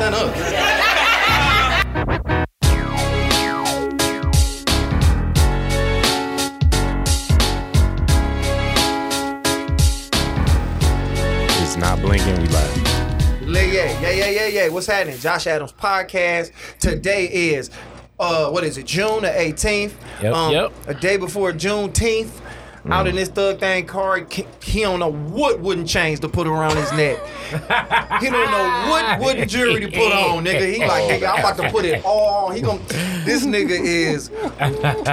Stand up? It's not blinking. We live. Yeah, yeah, yeah, yeah, yeah, yeah. What's happening? Josh Adams podcast. Today is uh what is it? June the 18th. Yep, um, yep. A day before Juneteenth. Out in this thug thing car, he- he don't know what wooden chains to put around his neck. he don't know what wooden jewelry to put on, nigga. He like, nigga, I'm about to put it all. on. He gon' This nigga is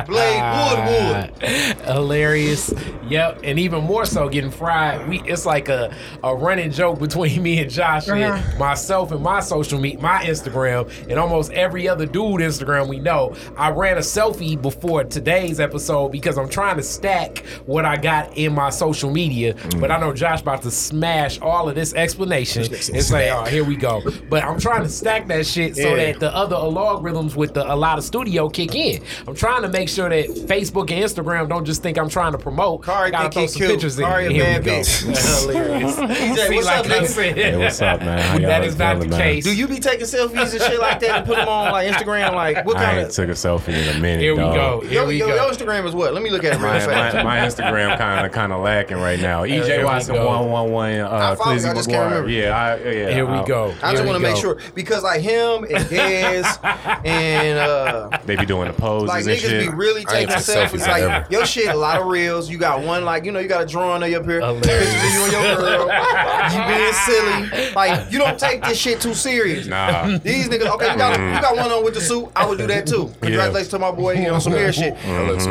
Blade Woodwood. Hilarious. Yep. And even more so getting fried. We it's like a, a running joke between me and Josh and uh-huh. myself and my social media, my Instagram, and almost every other dude Instagram we know. I ran a selfie before today's episode because I'm trying to stack what I got in my social media. Mm. But I know Josh about to smash all of this explanation and say, oh, here we go. But I'm trying to stack that shit so Yeah. that the other algorithms with the a lot of studio kick in. I'm trying to make sure that Facebook and Instagram don't just think I'm trying to promote. Kari I gotta think throw he some cute. pictures in. Kari Here bad we go. bitch. Hilarious. DJ, what's like up, nigga? Hey, what's up, man? How y'all that is not the man? case. Do you be taking selfies and shit like that and put them on like Instagram? Like what I kind ain't of took a selfie in a minute. Here we dog. go. Here Yo, we yo, go. your Instagram is what? Let me look at it real My, fast. my, my Instagram kind of kind of lacking right now. EJ Watson one one one. I Uh, follow you, Clizzy I just can't remember. Yeah, I, yeah. Here we I- go. I just want to make sure because like him and Dez and uh They be doing the poses like and niggas shit. be really I ain't taking selfies. selfies Like ever. your shit, a lot of reels. You got one like you know you got a drawing of you up here, Hilarious. pictures of you and your girl. you being silly. Like you don't take this shit too serious. Nah. These niggas, okay, you got, you got one on with the suit. I would do that too. Congratulations to my boy he on some air shit.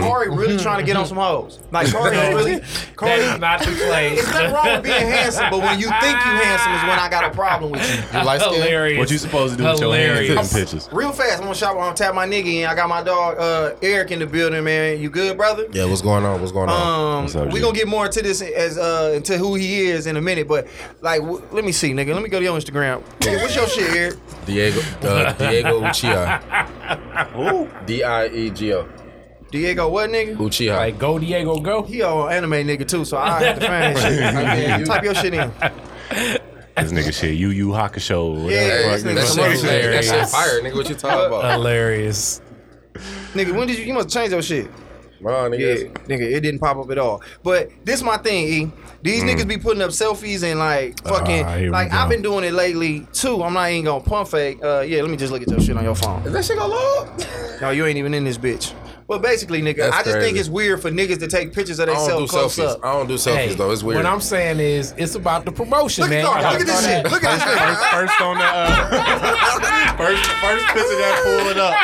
Corey really trying to get on some hoes. Like Corey is really, Corey, That is not the place. it's nothing wrong with being handsome, but when you think you handsome is when I got a problem with you. You light skin? Hilarious. What you supposed to do with your hands Hilarious. taking pictures? Real fast, I'm gonna shop. I'm gonna tap my nigga in. I got my dog uh, Eric in the building, man. You good, brother? Yeah, what's going on? What's going on? Um, What's up, we G? gonna get more into this as uh into who he is in a minute, but like, w- let me see, nigga. Let me go to your Instagram. Nigga, what's your shit, Eric? Diego uh, Diego Uchiha. D I E G O. Diego, what nigga? Uchiha. Like go Diego go. He a anime nigga too, so I have to find his shit. Yeah, you- Type your shit in. This nigga shit. Yu Yu Hakusho. whatever Yeah, the this nigga that some shit, other shit. that shit fire, nigga. What you talking about? Hilarious. Nigga, when did you? You must change your shit. Bro, Yeah, nigga. nigga, it didn't pop up at all. But this my thing, E. These niggas be putting up selfies and like fucking here we like. I've been doing it lately too. I'm not even gonna pump fake. Uh, yeah, let me just look at your shit on your phone. Is that shit gonna load? No, you ain't even in this bitch. Well, basically, nigga, That's I just think it's weird for niggas to take pictures of I don't do themselves close selfies. up. I don't do selfies Hey, though. It's weird. what I'm saying is, it's about the promotion, Look, man. at, You look at this shit. Look at this shit. First on the uh, first first picture that pull it up.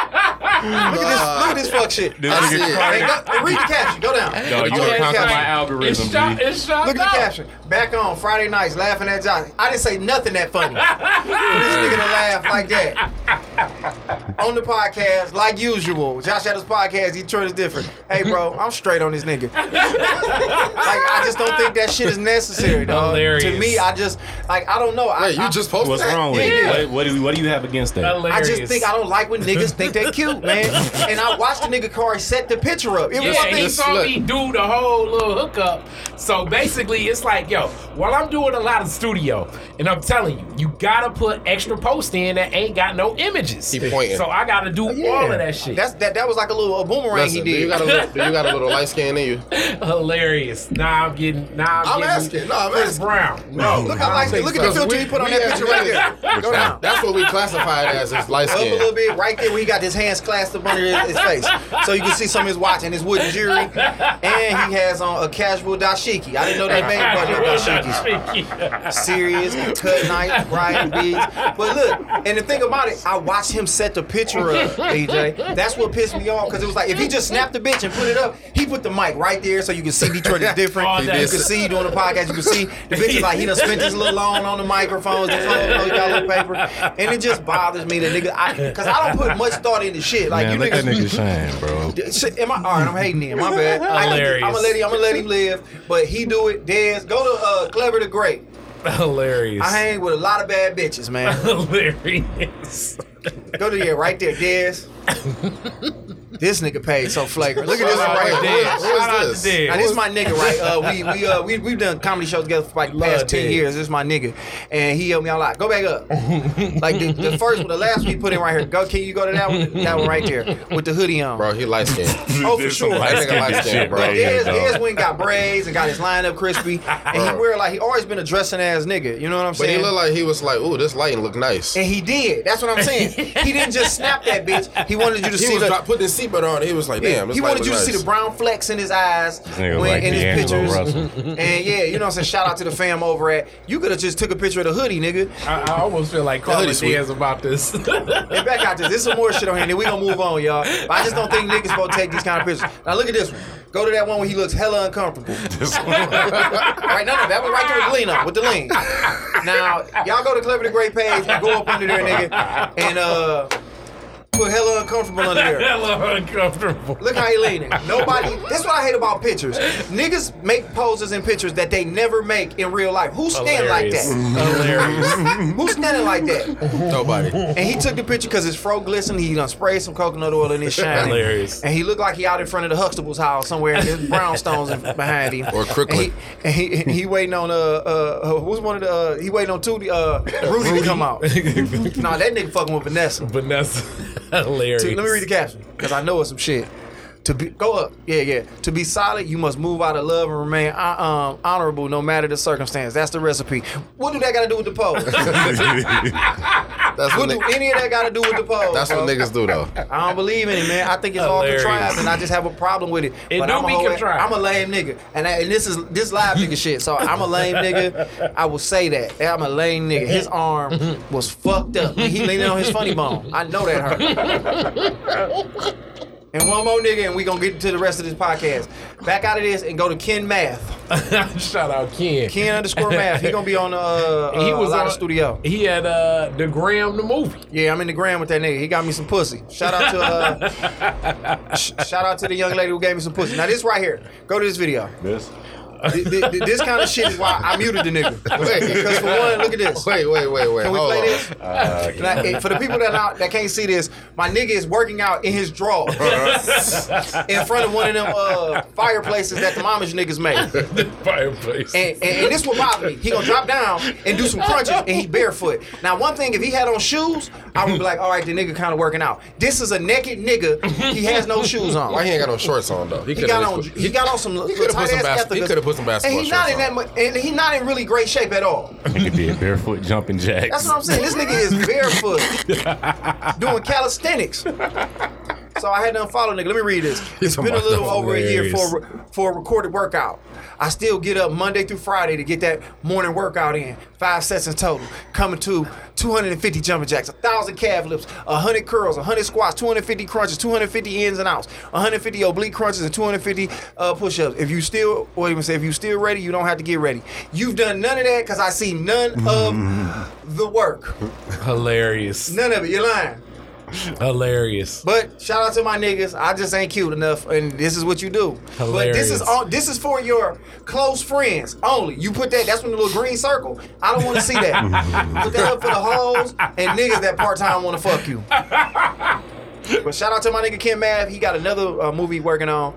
Look at this. Look at this fuck shit. This I nigga see it. Cardi- Hey, go- read the caption. Go down. Yo, you Look gonna at the conquer caption. my It's algorithm, shot. G. It's shot. Look at up. the caption. Back on Friday nights, laughing at Johnny. I didn't say nothing that funny. For this nigga to laugh like that. On the podcast, like usual. Josh Adams podcast, Detroit is different. Hey, bro, I'm straight on this nigga. like, I just don't think that shit is necessary, dog. Hilarious. To me, I just, like, I don't know. I, you I, just posted What's that? wrong with Yeah. it? What, what do you what do you have against that? I just think I don't like when niggas think they cute, man. And I watched the nigga Corey set the picture up. It was Yeah, he just saw look. me do the whole little hookup. So basically, it's like, yo, while I'm doing a lot of studio, and I'm telling you, you gotta put extra posts in that ain't got no images. He pointing. So I gotta do oh, all of that shit. That's that. That was like a little a boomerang Listen, he did. you got a little, you got a little light skin in you? hilarious. Nah, I'm getting. Nah, I'm, I'm getting asking. No, I'm Chris asking. Brown. No, Look how light skin. Look at the filter we- he put on that picture right there. Go down. That's what we classified as is light skin. Up a little bit, right there where he got his hands clasped up under his, his face, so you can see some of his watch and his wooden jewelry, and he has on a casual dashiki. I didn't know they made bunch of dashikis. Serious, cut knife, Brian beads. But look, and the thing about it, I watched him set the picture of AJ. That's what pissed me off because it was like if he just snapped the bitch and put it up, he put the mic right there so you can see Detroit is different. Oh, you that's- can see doing the podcast. You can see the bitch is like he done spent his little long on the microphones. This whole he got a little paper, and it just bothers me that nigga. Because I, don't put much thought into shit. Like Man, you let that niggas. nigga shine, bro. Shit, am I, all right, I'm hating him. My bad. I, Hilarious. I'm gonna let him. I'm gonna let him live. But he do it. Dez, go to uh, Clever the Great. Hilarious. I hang with a lot of bad bitches, man. Hilarious. Go to yeah, right there, Dez. this nigga paid so flagrant. Look at this one right out to here. Dez. Who is Shout out to this? Dez. Now this is my nigga, right? Uh, we we uh we we've done comedy shows together for like the Love past ten Dez. years. This is my nigga, and he helped me out a lot. Go back up. like the, the first one, the last one he put in right here. Go, can you go to that one? That one right there with the hoodie on. Bro, he light skinned. Oh, for sure. That nigga light skinned, shit bro. right Dez, here, dog. Dez went and got braids and got his line up crispy, and he wear like he always been a dressing ass nigga. You know what I'm But saying? he looked like he was like, ooh, this lighting look nice. and he did. That's what I'm saying. he didn't just snap that bitch. He wanted you to He see was the. drop, putting his seatbelt on. He was like, damn, this he wanted look you to see the brown flecks in his eyes when, like in his pictures. And yeah, you know what I'm saying? Shout out to the fam over at. You could have just took a picture of the hoodie, nigga. I, I almost feel like calling hoodie sweet. Diaz about this. And back out this. There's some more shit on here. Then we gonna move on, y'all. But I just don't think niggas supposed to take these kind of pictures. Now look at this one. Go to that one where he looks hella uncomfortable. right now, no, that one right there with the lean up, with the lean. Now, y'all go to Clever the Great page and go up under there, nigga, and uh put hella uncomfortable under there. Hella uncomfortable. Look how he leaning. Nobody. That's what I hate about pictures. Niggas make poses in pictures that they never make in real life. Who's standing like Hilarious. that? Hilarious. Who's standing like that? Nobody. And he took the picture because his fro glistened. He done sprayed some coconut oil in his shine. Hilarious. And he looked like he out in front of the Huxtable's house somewhere. And there's brownstones in- behind him. Or Crooklyn. And he, and he, he waiting on uh uh who's one of the uh he waiting on Tootie uh Rudy to come out. nah, that nigga fucking with Vanessa. Vanessa. Hilarious. Let me read the caption because I know it's some shit. To be go up, yeah, yeah. To be solid, you must move out of love and remain uh, um, honorable no matter the circumstance. That's the recipe. What do that got to do with the pose? That's what what, do ni- any of that got to do with the pose? that's what niggas do, though. I don't believe in it, man. I think it's all contrived, and I just have a problem with it. It but do I'm a be whole- contrived. I'm a lame nigga, and, I, and this is this live nigga shit. So I'm a lame nigga. I will say that I'm a lame nigga. His arm was fucked up. He leaning on his funny bone. I know that hurt. And one more nigga, and we gonna get to the rest of this podcast. Back out of this and go to Ken Math. Shout out Ken. Ken underscore Math. He gonna be on the uh, he uh, was a lot on of studio. He had uh, the Graham the movie. Yeah, I'm in the gram with that nigga. He got me some pussy. Shout out to uh, sh- shout out to the young lady who gave me some pussy. Now this right here. Go to this video. This? Th- th- th- this kind of shit is why I muted the nigga. Because for one, look at this. Wait, wait, wait, wait. Can we Hold play on. this? Now, eh, for the people that not, that can't see this, my nigga is working out in his drawer in front of one of them uh, fireplaces that the mama's niggas the fireplace. And, and, and this will bother me. He gonna drop down and do some crunches, and he barefoot. Now, one thing, if he had on shoes, I would be like, all right, the nigga kind of working out. This is a naked nigga. He has no shoes on. Why he ain't got no shorts on, though? He coulda got on. put- He got on some. He could have put some bas- He could have put some basketball And he's not in that. on. mu- And he not in really great shape at all. Nigga did barefoot jumping jacks. That's what I'm saying. This nigga is barefoot doing calisthenics. So I had to unfollow nigga. Let me read this. It's been a little over a year for a- for a recorded workout. I still get up Monday through Friday to get that morning workout in. Five sets in total. Coming to 250 jumping jacks, 1,000 calf lifts, 100 curls, 100 squats, 250 crunches, 250 ins and outs, 150 oblique crunches, and 250 uh, push-ups. If you still, or even say if you still ready, you don't have to get ready. You've done none of that because I see none of the work. Hilarious. None of it. You're lying. Hilarious. But shout out to my niggas. I just ain't cute enough, and this is what you do. But this is Hilarious. all. This is for your close friends only. You put that. That's when the little green circle. I don't want to see that. put that up for the hoes and niggas that part time want to fuck you. But shout out to my nigga Ken Mav. He got another uh, movie working on.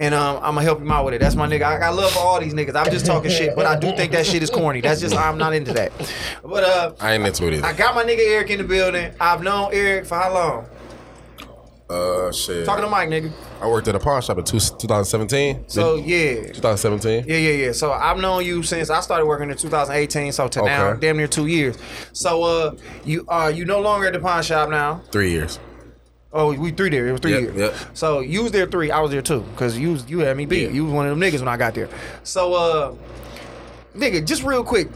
And um, I'm gonna help him out with it. That's my nigga. I got love for all these niggas. I'm just talking shit, but I do think that shit is corny. That's just I'm not into that. But uh, I ain't into it either. I got my nigga Eric in the building. I've known Eric for how long? Uh, shit. Talking to Mike, nigga. I worked at a pawn shop in two, 2017. So yeah, 2017. yeah, yeah, yeah. So I've known you since I started working in 2018. So to now, damn near two years. So uh, you uh, you no longer at the pawn shop now. Three years. Oh, we three there. It was three Yep, years. yep. So you was there three. I was there too. Cause you was, you had me beat. Yeah. You was one of them niggas when I got there. So uh, nigga, just real quick,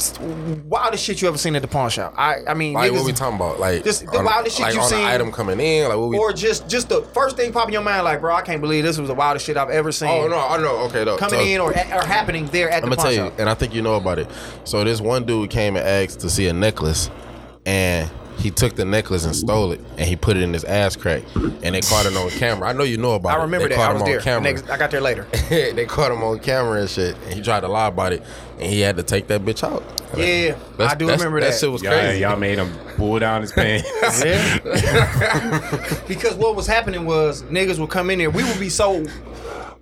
wildest shit you ever seen at the pawn shop? I, I mean, Like niggas, what we talking about? Like Just the on- wildest shit like you on seen. the item coming in. Like what we? or just, just the first thing popping in your mind, like, bro, I can't believe this was the wildest shit I've ever seen. oh no, I know. Okay, though. coming so- in or, or happening there at I'm the gonna pawn tell you, shop. and I think you know about it. So this one dude came and asked to see a necklace, and he took the necklace and stole it, and he put it in his ass crack, and they caught it on camera. I know you know about it. I remember they that. Caught I him was on there. camera. Next, I got there later. they caught him on camera and shit, and he tried to lie about it, and he had to take that bitch out. Yeah, That's- I do remember that. that. shit was Y'all, crazy. y'all made him pull down his pants. because what was happening was niggas would come in there. We would be so,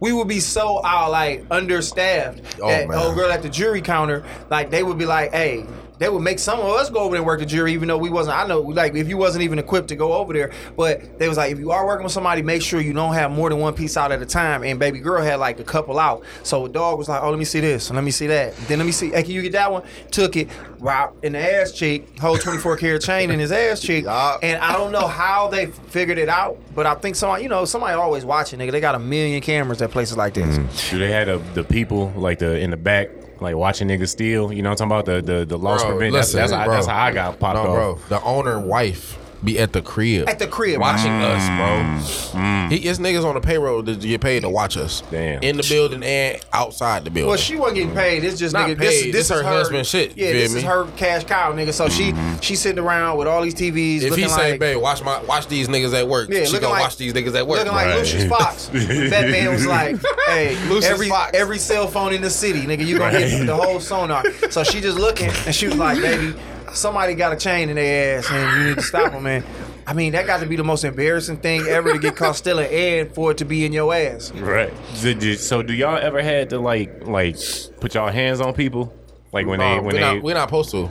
we would be so out like understaffed Oh, that man. old girl at the jury counter, like they would be like, hey. They would make some of us go over there and work the jury, even though we wasn't. I know, like, if you wasn't even equipped to go over there, but they was like, if you are working with somebody, make sure you don't have more than one piece out at a time. And baby girl had like a couple out, so dog was like, oh, let me see this, and let me see that, then let me see, hey, can you get that one? Took it, wow, in the ass cheek, whole 24 karat chain in his ass cheek, Yup. and I don't know how they figured it out, but I think somebody, you know, somebody always watching, nigga. They got a million cameras at places like this. Mm. Do they had the, the people like the in the back like watching niggas steal? You know what I'm talking about? The the, the loss Bro, prevent. listen, that's, that's, how, that's how I got popped no, off. bro. The owner wife be at the crib. At the crib. Watching us, Mm. bro. He it's niggas on the payroll that get paid to watch us. Damn. In the building and outside the building. Well, she wasn't getting paid. It's just Not nigga. This, paid. this, This is her husband shit, Yeah, feel this is her cash cow, nigga. So she she sitting around with all these TVs. if he say, like, babe, watch my watch these niggas at work, Yeah, she gonna like- watch these niggas at work. Looking like Right. Lucius Fox. that man was like, "Hey, Lucius every Fox. every cell phone in the city, nigga, you gonna hit the whole sonar." So she just looking, and she was like, "Baby, somebody got a chain in their ass, and you need to stop them, man." I mean, that got to be the most embarrassing thing ever to get caught stealing, and for it to be in your ass. Right. So, do- so do y'all ever had to like like put y'all hands on people? Like when they when we're, they not, we're not supposed to.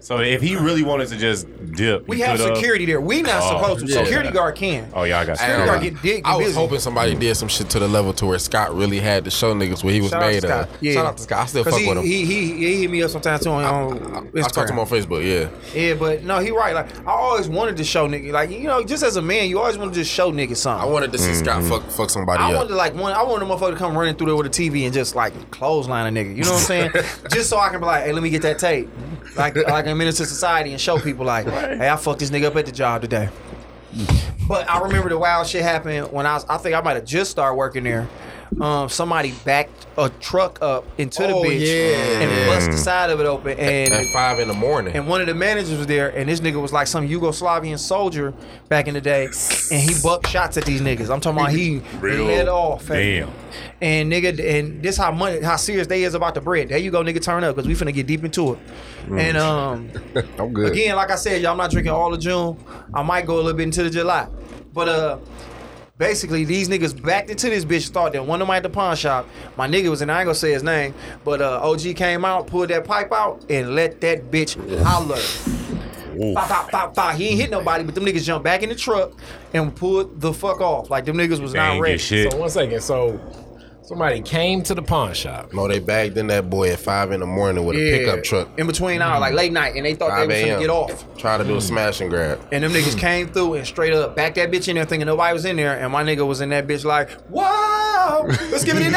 So if he really wanted to just dip, We have could've- security there. We not Oh, supposed to. yeah. Security guard can. Oh yeah, I got Security guard security. get, get, get I was busy. hoping somebody did some shit to the level to where Scott really had to show niggas what he was Shout out to made of. Yeah. Shout out to Scott. I still fuck he, with him. He, he, he hit me up sometimes too on, on Instagram. I talked to him on Facebook. Yeah. Yeah, but no, he right. Like I always wanted to show nigga, like you know, just as a man, you always want to just show niggas something. I wanted to see Scott mm-hmm. fuck fuck somebody I up. wanted to like one. I wanted a motherfucker to come running through there with a TV and just like clothesline a nigga. You know what I'm saying? just so I can be like, hey, let me get that tape, like like a minister society and show people like, hey, I fucked this nigga up at the job today. But I remember the wild shit happened when I was. I think I might have just started working there. Um, somebody backed a truck up into the Oh, bitch yeah. and bust the side of it open and at five in the morning. and one of the managers was there, and this nigga was like some Yugoslavian soldier back in the day, and he bucked shots at these niggas. I'm talking about he Real- lit off. Damn. And nigga, and this how money, how serious they is about the bread. There you go, nigga, turn up because we finna get deep into it. And um, I'm good. again, like I said, y'all, I'm not drinking all of June. I might go a little bit into the July, but uh. Basically, these niggas backed into this bitch. Thought that one of them at the pawn shop. My nigga was in. I ain't gonna say his name, but uh, OG came out, pulled that pipe out, and let that bitch holler. Pop, pop, pop, pop. He ain't hit nobody, but them niggas jumped back in the truck and pulled the fuck off. Like them niggas was They not ready. get shit. So one second. So Somebody came to the pawn shop. No, they bagged in that boy at five in the morning with a pickup truck. In between hour, like late night, and they thought they was gonna get off. Try to do a smash and grab. And them niggas came through and straight up backed that bitch in there thinking nobody was in there. And my nigga was in that bitch like, whoa, let's give it a.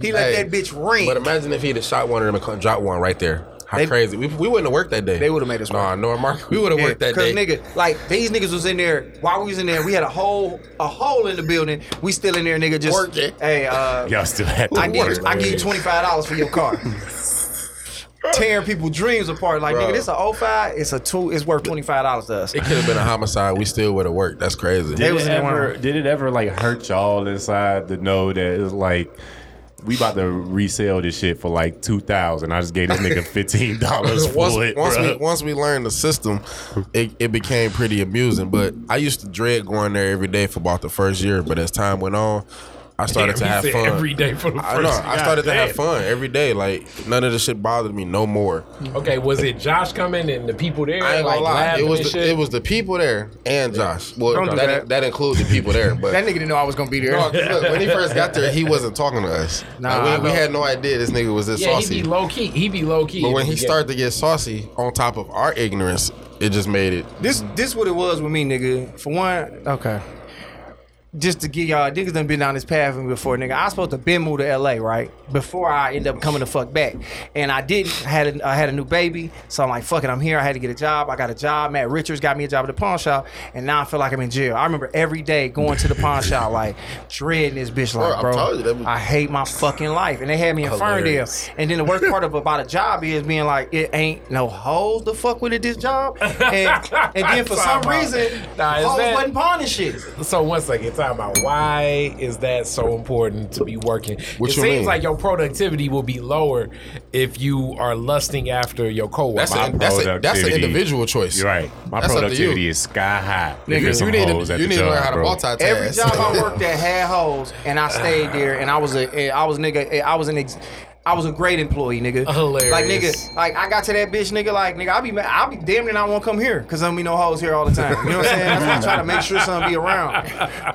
He let Hey, that bitch ring. But imagine if he'd have shot one of them and dropped one right there. How They- crazy. We, we wouldn't have worked that day. They would've made us Nah, work. no, Mark. We would have worked that Cause day. nigga, like these niggas was in there while we was in there. We had a hole, a hole in the building. We still in there, nigga. Just Working. hey, uh, Y'all still had to I give, work. I give you twenty five dollars for your car. Tearing people dreams apart. Like Bro. nigga, this a 05, It's a two. It's worth twenty five dollars to us. It could have been a homicide. We still would have worked. That's crazy. They Did was it, ever, did it ever like hurt y'all inside to know that it's like we about to resell this shit for like two thousand? I just gave this nigga fifteen dollars for once, it, once we once we learned the system, it, it became pretty amusing. But I used to dread going there every day for about the first year. But as time went on, I started Damn, to have fun every day for the I know. I started to have fun every day. Like none of the shit bothered me no more. Okay, was it Josh coming and the people there I ain't like gonna lie. It was the, it was the people there and Josh. Well, Don't do that, that. that includes the people there. But That nigga didn't know I was gonna be there. No, 'cause look, when he first got there, he wasn't talking to us. Nah, Like, we, we had no idea this nigga was this yeah, saucy. he be low key. He be low key. but when he beginning. started to get saucy, on top of our ignorance, it just made it. This this what it was with me, nigga. For one, okay. Just to get y'all niggas done been down this path with me before, nigga. I was supposed to been move to LA, right? Before I end up coming to fuck back. And I didn't had a, I had a new baby. So I'm like, fuck it, I'm here. I had to get a job. I got a job. Matt Richards got me a job at the pawn shop. And now I feel like I'm in jail. I remember every day going to the pawn shop, like dreading this bitch like, bro. you, was- I hate my fucking life. And they had me in Ferndale. And then the worst part of about a job is being like, it ain't no hoes to fuck with at this job. And, and then for some reason, Nah, hoes that- wasn't pawning shit. So one second, talking about why is that so important to be working? What it you seems mean? like your productivity will be lower if you are lusting after your coworker. That's a, that's a, that's an individual choice. You're right. My That's up to you. productivity is sky high. Nigga, Nigga, You need hoes to you the need to learn how to bro. multitask. Every job I worked at had holes, and I stayed there, and I was a, I was nigga, I was an, ex, I was a great employee, nigga. Hilarious. Like nigga, like I got to that bitch, nigga. Like nigga, I'll be, mad- I'll be damn near want to come here, cause don't be no hoes here all the time. You know what I'm saying? I try to make sure something be around.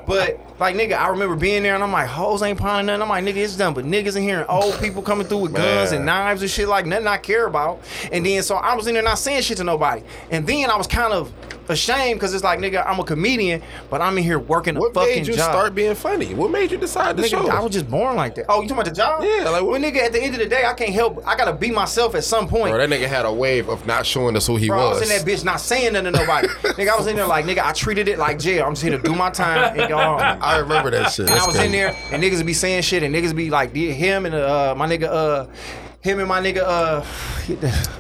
But like nigga, I remember being there, and I'm like, hoes ain't pawning nothing. I'm like, nigga, it's done. But niggas in here, and old people coming through with guns and knives and shit, like nothing I care about. And then so I was in there not saying shit to nobody, and then I was kind of ashamed because it's like nigga, I'm a comedian, but I'm in here working a What fucking made you job. start being funny? What made you decide to Nigga, show? I was just born like that. Oh, you talking about the job? Yeah, like well, nigga. At the end of the day, I can't help. I gotta be myself at some point. Bro, that nigga had a wave of not showing us who he Bro, I was. was in that bitch not saying nothing to nobody. nigga, I was in there like, nigga, I treated it like jail. I'm just here to do my time and go home. I remember that shit. And I was crazy. in there and niggas would be saying shit and niggas be like, him and uh, my nigga, uh, him and my nigga, uh,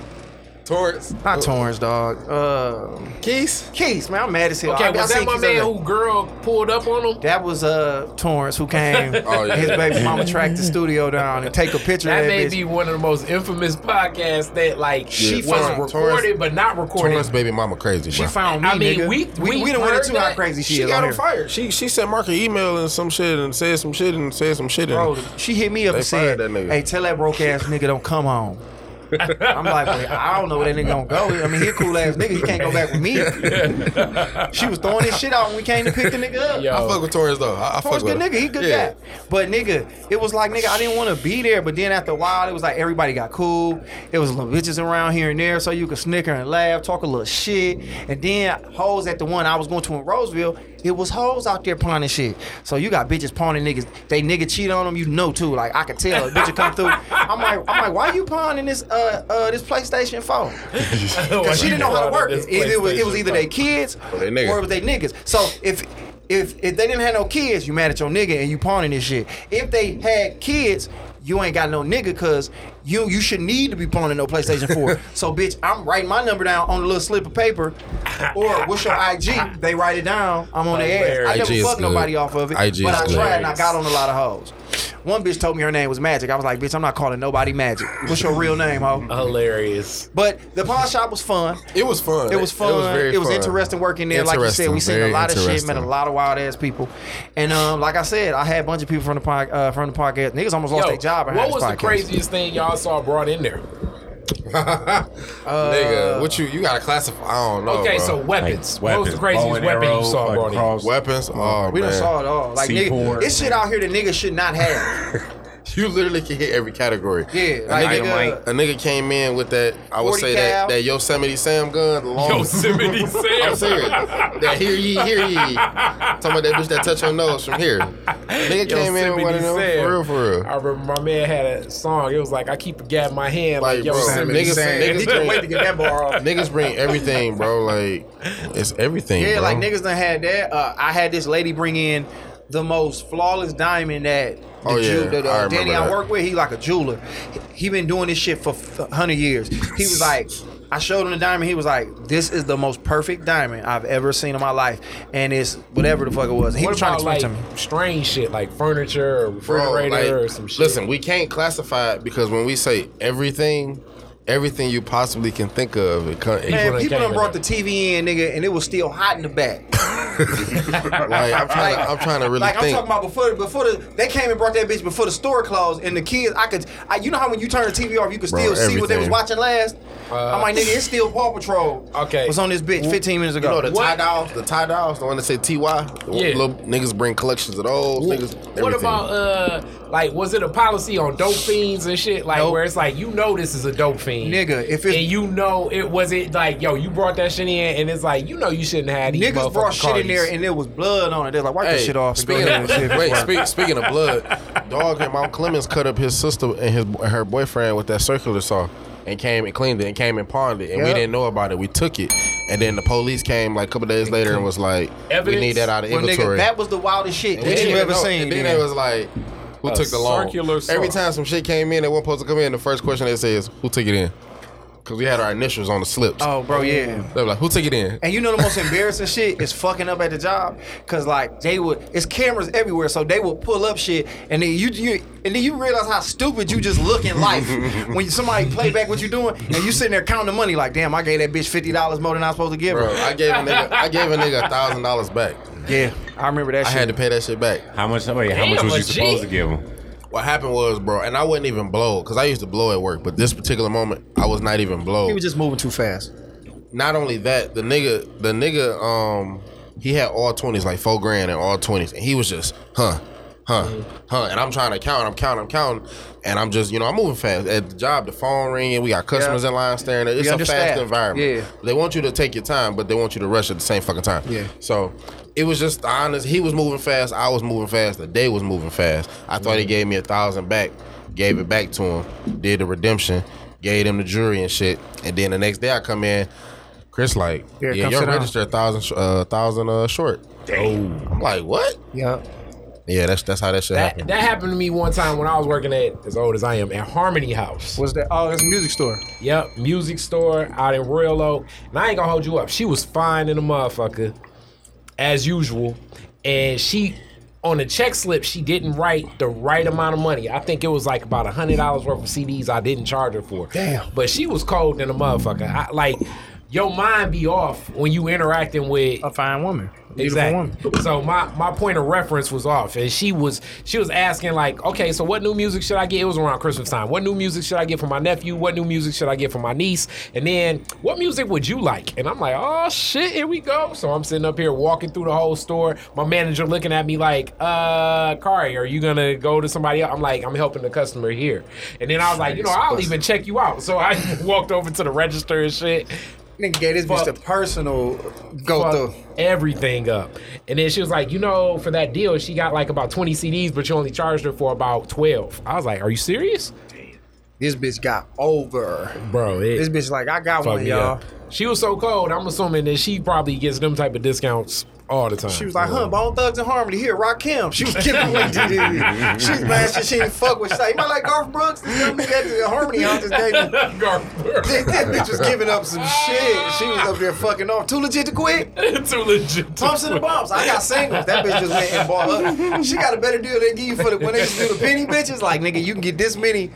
Torrance. not Torrance, dog. Uh, Keys. Keys, man, I'm mad as hell. okay, I- I was seen that my Keys the other man who girl pulled up on him? That was uh Torrance who came. Oh, yeah. His baby mama tracked the studio down and take a picture That of that may bitch. be one of the most infamous podcasts that like she Yeah, was Torrance- recorded but not recorded. Torrance baby mama crazy, She bro. found me, I mean, nigga. we- we, we done went heard into how that. crazy she, she is got on him fired. She she sent Mark an email and some shit and said some shit and said some shit. And Bro, she hit me up and said, fired that "Hey, tell that broke ass nigga don't come home." I'm like, well, I don't know where that nigga gonna go. I mean, he a cool ass nigga. He can't go back with me. she was throwing his shit out when we came to pick the nigga up. Yo. I fuck with Torrance though. I, I Torrance fuck good with nigga, he good yeah. guy. But nigga, it was like nigga, I didn't want to be there. But then after a while, it was like everybody got cool. It was little bitches around here and there, so you could snicker and laugh, talk a little shit. And then hoes at the one I was going to in Roseville, it was hoes out there pawning shit. So you got bitches pawning niggas. They nigga cheat on them, you know too. Like I could tell, a bitch come through. I'm like, I'm like, why you pawning this uh uh this PlayStation phone? Because she didn't know how to work it. It was, it was either they kids Or they or it was they niggas. So if if if they didn't have no kids, you mad at your nigga and you pawning this shit. If they had kids, you ain't got no nigga cause you you should need to be pawning no PlayStation 4. so bitch, I'm writing my number down on a little slip of paper. Or what's your IG? They write it down. I'm on their ass. I never good. nobody off of it. IG but I good. tried and I got on a lot of hoes. One bitch told me her name was Magic. I was like, bitch, I'm not calling nobody Magic. What's your real name, ho? Hilarious. But the pawn shop was fun. It was fun. It was fun. It was, very fun. interesting working there. Like you said, we seen a lot of shit, met a lot of wild ass people, and um, like I said, I had a bunch of people from the pod, uh, from the podcast. Niggas almost lost Yo, their job. what this was the craziest thing y'all saw brought in there? Nigga, uh, what you you gotta classify? I don't know. okay, bro. so weapons. Like, what was the weapons, craziest bow weapon arrow, you saw like brought in? cross- weapons. Oh We man, done saw it all. Like C4. nigga, it's shit out here that niggas should not have. you literally can hit every category. Yeah, a like nigga, nigga, a nigga came in with that. I would say that cal. that Yosemite Sam gun. The long, Yosemite Sam. I'm serious. That hear ye, hear ye. Talking about that bitch that touch your nose from here. Nigga came in with one of them Sam. for real, for real. I remember my man had a song. It was like I keep a gap in my hand, like, Like, yo, bro, Yosemite niggas- Sam. niggas he couldn't wait to get that bar off. Niggas bring everything, bro. Like it's everything. Yeah, bro. like niggas done had that. Uh, I had this lady bring in the most flawless diamond that the Oh, yeah. Jew, that, uh, remember Danny I work with. He like a jeweler. He, he been doing this shit for hundred years. He was like. I showed him the diamond. He was like, "This is the most perfect diamond I've ever seen in my life, and it's whatever the fuck it was." He What was trying to explain like to me. strange shit, like furniture or Bro, refrigerator like, or some shit? Listen, we can't classify it because when we say everything, everything you possibly can think of, it come, Man, done people came done brought there. the TV in, nigga, and it was still hot in the back. like I'm trying, to, I'm trying to really like I'm talking about before before the they came and brought that bitch before the store closed and the kids I could I, you know how when you turn the TV off you could Bro, still see what they was watching last. I'm like nigga, it's still Paw Patrol. Okay. was on this bitch 15 minutes you ago. know the tie dowels, the tie dowels, the one that say TY. Yeah. Little niggas bring collections of those. niggas, What about uh like, was it a policy on dope fiends and shit? Like, Nope. where it's like, you know, this is a dope fiend, Nigga, if it's- and you know it was it like, yo, you brought that shit in, and it's like, you know, you shouldn't have these Niggas brought motherfucking shit in there and there was blood on it. They're like, wipe this shit off speaking ahead and see if of, it's wait, speak, speaking of blood, dog and Mount Clemens cut up his sister and his her boyfriend with that circular saw and came and cleaned it and came and pawned it and we didn't know about it. We took it and then the police came like a couple days later and was like, Evidence? "We need that out of Well, nigga, inventory." that was the wildest shit we that you even ever know. seen. And then it was like, "Who A took the loan?" circular saw. Every time some shit came in that wasn't supposed to come in, the first question they say is, "Who took it in?" Because we had our initials on the slips. oh, bro, yeah. They were like, "Who took it in?" And you know the most embarrassing shit is fucking up at the job, cause like they would, it's cameras everywhere, so they would pull up shit, and then you, you and then you realize how stupid you just look in life when somebody play back what you're doing, and you sitting there counting the money like, damn, I gave that bitch fifty dollars more than I was supposed to give Bro, her. I gave a nigga, I gave a nigga a thousand dollars back. Yeah, I remember that I shit. had to pay that shit back. How much? Wait, how Damn, much was a you G. supposed to give him? What happened was, bro, and I wouldn't even blow because I used to blow at work, but this particular moment, I was not even blow. he was just moving too fast. not only that, the nigga, the nigga, um, he had all twenties, like four grand and all twenties, and he was just, huh, huh, huh, and I'm trying to count, I'm counting, I'm counting, and I'm just, you know, I'm moving fast at the job. The phone ringing, we got customers Yeah. in line staring. It's We a fast environment. Yeah. they want you to take your time, but they want you to rush at the same fucking time. Yeah. So it was just honest. He was moving fast. I was moving fast. The day was moving fast. I thought he gave me a thousand back. Gave it back to him. Did the redemption. Gave him the jury and shit. And then the next day I come in. Chris like, Yeah, yeah, your register a thousand, uh, thousand uh, short. Oh I'm like, what? Yeah. Yeah, that's that's how that shit That, happened. that happened to me one time when I was working at as old as I am at Harmony House. Was that? Oh, it's a music store. Yep, music store out in Royal Oak. And I ain't gonna hold you up. She was fine in a motherfucker, as usual. And she, on the check slip, she didn't write the right amount of money. I think it was like about a hundred dollars worth of CDs I didn't charge her for. Damn. But she was cold in a motherfucker. I, like, your mind be off when you interacting with A fine woman. Exactly. So my my point of reference was off, and she was she was asking like, okay, so what new music should I get? It was around Christmas time. What new music should I get for my nephew? What new music should I get for my niece? And then what music would you like? And I'm like, oh shit, here we go. So I'm sitting up here walking through the whole store. My manager looking at me like, uh, Kari, are you gonna go to somebody else? I'm like, I'm helping the customer here. And then I was like, you know, I'll even check you out. So I walked over to the register and shit. Nigga gave this bitch the personal go through. everything up. And then she was like, you know, for that deal, she got like about 20 CDs, but you only charged her for about 12. I was like, are you serious? This bitch got over. Bro, This bitch like, I got one, y'all. up. She was so cold, I'm assuming that she probably gets them type of discounts all the time. She was like, huh, Bone Thugs and Harmony here, Rakim. She was killing me. She was mad. She didn't fuck with. She's like, you might like Garth Brooks? This young nigga at the Harmony house just gave me. This, this bitch was giving up some shit. She was up there fucking off. Too legit to quit. Too legit. to Pumps and the bumps. I got singles. That bitch just went and bought her. She got a better deal they give you for the when they used to do the penny bitches. Like nigga, you can get this many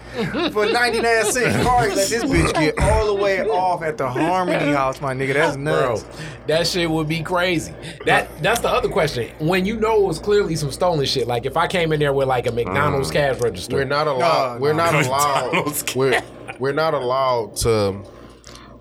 for ninety nine cents. Kari let this bitch get all the way off at the Harmony House, my nigga. That's Bro, nuts. that shit would be crazy. That that's the other question. When you know it was clearly some stolen shit, like if I came in there with like a McDonald's mm. cash register, We're not allowed. No, we're no. not allowed. We're we're not allowed to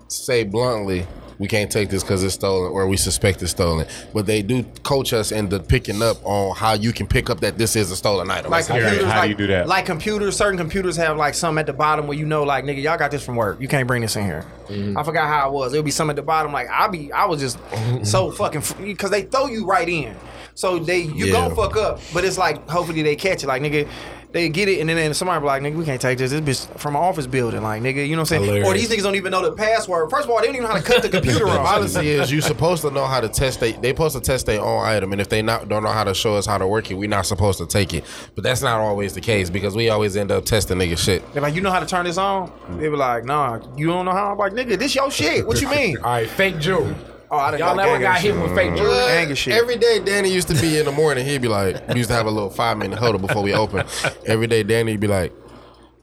say bluntly we can't take this because it's stolen or we suspect it's stolen. But they do coach us into picking up on how you can pick up that this is a stolen item. Like How do you- computers, how do you do that? Like computers, certain computers have like some at the bottom where you know, like nigga, y'all got this from work. You can't bring this in here. Mm-hmm. I forgot how it was. It'll be some at the bottom. Like I be, I was just so fucking because they throw you right in. So they you Yeah. gonna fuck up, but it's like hopefully they catch it. Like nigga, they get it, and then, somebody be like, nigga, we can't take this. This bitch from an office building. Like nigga, you know what I'm saying? Or these niggas don't even know the password. First of all, they don't even know how to cut the computer The off. policy is you supposed to know how to test they they supposed to test their own item and if they not don't know how to show us how to work it, we're not supposed to take it. But that's not always the case because we always end up testing nigga shit. They're like, you know how to turn this on? They be like, nah, you don't know how. I'm like, nigga, this your shit. What you mean? all right, fake jewelry. Oh, I done Y'all never got and hit with fake jewelry? Gang and shit. Every day Danny used to be in the morning, he'd be like, we used to have a little five minute huddle before we open. Every day Danny'd be like,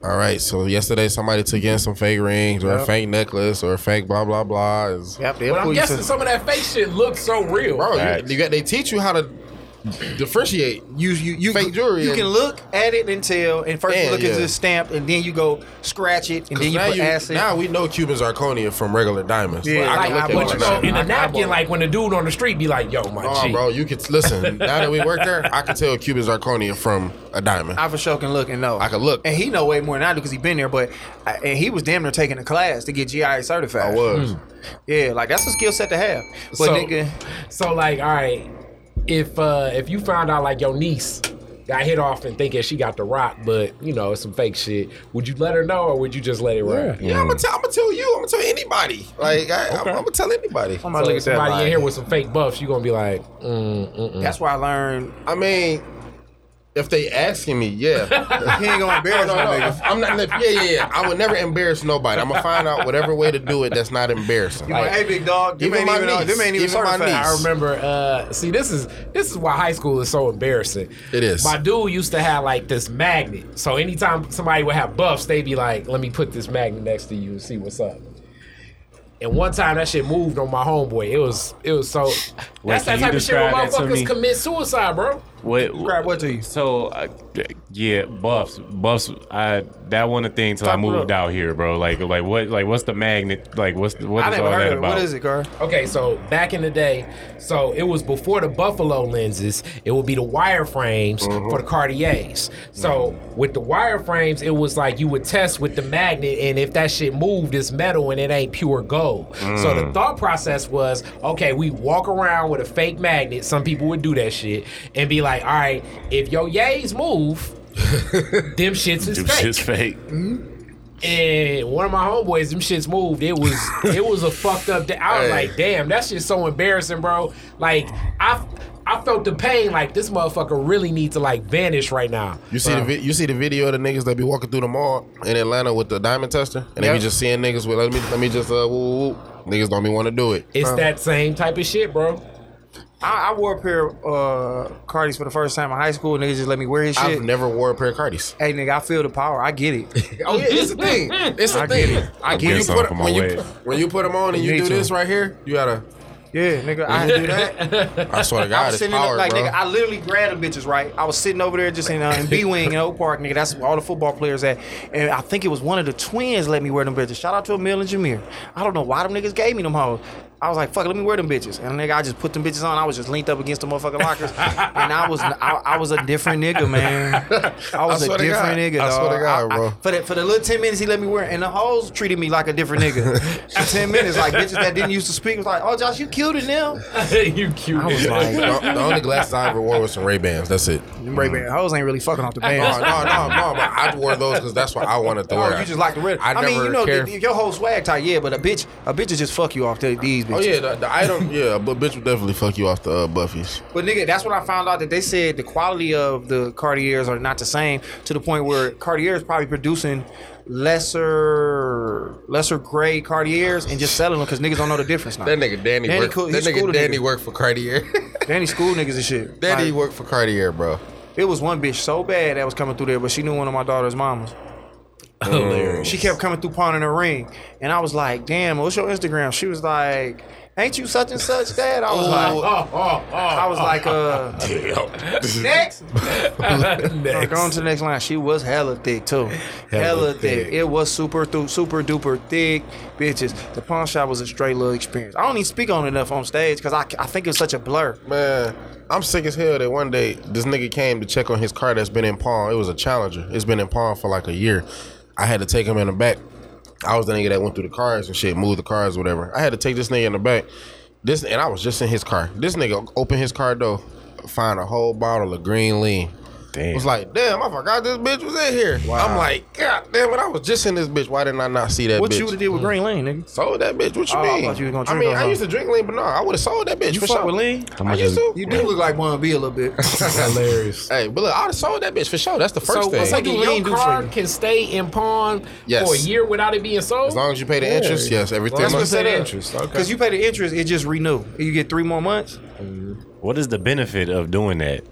all right, so yesterday somebody took in some fake rings or a Yep. fake necklace or a fake blah blah blah. It's- Yep, they'll But pull I'm you guessing to- some of that fake shit looks so real. Bro, you, Facts. you got they teach you how to differentiate. You you you, Fake jewelry You and- can look at it and tell. And first you Yeah, look at the stamp, and then you go scratch it, and then you now, put you- acid. now we know Cuban zirconia from regular diamonds. Yeah, Like, I like, can look I at But you it know, in now. the napkin, like when the dude on the street be like, "Yo, my Oh, G." bro, you could listen. now that we work there, I can tell Cuban zirconia from a diamond. I for sure can look and know. I can look. and he know way more than I do because he been there. But I, and he was damn near taking a class to get GI certified. I was. Hmm. Yeah, like that's a skill set to have. But so, nigga, so like, all right, if uh if you found out like your niece got hit off and thinking she got the rock, but you know it's some fake shit, would you let her know or would you just let it ride? Yeah, I'm gonna tell. I'm gonna tell you. I'm gonna tell anybody. Like I, I'm, I'm gonna tell anybody. I'm gonna So look at somebody in here with some fake buffs, you're gonna be like, mm, mm, mm. that's why I learned I mean, if they asking me, yeah. he ain't gonna embarrass no, no, no. I'm not. Yeah, yeah, yeah. I would never embarrass nobody. I'm gonna find out whatever way to do it that's not embarrassing. You like, hey, big dog, them Even my even, niece, them ain't even even my niece. I remember. Uh, see, this is this is why high school is so embarrassing. It is. My dude used to have like this magnet, so anytime somebody would have buffs, they'd be like, "Let me put this magnet next to you and see what's up." And one time that shit moved on my homeboy. It was it was so. that's that type of shit where describe that to motherfuckers commit suicide, bro. What? Describe what to you? So, uh, yeah, buffs, buffs. I that one the thing till I Talk it moved out here, bro. Like, like what? Like, what's the magnet? Like, what's the, what I is never all heard that of it. about? What is it, Gar? Okay, so back in the day, so it was before the Buffalo lenses. It would be the wire frames for the Cartiers. So with the wire frames, it was like you would test with the magnet, and if that shit moved, it's metal and it ain't pure gold. So the thought process was, okay, we walk around with a fake magnet. Some people would do that shit and be like, all right, if your yays move, them shits is Them fake. shit's fake. And one of my homeboys, them shits moved. It was it was a fucked up day. I was Hey. like, damn, that's just so embarrassing, bro. Like I I felt the pain. Like this motherfucker really needs to like vanish right now. You see the vi- you see the video of the niggas that be walking through the mall in Atlanta with the diamond tester, and they be just seeing niggas with let me let me just uh woo, woo, woo. niggas don't be want to do it. It's that same type of shit, bro. I, I wore a pair of uh, Cardis for the first time in high school. Niggas just let me wear his shit. I've never wore a pair of Cardis. hey, nigga, I feel the power. I get it. Oh yeah, it's a thing. It's a I thing. get it. I when get you it. put Something when my you way. when you put them on and you do too. this right here, you gotta. Yeah, nigga, I do that. I swear to I God, was it's sitting in power, the, like, bro. nigga, I literally grabbed them bitches, right? I was sitting over there just in, uh, in B Wing in Oak Park, nigga. That's where all the football players at. And I think it was one of the twins let me wear them bitches. Shout out to Emil and Jameer. I don't know why them niggas gave me them hoes. I was like, fuck let me wear them bitches. And nigga, I just put them bitches on. I was just linked up against the motherfucking lockers. and I was I, I was a different nigga, man. I was I a different God. nigga, I dog. swear to God, I- I- bro. for, the, for the little 10 minutes he let me wear it, and the hoes treated me like a different nigga. for 10 minutes, like bitches that didn't used to speak was like, oh, Josh, you cuter now. you cute. I was like, the, the only glasses I ever wore was some Ray Bans. That's it. them Ray Ban hoes ain't really fucking off the No, band. no, no, no. But I wore those because that's what I wanted to Oh, wear. you just like the red. I, I, mean, you know, cared. the, your whole swag type, yeah, but a bitch, a bitch will just fuck you off the, these bitches. oh yeah, the, the item. Yeah, but bitch would definitely fuck you off the uh, Buffies. But nigga, that's what I found out that they said the quality of the Cartiers are not the same to the point where Cartier is probably producing lesser, lesser grade Cartiers and just selling them because niggas don't know the difference now. That nigga Danny, Danny worked. cool- that nigga Danny nigga. worked for Cartier. Danny school niggas and shit. Danny Like, worked for Cartier, bro. it was one bitch so bad that was coming through there, but she knew one of my daughter's mamas. Hilarious. She kept coming through pawning her ring, and I was like, "Damn, what's your Instagram?" She was like, "Ain't you such and such, Dad?" I was like, Oh, oh, oh. I was like, uh, next. Next. Going to the next line. She was hella thick too. Hella, thick. thick. It was super, th- super duper thick, bitches. The pawn shop was a straight little experience. I don't even speak on it enough on stage because I, I think it's such a blur. Man, I'm sick as hell that one day this nigga came to check on his car that's been in pawn. It was a Challenger. It's been in pawn for like a year. I had to take him in the back. I was the nigga that went through the cars and shit, moved the cars, whatever. I had to take this nigga in the back. This and I was just in his car. This nigga opened his car door, find a whole bottle of green lean. Damn. Was like, damn, I forgot this bitch was in here. I'm like, God damn it, I was just in this bitch. Why didn't I not see that What bitch? you would have did with green lean, nigga? Sold that bitch. What you Oh, I mean? thought you was gonna I drink mean, her, I huh? used to drink lean, but no, I would have sold that bitch. You for fuck sure. with Lean? I used to. You do look like one B a little bit. Hilarious. Hey, but look, I'd have sold that bitch for sure. That's the first So, thing. so do your lean do for car you? can stay in pawn Yes. for a year without it being sold? as long as you pay the interest, yes, everything. three That's what months. said interest. Okay. Because you pay the interest, it just renew. You get three more months what is the benefit of doing that?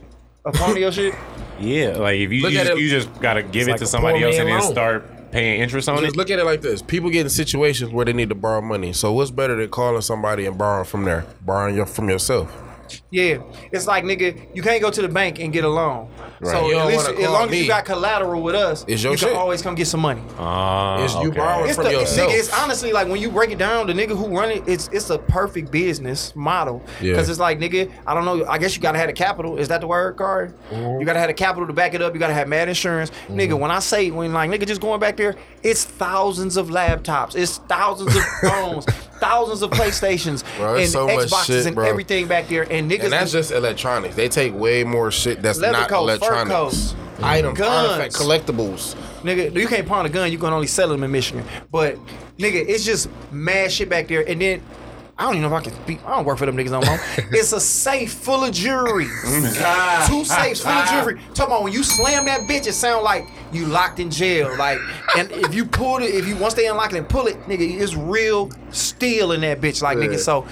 upon your shit. Yeah, like if you Look you at just, it- you just gotta give it like to a somebody poor else and man then loan. start paying interest on Just it. look at it like this: people get in situations where they need to borrow money. So what's better than calling somebody and borrowing from there, borrowing your, from yourself? Yeah, it's like nigga, you can't go to the bank and get a loan. Right. So at least as call long as you got collateral with us, It's your you can always come get some money. Ah, It's you okay. borrowing It's from the yourself. nigga. It's honestly like when you break it down, the nigga who run it, it's it's a perfect business model. Yeah. Because it's like nigga, I don't know. I guess you gotta have the capital. Is that the word, card? Mm-hmm. You gotta have the capital to back it up. You gotta have mad insurance, nigga. When I say when like nigga just going back there, it's thousands of laptops, it's thousands of phones, thousands of PlayStations Bro, and so much Xboxes shit, and everything back there, and niggas. And that's just electronics. They take way more shit that's Leather not coats, fur electronics. coats, mm-hmm. Items, guns. artifact, collectibles. Nigga, you can't pawn a gun. You can only sell them in Michigan. But nigga, it's just mad shit back there. And then I don't even know if I can speak. I don't work for them niggas no more. it's a safe full of jewelry. Mm-hmm. Two safes full of ah. jewelry. Talking about when you slam that bitch, it sound like you locked in jail. Like, and if you pull it, if you once they unlock it and pull it, nigga, it's real steel in that bitch. Like, nigga, so.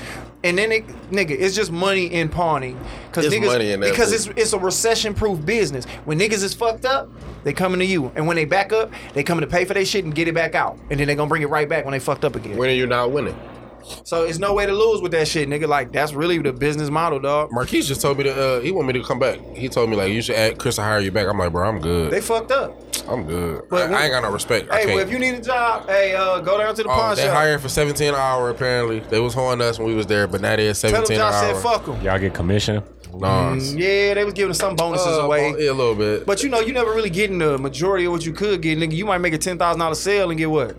And then it, nigga, it's just money in pawning. Cause It's niggas, money in that because it's it's a recession-proof business. When niggas is fucked up, they coming to you, and when they back up, they coming to pay for their shit and get it back out, and then they gonna bring it right back when they fucked up again. When are you not winning? So it's no way to lose with that shit, nigga. Like that's really the business model, dog. Marquise just told me to. Uh, he want me to come back. He told me like you should add Chris to hire you back. I'm like, bro, I'm good. They fucked up. I'm good. But I, when- I ain't got no respect. Hey, well, if you need a job, hey, uh, go down to the Oh, pawn they shop. hired for 17 an hour apparently. They was holding us when we was there, but now they is Tell them 17 an hour. said fuck them. Y'all get commission. Nah. Yeah, they was giving us some bonuses Uh, away. well, yeah, a little bit. But you know, you never really getting the majority of what you could get, nigga. You might make a ten thousand dollar sale and get what?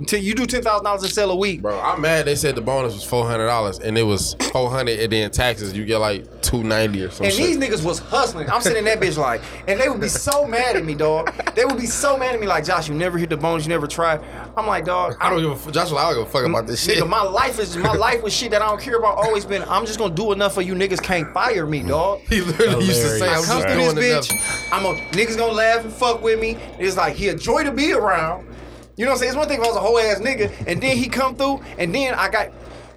Until you do ten thousand dollars in sale a week. Bro, I'm mad. They said the bonus was four hundred dollars, and it was four hundred, and then taxes you get like two ninety or something. And shit. these niggas was hustling. I'm sitting in that bitch like, and they would be so mad at me, dog. They would be so mad at me like, Josh, you never hit the bonus, you never tried. I'm like, dog, I don't give a f- Joshua. I don't give a fuck about this shit. Nigga, my life is my life was shit that I don't care about. Always been. I'm just gonna do enough for you niggas can't fire me, dog. he literally used to say, I "I'm come just doing this enough." bitch. I'm a niggas gonna laugh and fuck with me. It's like he a joy to be around. You know what I'm saying? It's one thing if I was a whole ass nigga, and then he come through, and then I got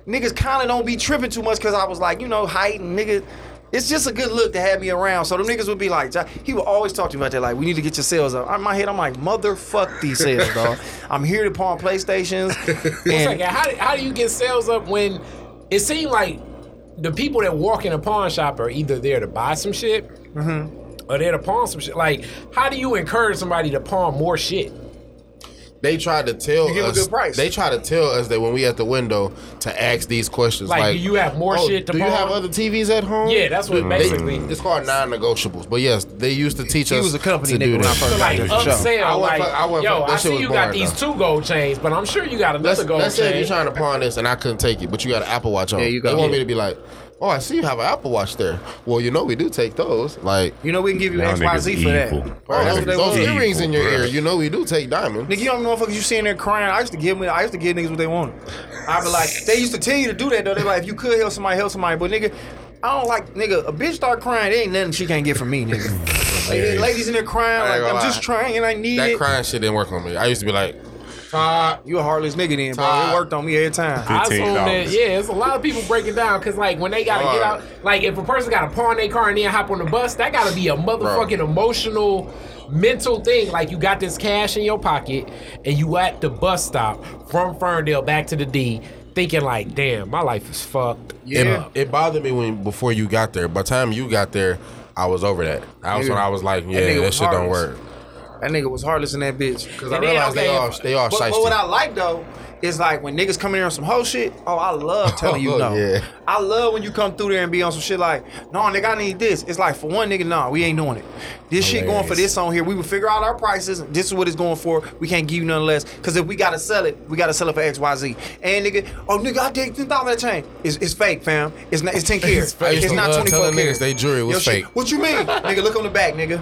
niggas kind of don't be tripping too much because I was like, you know, height and nigga. It's just a good look to have me around. So the niggas would be like, he would always talk to me about that. Like, we need to get your sales up. In my head, I'm like, motherfuck these sales, dog. I'm here to pawn PlayStations. And how, do- how do you get sales up when it seemed like the people that walk in a pawn shop are either there to buy some shit Mm-hmm. or there to pawn some shit? Like, how do you encourage somebody to pawn more shit? They tried to tell You give a us. good price. They tried to tell us that when we at the window to ask these questions, Like, like, do you have more oh, shit to Do you pawn? have other TVs at home? Yeah, that's what They- basically. It's called non-negotiables, but yes, they used to teach He us. was a company to nigga do when I that. first So like Show. upsell, I wouldn't like, fuck- I wouldn't yo, fuck- that I shit see was you got boring, these though. two gold chains, but I'm sure you got another Let's, gold let's say if chain. you're trying to pawn this and I couldn't take it, but you got an Apple Watch on. Yeah, you got- They got- want me to be like, oh, I see you have an Apple Watch there. Well, you know we do take those. Like, you know we can give you Y'all X, Y, niggas Z for that. evil. Right, that's those, what they those want. earrings in your bruh. ear, you know we do take diamonds. Nigga, you don't know motherfuckers you sitting there crying. I used to give me, I used to give niggas what they wanted. I be like, they used to tell you to do that though. They like, if you could help somebody, help somebody. But nigga, I don't like nigga. A bitch start crying, there ain't nothing she can't get from me, nigga. like, ladies in there crying, I ain't like gonna I'm just lie. trying and I need That it. crying shit didn't work on me. I used to be like, Todd, You a heartless nigga then, bro. Todd. It worked on me every time. I assume that $15. yeah, it's a lot of people breaking down because like when they gotta get out, like if a person gotta pawn their car and then hop on the bus, that gotta be a motherfucking emotional, mental thing. Like you got this cash in your pocket and you at the bus stop from Ferndale back to the D, thinking like, damn, my life is fucked. Yeah. It, it bothered me when before you got there. By the time you got there, I was over that. That was Yeah. when I was like, yeah, nigga that, was shit don't work. That nigga was heartless in that bitch. Because I realized they okay, all if- they all But, but what I like though is like when niggas come in there on some whole shit. Oh, I love telling you Oh, no. yeah. I love when you come through there and be on some shit like, no, nigga, I need this. It's like for one nigga, no, we ain't doing it. This shit going for this on here. We will figure out our prices. This is what it's going for. We can't give you none less. Cause if we gotta sell it, we gotta sell it for X, Y, Z. And nigga, oh nigga, I take ten thousand that chain. It's, it's fake, fam. It's not. It's ten carats. I used It's not twenty four carats. they jewelry was Yo, shit, fake. What you mean, nigga? Look on the back, nigga.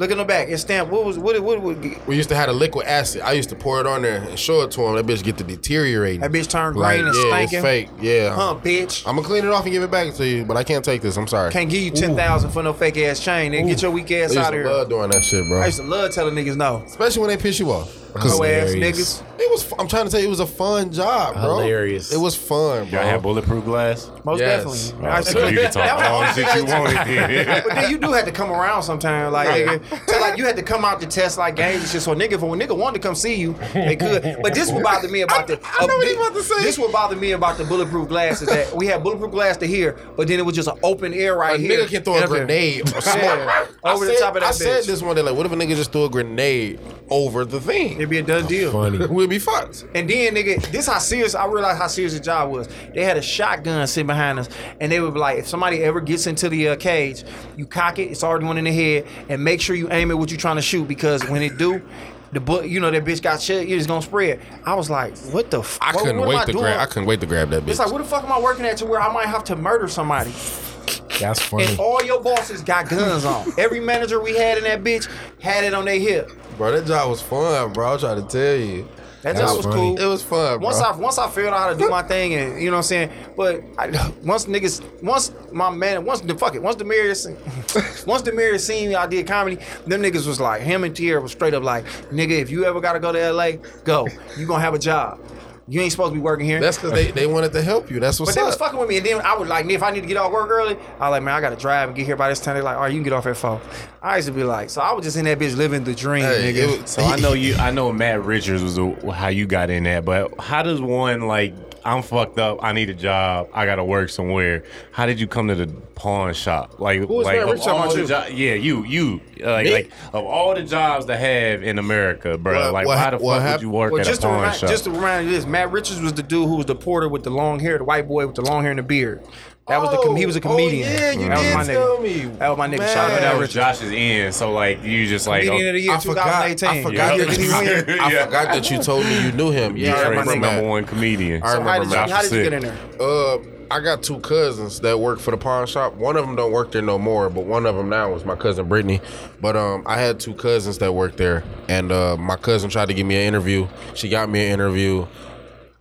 Look on the back. It's stamped. What was what? What? what We used to have a liquid acid. I used to pour it on there and show it to him. That bitch get to deteriorating. That bitch turn Like, green and yeah, stinking. it's fake. Yeah. Huh, bitch. I'm gonna clean it off and give it back to you, but I can't take this. I'm sorry. Can't give you ten thousand for no fake ass chain. Nigga, get your weak I ass used out to of here. i love doing that shit, bro. I used to love telling niggas no. Especially when they piss you off. Hoe ass niggas. It was. I'm trying to tell you, it was a fun job, bro. Hilarious. It was fun, bro. Y'all have bulletproof glass? Most Yes. definitely. Oh, I- so you can talk all the shit you wanted. then. But then you do have to come around sometime, like nigga. So like you had to come out to test like games and shit. So nigga, if a nigga wanted to come see you, they could. But this would bother me about the. I know a what he big- about to say. This would bother me about the bulletproof glass is that we had bulletproof glass to here, but then it was just an open air A right here. nigga can throw a grenade or something. Yeah, I over the said- top of that I said bitch. this one day, like, what if a nigga just threw a grenade over the thing? It'd be a done deal. Funny. We'd be fucked. And then, nigga, this how serious I realized how serious the job was. They had a shotgun sitting behind us, and they would be like, if somebody ever gets into the uh, cage, you cock it, it's already one in the head, and make sure you aim at what you're trying to shoot because when it do, the book, you know, that bitch got shit, it's gonna spread. I was like, what the? F- I what- couldn't what am wait to doing? grab. I couldn't wait to grab that bitch. It's like, what the fuck am I working at to where I might have to murder somebody? That's funny. And all your bosses got guns on. Every manager we had in that bitch had it on their hip. bro, that job was fun, bro. I'm trying to tell you. That That's job was funny. cool. It was fun, bro. Once I once I figured out how to do my thing, and you know what I'm saying. But I, once niggas, once my man, once the fuck it, once Demarius, once Demarius seen me, I did comedy. Them niggas was like him and Tierra was straight up like, nigga, if you ever gotta go to LA, go. You gonna have a job. You ain't supposed to be working here. That's because they, they wanted to help you. That's what's but they was fucking with me, and then I would like, if I need to get off work early, I was like, man, I gotta drive and get here by this time. They're like, all right, you can get off at four. I used to be like, so I was just in that bitch living the dream, Hey, nigga. was- So I know you. I know Matt Richards was the, how you got in that, but how does one like? I'm fucked up. I need a job. I gotta work somewhere. How did you come to the pawn shop? Like, was like Matt of all the jo- yeah, you, you, uh, like, Me? like of all the jobs to have in America, bro. Like, what why hap- the fuck what would you work Well, at a pawn remind, shop? just to remind you this, Matt Richards was the dude who was the porter with the long hair, the white boy with the long hair and the beard. That was the com- he was a Oh, oh, comedian. yeah, you that was my tell nigga. me. That was my nigga. Man. Shout out that was Richards. Josh's end. So like, you just like, Comedian of the year, I forgot. 2018. I forgot. Yeah. that you knew- I forgot that you told me you knew him. yeah, Yeah, I Detroit's remember number one comedian. I So how remember did you, Matt. how did you Sick. get in there? Uh, I got two cousins that work for the pawn shop. One of them don't work there no more, but one of them now is my cousin Brittany. But um, I had two cousins that worked there, and uh, my cousin tried to give me an interview. She got me an interview.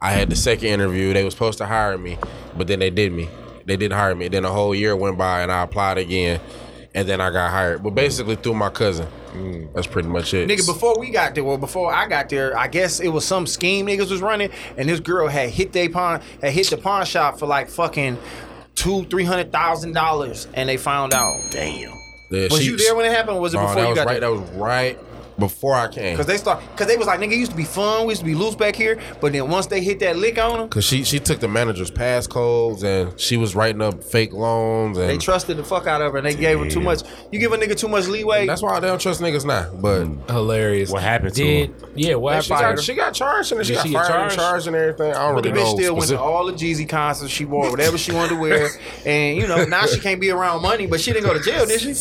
I had the second interview. They was supposed to hire me, but then they did me. They didn't hire me. Then a whole year went by, and I applied again, and then I got hired. But basically through my cousin. Mm, that's pretty much it. Nigga, before we got there, well, before I got there, I guess it was some scheme niggas was running, and this girl had hit they pawn, had hit the pawn shop for like fucking two, three hundred thousand dollars, and they found out. Damn. Yeah, Was she- you there when it happened? Or was it No, before that you was got right. there? That was right before I came. Cause they start, cause they was like, nigga, it used to be fun. We used to be loose back here, but then once they hit that lick on them, Cause she she took the manager's passcodes and she was writing up fake loans and they trusted the fuck out of her, and they gave her too much. You give a nigga too much leeway. that's why I don't trust niggas now. But mm. Hilarious. What happened to Did, him? Yeah, what she happened? got, she got charged and then she got she get fired and charged? charged and everything. I don't But the really bitch know. still went to all the Jeezy concerts. She wore whatever she wanted to wear, and you know now she can't be around money. But she didn't go to jail, did she?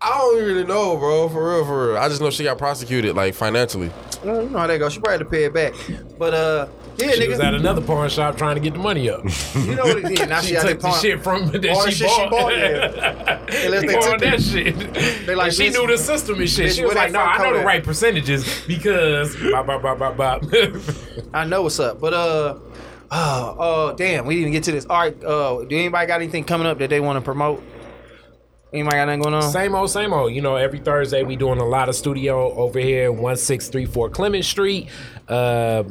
I don't really know, bro. For real, for real. I just know she got prosecuted like financially. Well, you know how that goes. She probably had to pay it back. But uh, yeah, She was at another pawn shop trying to get the money up. you know what it did. Now she she, took the pawn- shit from that she shit she bought. bought, yeah. Unless they Pawn took that shit. They like, and she knew the system and shit. She was like, "No, I know the right percentages because." bop, bop, bop, bop, bop. I know what's up. But uh, oh, oh, damn, we didn't even get to this. All right, uh, do anybody got anything coming up that they want to promote? Anybody got nothing going on? Same old, same old. You know, every Thursday we doing a lot of studio over here, one six three four Clement Street. Uh,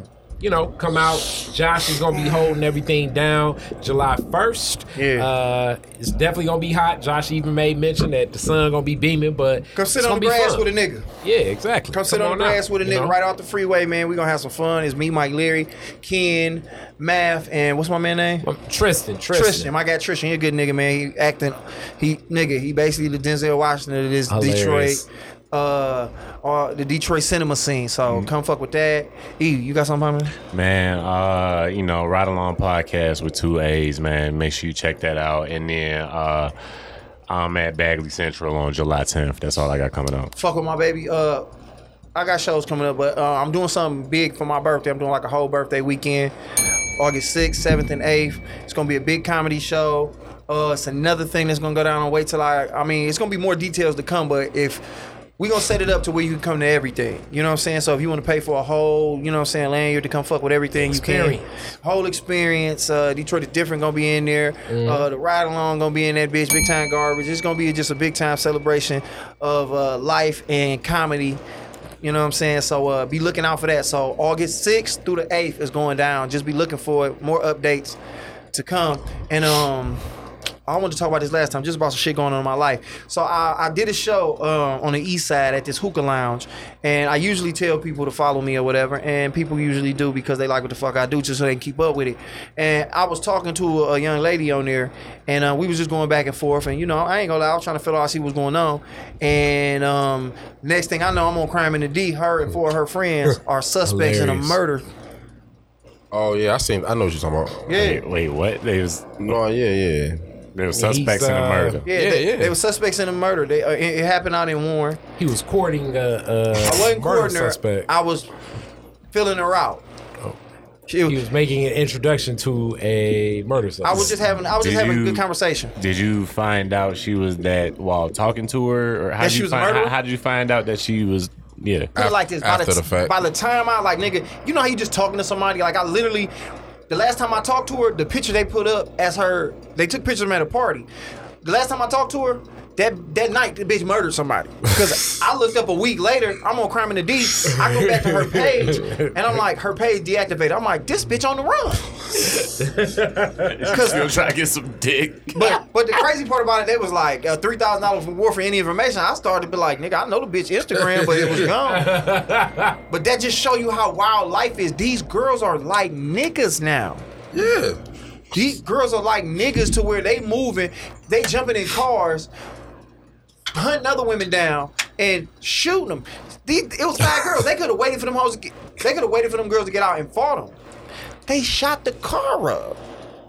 you know, come out. Josh is gonna be holding everything down July first. Yeah. Uh, it's definitely gonna be hot. Josh even made mention that the sun gonna be beaming, but Come sit on the grass fun. with a nigga. Yeah, exactly. Come sit on the out, grass with a you nigga know? right off the freeway, man. We gonna have some fun. It's me, Mike Leary, Ken, Math, and what's my man name? Tristan, Tristan. Tristan. My guy Tristan, he a good nigga, man. He acting, he nigga, he basically the Denzel Washington of this Hilarious. Detroit, uh, or the Detroit cinema scene. So Mm-hmm. come fuck with that. E, you got something, man? Man, uh, you know, Ride Along Podcast with two A's, man. Make sure you check that out. And then uh I'm at Bagley Central on July 10th. That's all I got coming up. Fuck with my baby. Uh, I got shows coming up, but uh, I'm doing something big for my birthday. I'm doing like a whole birthday weekend, August 6th, 7th, and 8th. It's gonna be a big comedy show. Uh, it's another thing that's gonna go down. on wait till I. I mean, it's gonna be more details to come, but if we gonna set it up to where you can come to everything. You know what I'm saying? So if you want to pay for a whole, you know what I'm saying, lanyard to come fuck with everything, you Experience. can. Whole experience. Uh, Detroit is different gonna be in there. Uh, the ride along gonna be in that bitch. Big time garbage. It's gonna be just a big time celebration of uh, life and comedy. You know what I'm saying? So uh, be looking out for that. So August 6th through the 8th is going down. Just be looking for it. More updates to come. And um, I wanted to talk about this last time, just about some shit going on in my life. So I, I did a show uh, on the east side at this hookah lounge, and I usually tell people to follow me or whatever, and people usually do because they like what the fuck I do, just so they can keep up with it. And I was talking to a, a young lady on there, and uh, we was just going back and forth, and you know, I ain't gonna lie, I was trying to figure out see what's going on. And um, next thing I know, I'm on Crime in the D. Her and four of her friends are suspects in a murder. Oh yeah, I seen. I know what you're talking about. Yeah. Wait, wait, what? They was No, yeah, yeah. They were suspects in a uh, murder. Yeah, Yeah, they, yeah. they were suspects in a murder. They, uh, it, it happened out in Warren. He was courting a, a I wasn't murder courting her. suspect. I was filling her out. She, he was making an introduction to a murder suspect. I was just having I was just Did having a you- good conversation. Did you find out she was that while talking to her, or how That did she you was a find? murderer? How, how did you find out that she was? Yeah. Put it like this. By after the, the fact. by the time I like nigga, you know how you just talking to somebody like I literally. The last time I talked to her, the picture they put up as her, they took pictures of her at a party. The last time I talked to her, that that night the bitch murdered somebody. Because I looked up a week later, I'm on Crime in the D. I go back to her page, and I'm like, her page deactivated. I'm like, this bitch on the run. Still trying to get some dick. But but the crazy part about it, they was like uh, three thousand dollars reward for any information. I started to be like, nigga, I know the bitch Instagram, but it was gone. but that just show you how wild life is. These girls are like niggas now. Yeah. These girls are like niggas to where they moving, they jumping in cars, hunting other women down and shooting them. These, it was five girls. They could have waited for them hoes. To get, they could have waited for them girls to get out and fought them. They shot the car up.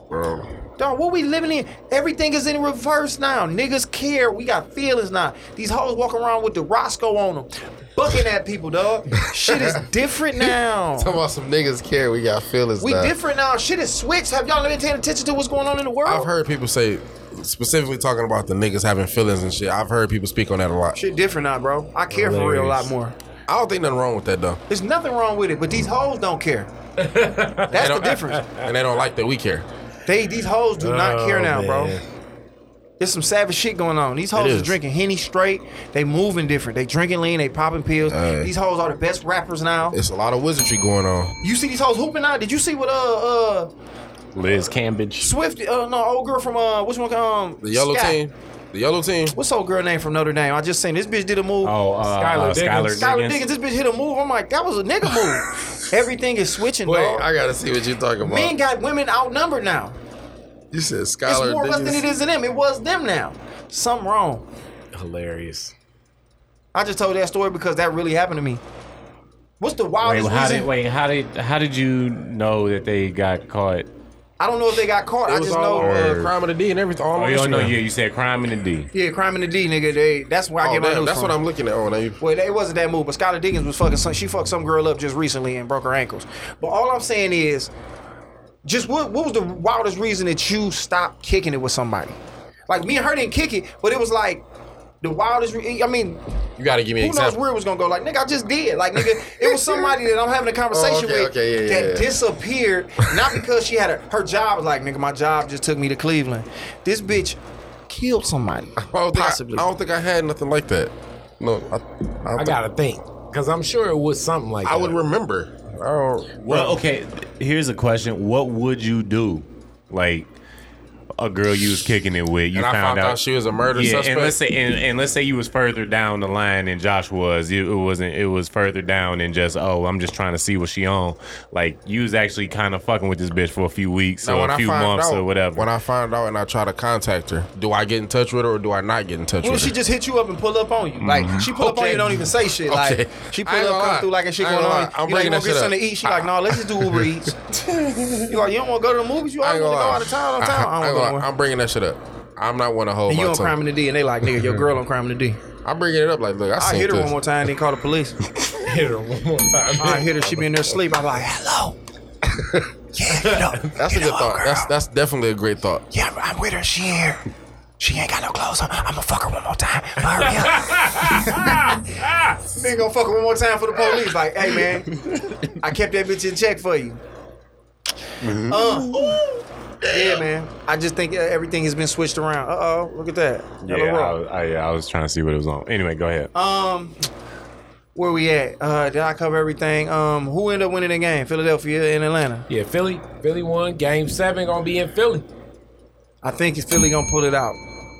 Bro. Dog, what we living in? Everything is in reverse now. Niggas care. We got feelings now. These hoes walking around with the Roscoe on them, bucking at people, dog. Shit is different now. Talking about some niggas care. We got feelings. We now. different now. Shit is switched. Have y'all been paying attention to what's going on in the world? I've heard people say, specifically talking about the niggas having feelings and shit. I've heard people speak on that a lot. Shit different now, bro. I care for real a lot more. I don't think nothing wrong with that though. There's nothing wrong with it, but these hoes don't care. That's They the don't- difference. And they don't like that we care. They these hoes do not Oh, care now, bro. There's some savage shit going on. These hoes It is is. drinking henny straight. They moving different. They drinking lean. They popping pills. Uh, these hoes are the best rappers now. It's a lot of wizardry going on. You see these hoes hooping out? Did you see what uh uh Liz Cambage. Swift uh no old girl from uh which one um The yellow Scott. team. The yellow team. What's old girl name from Notre Dame? I just seen this bitch did a move. Oh, uh, Skylar uh, Diggins. Skylar Diggins. Diggins, this bitch hit a move. I'm like, that was a nigga move. Everything is switching, Wait, dog. I gotta see what you're talking about. Men got women outnumbered now. you said It's Skylar more us than it is in them. It was them now. Something wrong. Hilarious. I just told that story because that really happened to me. What's the Wait, wildest how reason? did wait? How did how did you know that they got caught? I don't know if they got caught. I It was just know. uh, crime of the D and everything. All Oh, on you don't know. Yeah, you said crime in the D. Yeah, crime in the D, nigga. They, that's where I Oh, get my news that's from. what I'm looking at. Oh, now you. Well, it wasn't that move, but Skylar Diggins was fucking. Some, she fucked some girl up just recently and broke her ankles. But all I'm saying is, just what what was the wildest reason that you stopped kicking it with somebody? Like me and her didn't kick it, but it was like the wildest. Re- I mean, You gotta give me who an knows example. where it was gonna go? Like nigga, I just did. Like nigga, it was somebody that I'm having a conversation Oh, okay, with okay, yeah, yeah, that yeah. disappeared, not because she had a, her job. Was like nigga, my job just took me to Cleveland. This bitch killed somebody. I don't, think I, Possibly. I don't think I had nothing like that. No, I, I, I gotta think, cause I'm sure it was something like I that. would remember. I don't. Well, okay. Here's a question: What would you do, like a girl you was kicking it with? You And I found, found out she was a murder yeah, suspect? and let's say and, and let's say you was further down the line than Josh was. It, it wasn't. It was further down than just oh, I'm just trying to see what she on. Like you was actually kind of fucking with this bitch for a few weeks Now, or a few months out, or whatever. When I find out and I try to contact her, do I get in touch with her or do I not get in touch What with if her? she just hit you up and pull up on you? Like she pull up on Okay. you, don't even say shit. Okay. Like she pull up, gonna come lie. through like a shit I ain't going gonna on. I'm you like, you bringing wanna that get shit something up. to eat? She like, no, let's just do Uber Eats. you like, you don't want to go to the movies? You I always want to go out of town, on town. I I don't ain't gonna go. I'm bringing that shit up. I'm not one to hold And you on tongue. crime in the D, and they like, nigga, your girl on crime in the D. I'm bringing it up like, look, I I hit her this. one more time, then call the police. hit her one more time. I hit her, she be in there asleep. I'm like, hello. Yeah, you know, That's a good know, thought. girl. That's that's definitely a great thought. Yeah, I'm with her. She here. She ain't got no clothes on. I'm gonna fuck her one more time. Hurry up. Nigga gonna fuck her one more time for the police. Like, hey man, I kept that bitch in check for you. Uh, yeah, man. I just think uh, everything has been switched around. Uh oh, look at that. yeah, I was, I, yeah, I was trying to see what it was on. Anyway, go ahead. Um, Where we at? Uh, did I cover everything? Um, who ended up winning the game? Philadelphia and Atlanta. Yeah, Philly. Philly won. Game seven gonna be in Philly. I think it's Philly gonna pull it out.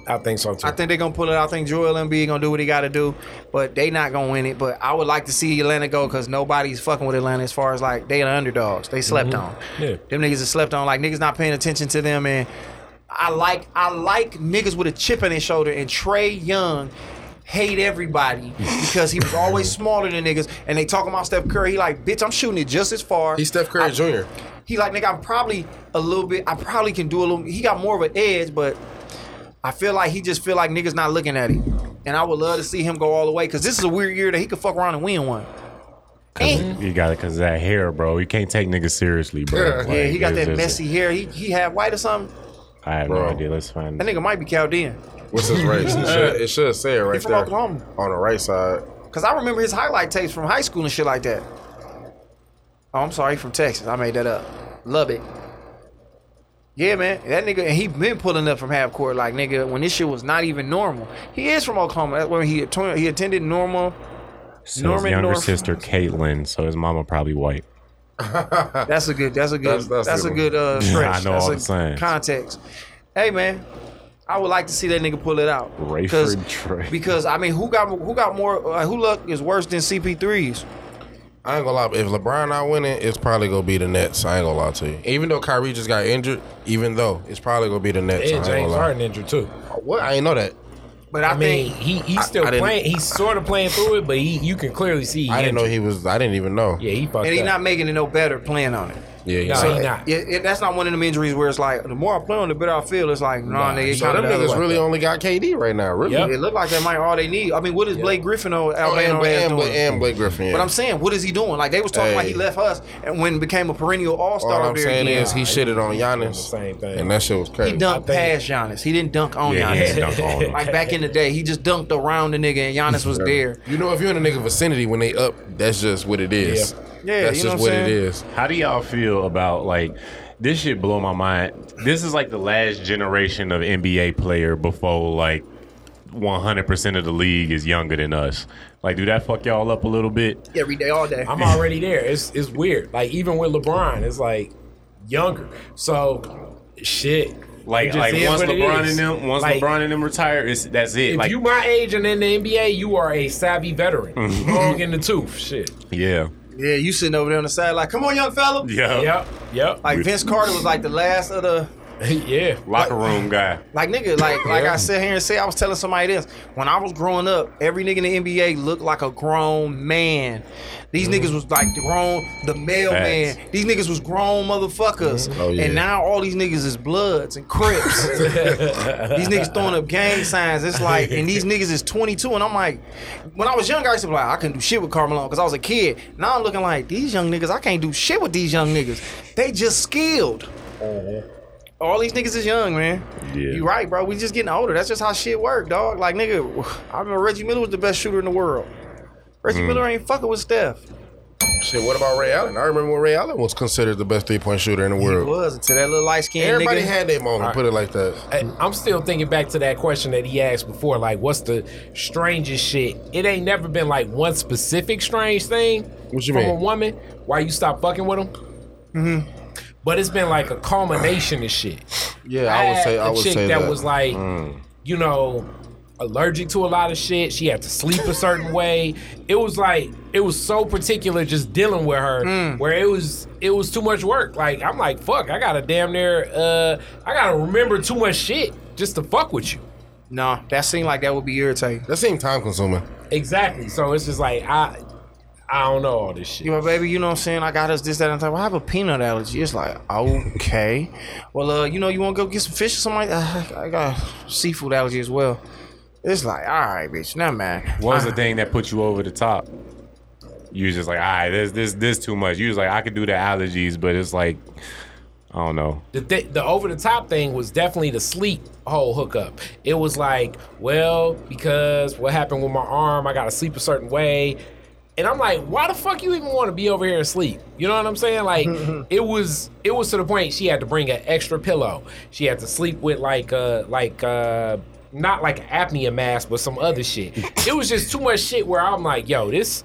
I think so too. I think they're gonna pull it out. I think Joel Embiid gonna do what he got to do, but they not gonna win it. But I would like to see Atlanta go because nobody's fucking with Atlanta as far as like they the underdogs. They slept mm-hmm. on. Yeah. Them niggas are slept on. Like niggas not paying attention to them. And I like I like niggas with a chip on their shoulder. And Trae Young hate everybody because he was always smaller than niggas. And they talking about Steph Curry. He like, bitch, I'm shooting it just as far. He's Steph Curry I- Jr. He like, nigga, I'm probably a little bit. I probably can do a little. He got more of an edge, but I feel like he just feel like niggas not looking at him. And I would love to see him go all the way because this is a weird year that he could fuck around and win one. And- You got it because that hair, bro. You can't take niggas seriously, bro. yeah, he got that just- messy hair. He he had white or something. I have Bro. no idea. Let's find That nigga might be Chaldean. What's his race? It should, it should say it right from there Oklahoma. on the right side. Cause I remember his highlight tapes from high school and shit like that. Oh, I'm sorry, from Texas. I made that up. Lubbock. Yeah, man. That nigga, and he been pulling up from half court like nigga when this shit was not even normal. He is from Oklahoma. That's where he att- he attended normal. So his Norman younger North- sister, Caitlyn. So his mama probably white. That's a good. That's a good. That's- That's, that's a a good uh, I stretch. know that's all a the signs. context. Hey man, I would like to see that nigga pull it out. Because- Rayford Trae. Because I mean, who got who got more? Uh, who luck is worse than CP3s? I ain't gonna lie. If LeBron not winning, it's probably gonna be the Nets. I ain't gonna lie to you. Even though Kyrie just got injured, even though it's probably gonna be the Nets. And James. Harden injured too. What? I ain't know that. But I, I mean, think he he's still I didn't- playing. He's sort of playing through it, but he you can clearly see. He I didn't know he was. I didn't even know. Yeah, he fucked and he up. not making it no better playing on it. Yeah, he No, said not. Yeah, it, that's not one of them injuries where it's like the more I play on, the better I feel. It's like, nah, nigga, it So them niggas way. really only got KD right now. Really? Yep. It look like that might all they need. I mean, what is Blake Griffin or Oh, Alabama and, ass and, doing? Blake, and Blake Griffin. Yeah. But I'm saying, what is he doing? Like they was talking like he left us and when became a perennial all all star I'm there saying again. is he shitted on Giannis. Same thing. And that shit was crazy. he dunked past Giannis. He didn't dunk on Yeah, Giannis. he didn't on him. Like back in the day, he just dunked around the nigga and Giannis was there. You know, if you're in a nigga vicinity when they up, that's just what it is. Yeah, that's you know just what what I'm it saying? is. How do y'all feel about like this? Shit blow my mind. This is like the last generation of NBA player before like 100 percent of the league is younger than us. Like, do that fuck y'all up a little bit? Every day, all day. I'm already there. It's it's weird. Like even with LeBron, it's like younger. So shit. Like, like once LeBron and them, once Like, LeBron and them retire, it's that's it. If like, you my age and in the NBA, you are a savvy veteran. Long in the tooth. Shit. yeah, yeah, you sitting over there on the side like, come on, young fella. yeah, Yep. Yep. Like Vince Carter was like the last of the yeah. locker room guy. Like nigga, like like Yeah. I sit here and say, I was telling somebody this. When I was growing up, every nigga in the NBA looked like a grown man. These niggas mm-hmm. was like the grown, the mailman. These niggas was grown motherfuckers. Mm-hmm. Oh, yeah. And now all these niggas is bloods and crips. these niggas throwing up gang signs. It's like, and these niggas is 22. And I'm like, when I was younger, I used to be like, I couldn't do shit with Carmelo because I was a kid. Now I'm looking like, these young niggas, I can't do shit with these young niggas. They just skilled. Uh-huh. All these niggas is young, man. Yeah. You right, bro. We just getting older. That's just how shit work, dog. Like, nigga, I remember Reggie Miller was the best shooter in the world. Reggie Mm. Miller ain't fucking with Steph. Shit, what about Ray Allen? I remember when Ray Allen was considered the best three point shooter in the world. He was until that little light skinned Everybody nigga. had their moment. Put it like that. I- I'm still thinking back to that question that he asked before. Like, what's the strangest shit? It ain't never been like one specific strange thing What you from mean? a woman. Why you stop fucking with him? Mm-hmm. But it's been like a culmination of shit. Yeah, I would say I a would chick say that, that. Mm. was like, you know, allergic to a lot of shit. She had to sleep a certain way. It was like it was so particular just dealing with her, Mm. where it was it was too much work. Like I'm like, fuck, I gotta damn near, uh, I gotta remember too much shit just to fuck with you. Nah, that seemed like that would be irritating. that seemed time consuming. Exactly. So it's just like I, I don't know all this shit. You know, baby, you know what I'm saying? I got us this, that, and that. Well, I have a peanut allergy. It's like, okay. Well, uh, you know, you want to go get some fish or something like that? I got a seafood allergy as well. It's like, all right, bitch. Nah, man. What was the thing that put you over the top? You was just like, all right, this this this too much. You was like, I could do the allergies, but it's like, I don't know. the th- the over the top thing was definitely the sleep whole hookup. It was like, well, because what happened with my arm, I got to sleep a certain way. And I'm like, why the fuck you even want to be over here and sleep? You know what I'm saying? Like, it was it was to the point she had to bring an extra pillow. She had to sleep with like uh like uh not like an apnea mask, but some other shit. It was just too much shit where I'm like, yo, this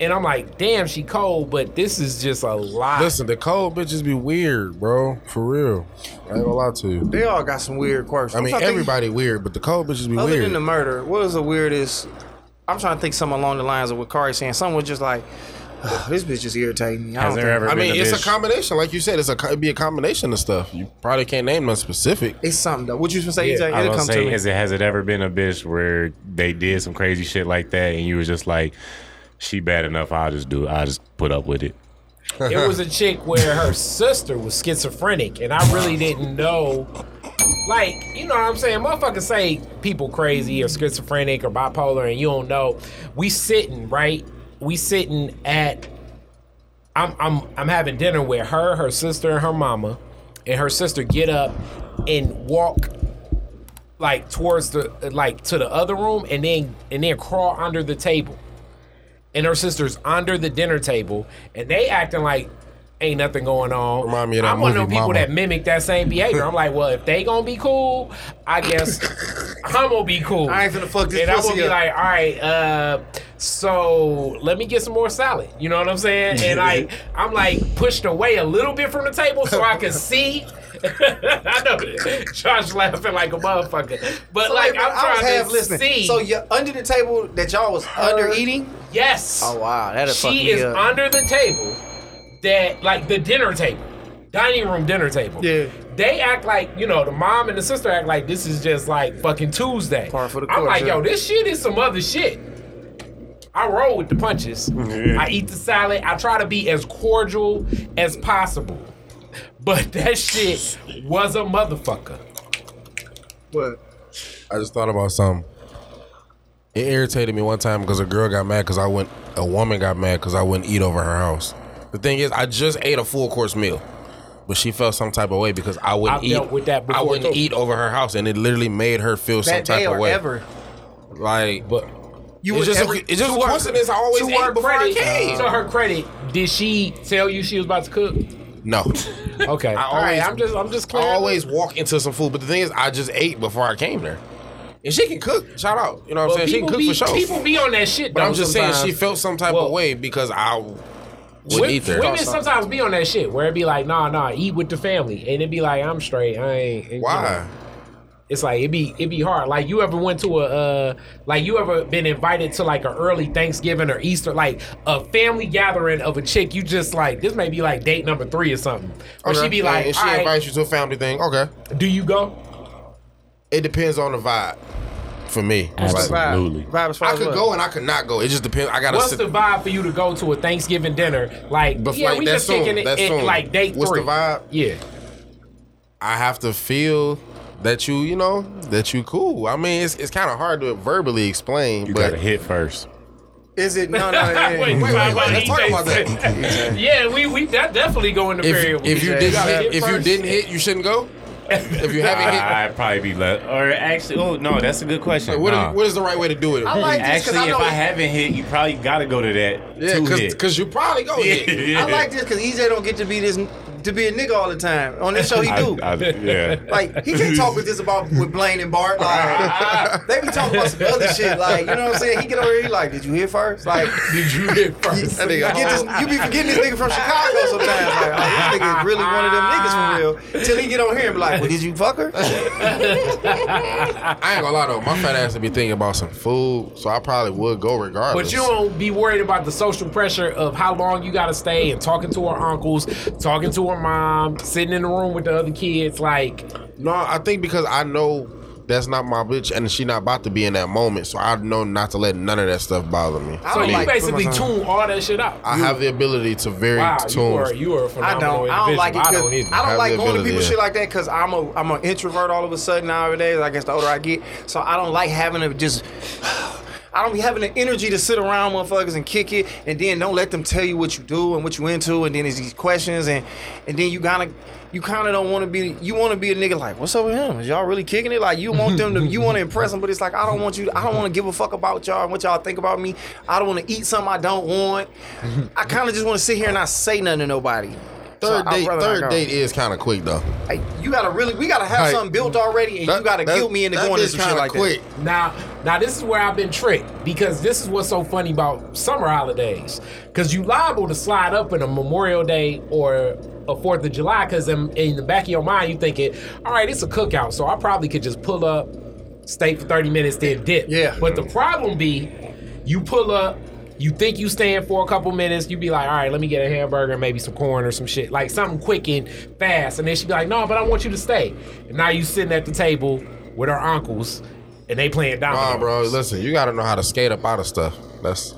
and I'm like, damn, she cold, but this is just a lot. Listen, the cold bitches be weird, bro. For real. I ain't gonna lie to you. They all got some weird quirks. I mean, trying to think- everybody weird, but the cold bitches be Other weird. than the murder, what is the weirdest? I'm trying to think something along the lines of what Kari saying. Someone was just like, this bitch is irritating me. I Has don't there think- ever I been mean, a it's bitch? a combination, like you said. It's a it'd be a combination of stuff. You probably can't name one specific. It's something though. What you supposed to say? Yeah, EJ? I It'll was come gonna to say, me. is it has it ever been a bitch where they did some crazy shit like that, and you was just like, she bad enough, I'll just do it. I'll just put up with it. it was a chick where her sister was schizophrenic, and I really didn't know. Like, you know what I'm saying? Motherfuckers say people crazy or schizophrenic or bipolar, and you don't know. We sitting right. We sitting at. I'm I'm I'm having dinner with her, her sister, and her mama, and her sister get up and walk like towards the like to the other room, and then and then crawl under the table and her sister's under the dinner table, and they acting like ain't nothing going on. Remind me of that I'm one of them people Mama. that mimic that same behavior. I'm like, well, if they gonna be cool, I guess I'm gonna be cool. I ain't gonna fuck this And I'm gonna be up. like, all right, uh, so let me get some more salad. You know what I'm saying? And like, I'm like pushed away a little bit from the table so I can see. I know Josh laughing like a motherfucker, but So, like wait, I'm I was trying half to listening. see. So you're under the table that y'all was under eating? yes. Oh wow, that'll fuck she me is up. under the table that like the dinner table dining room dinner table Yeah. they act like you know the mom and the sister act like this is just like fucking tuesday Par for the i'm course, like yeah. yo this shit is some other shit I roll with the punches. I eat the salad. I try to be as cordial as possible. But that shit was a motherfucker. What? I just thought about something. It irritated me one time because a girl got mad because I went. A woman got mad because I wouldn't eat over her house. The thing is, I just ate a full course meal, but she felt some type of way because I wouldn't I've eat. dealt with that I before, wouldn't too. eat over her house, and it literally made her feel some That type day of or way. ever? Like, But You it's would just ever, it's just to her- coincidence. I always to ate her before credit, I came. To her credit, did she tell you she was about to cook? no, Okay. I All right, always- I'm just I'm just I clear. always walk into some food, but the thing is, I just ate before I came there, and she can cook. Shout out, you know what I'm saying? She can cook be, for sure. People be on that shit. But though, I'm just saying sometimes. she felt some type Well, of way because I wouldn't Wo- Women sometimes be on that shit where it be like, nah, nah, eat with the family, and it be like, I'm straight. I ain't. Why? It's like it be it be hard. Like you ever went to a uh like you ever been invited to like an early Thanksgiving or Easter like a family gathering of a chick you just like this may be like date number three or something. Or Okay. she be like, and she "All right, invites you to a family thing. Okay, do you go? it depends on the vibe. For me, What's the Like, vibe? Absolutely. Vibe I could go and I could not go. It just depends. I gotta What's sit. the vibe for you to go to a Thanksgiving dinner? Like, But, yeah, like, we that's just kicking soon. it That's at, soon. like date What's the three. vibe? Yeah. I have to feel that you, you know, that you cool. I mean, it's it's kind of hard to verbally explain, You but gotta hit first. Is it? No, no. yeah. wait, wait, wait, let's talk about that. yeah, we we that definitely go in the period. if, if you didn't hit, hit if you didn't hit, you shouldn't go. If you haven't hit, I, would probably be left. Or actually, oh no, that's a good question. what, Nah. is, what is the right way to do it? I like this because Actually, I if know. I haven't hit, you probably gotta go to that yeah, to hit. because you probably go hit. Yeah. I like this because EJ don't get to be this to be a nigga all the time. On this show, he do. I, I, yeah. Like he can't talk with this about with Blaine and Bart. Like they be talking about some other shit. Like you know what I'm saying? He get over here, he like, did you hit first? Like did you hit first? That you, nigga get this, you be forgetting this nigga from Chicago sometimes. Like, oh, this nigga is really one of them niggas for real. Till he get on here and be like, well, did you fuck her? I ain't gonna lie though, my fat ass would be thinking about some food, so I probably would go regardless. But you don't be worried about the social pressure of how long you gotta stay and talking to her uncles, talking to her mom, sitting in the room with the other kids. Like, No, I think because I know that's not my bitch, and she not about to be in that moment, so I know not to let none of that stuff bother me. I so don't you like basically tune all that shit out. I have the ability to very wow, you tune. are you are a I phenomenal don't. I don't like it. individual. I 'cause don't either. I don't Have like the going to people yeah. shit like that because I'm a I'm an introvert all of a sudden nowadays. I guess the older I get, so I don't like having to just. I don't be having the energy to sit around motherfuckers and kick it, and then don't let them tell you what you do and what you into, and then there's these questions, and and then you kind of you kind of don't want to be you want to be a nigga like what's up with him? Is y'all really kicking it? Like you want them to you want to impress them, but it's like I don't want you. I don't want to give a fuck about y'all and what y'all think about me. I don't want to eat something I don't want. I kind of just want to sit here and not say nothing to nobody. Third I'd date, third date is kind of quick though. Hey, you gotta really, we gotta have Like, something built already, and you gotta that- guilt me into that going to some shit kinda like quick. Now, Now this is where I've been tricked because this is what's so funny about summer holidays. Because you liable to slide up in a Memorial Day or a Fourth of July. Because in, in the back of your mind you thinking, all right, it's a cookout, so I probably could just pull up, stay for thirty minutes, then dip. Yeah. But the problem be, you pull up. You think you staying for a couple minutes, you be like, all right, let me get a hamburger and maybe some corn or some shit. Like something quick and fast. And then she be like, no, but I want you to stay. And now you sitting at the table with her uncles and they playing dominoes. Nah, bro. Listen, you gotta know how to skate up out of stuff. That's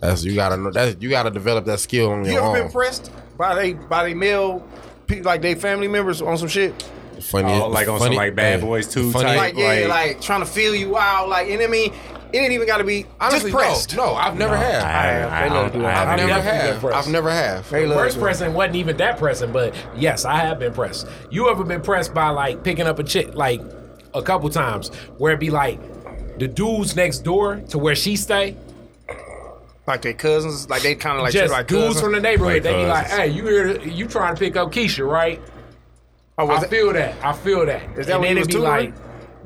that's you gotta know that you gotta develop that skill on You your own. You ever been pressed by they by they male people like they family members on some shit? Funny, Oh, like on some, like, Bad Boys too. funny, type? Like yeah, Like- like, trying to feel you out, like and I mean, it ain't even got to be Honestly, just pressed. no, no, I've never had. I, have. I, They love to do I, that. I I've never either. definitely have. I've never have. They First to. pressing wasn't even that pressing, but yes, I have been pressed. You ever been pressed by like picking up a chick like a couple times where it be like the dudes next door to where she stay, like their cousins, like they kind of like just like dudes cousins. from the neighborhood. Like they be like, "Hey, you here? You trying to pick up Keisha, right?" Oh, I that- feel that. I feel that. Is that and when then you it be tutoring? like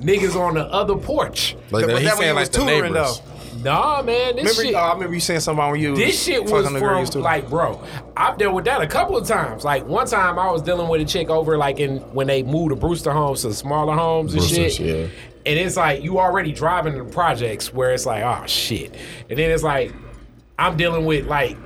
niggas on the other porch. Like But that, that he's when saying you like was the tutoring, neighbors. Nah, man, this Remember, shit. oh, I remember you saying something when you. This shit was fucking the girl you from was like, bro. I've dealt with that a couple of times. Like one time, I was dealing with a chick over like in when they moved to Brewster homes to smaller homes and Brewster's, shit. yeah. And it's like you already driving to the projects where it's like, oh shit. And then it's like I'm dealing with like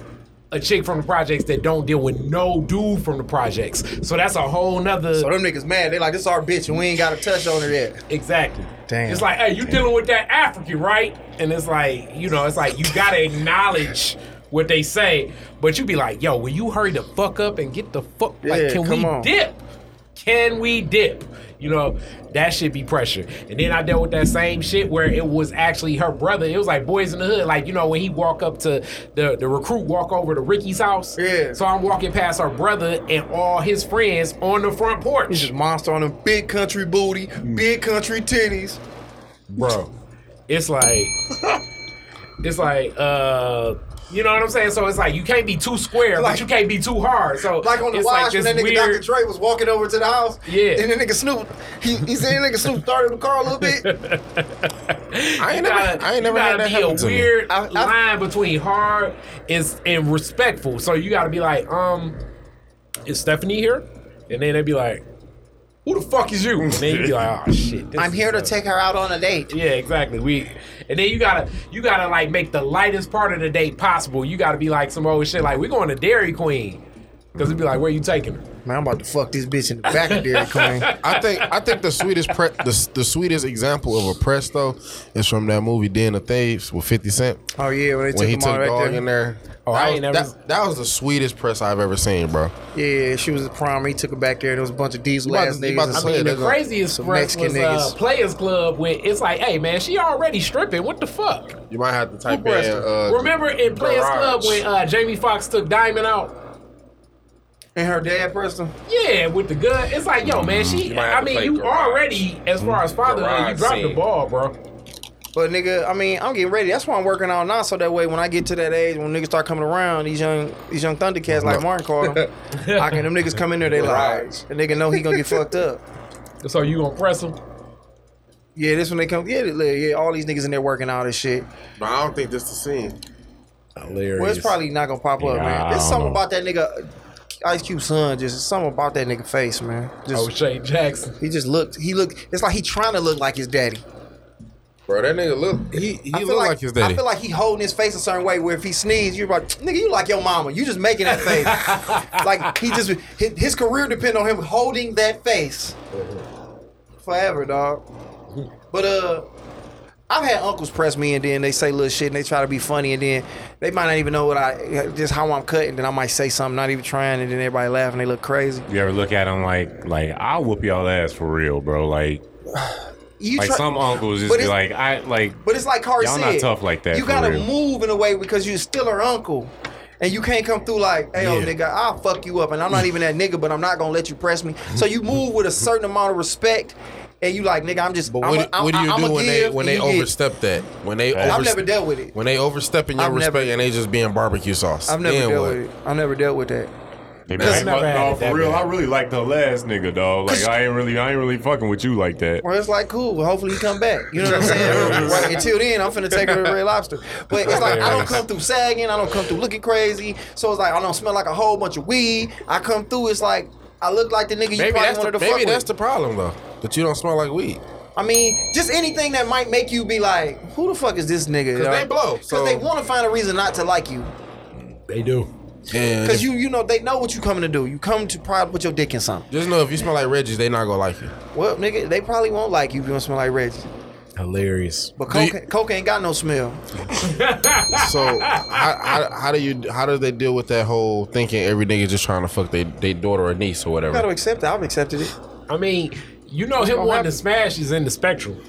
a chick from the projects that don't deal with no dude from the projects. So that's a whole nother. So them niggas mad. They like this our bitch and we ain't got a touch on her yet. Exactly. Damn. It's like, hey, you dealing with that African, right? And it's like, you know, it's like you gotta acknowledge what they say, but you be like, yo, will you hurry the fuck up and get the fuck? Yeah, like, can come we on. dip? Can we dip? You know, that should be pressure. And then I dealt with that same shit where it was actually her brother. It was like boys in the hood. Like, you know, when he walk up to the, the recruit walk over to Ricky's house. Yeah. So I'm walking past her brother and all his friends on the front porch. He's just monster on them big country booty, big country titties. bro. It's like, it's like, uh, you know what I'm saying? So it's like you can't be too square, Like- but you can't be too hard. So Like on the it's watch like when that nigga Dr. Dre was walking over to the house. Yeah. And the nigga Snoop, he, he said nigga Snoop started the car a little bit. I ain't You never, gotta, I ain't never you had gotta that be a weird I- I- line between hard and, and respectful. So you gotta be like, um, is Stephanie here? And then they'd be like, who the fuck is you? And then you'd be like, oh shit. this I'm here to take her out on a date. Yeah, exactly. We and then you gotta you gotta like make the lightest part of the date possible. You gotta be like some old shit like we're going to Dairy Queen. Cause it'd be like, where you taking her? Man, I'm about to fuck this bitch in the back of Dairy Queen. I think I think the sweetest pre- the, the sweetest example of a press though is from that movie Den of Thieves with Fifty Cent Oh yeah, when they took he him took out right dog there. in there. Oh, that, I was, ain't never- that, that was the sweetest press I've ever seen, bro. Yeah, she was at prom. He took her back there. And there was a bunch of diesel You about ass to- about to niggas. I mean, the craziest press Mexican was uh. Players Club. With it's like, hey man, she already stripping. What the fuck? You might have to type in. Uh, Remember in Players Club when uh, Jamie Foxx took Diamond out? And her dad pressed him. Yeah, with the gun. It's like, yo, man, mm, she. You might have I mean, you Garage. already, as far as mm-hmm. fatherhood, you Garage dropped the ball, bro. But nigga, I mean, I'm getting ready. That's why I'm working on now. So that way, when I get to that age, when niggas start coming around, these young, these young Thundercats like Martin called them, I can them niggas come in there, they like, the nigga know he gonna get fucked up. So you gonna press him? Yeah, this when they come. Yeah, yeah, all these niggas in there working all this shit. But I don't think this is the scene. Hilarious. Well, it's probably not gonna pop up, Yeah, man. I There's something know. about that nigga, Ice Cube son. Just something about that nigga face, man. Just Shane Jackson. he just looked. He looked. It's like he trying to look like his daddy. Bro, that nigga look he he look feel like, his daddy. I feel like he holding his face a certain way where if he sneezes, you're like, nigga, you like your mama. You just making that face. like he just his, his career depend on him holding that face forever, dog. But uh, I've had uncles press me and then they say little shit and they try to be funny and then they might not even know what I just how I'm cutting. Then I might say something, not even trying, and then everybody laugh and they look crazy. You ever look at them like, like I'll whoop y'all ass for real, bro? Like, You like try- some uncles just be like, I like. But it's like Cardi Y'all said. not tough like that, You gotta real. move in a way because you're still her uncle. And you can't come through like, hey, oh, yo, nigga, I'll fuck you up. And I'm not even that nigga, but I'm not gonna let you press me. So you move with a certain amount of respect. And you like, nigga, I'm just. but I'm what, do you I'm do a when they when they you get. overstep that? When they oh, I've overs- never dealt with it. when they overstep in your I've respect never- and they just being barbecue sauce. I've never then dealt what? with it. I've never dealt with that. They I be never no, for real, bad. I really like the last nigga, dog. Like I ain't really, I ain't really fucking with you like that. Well, it's like cool. Well, hopefully you come back. You know what I'm saying? right, until then, I'm finna take her to Red Lobster. But it's like I don't come through sagging. I don't come through looking crazy. So it's like I don't smell like a whole bunch of weed. I come through. It's like I look like the nigga you Maybe probably that's the, wanted to maybe fuck that's with. the problem though. That you don't smell like weed. I mean, just anything that might make you be like, who the fuck is this nigga? Because they blow, Because so- they want to find a reason not to like you. They do. Because you, you know, they know what you coming to do. You come to probably put your dick in something. just know if you smell like Reggie's, they not gonna like you. Well, nigga, they probably won't like you if you don't smell like Reggie. Hilarious. But Do you- coke, coke ain't got no smell. So how, how, how do you how do they deal with that whole thinking every nigga just trying to fuck their they daughter or niece or whatever? You gotta accept it. I've accepted it. I mean, you know him wanting to smash is in the spectrum.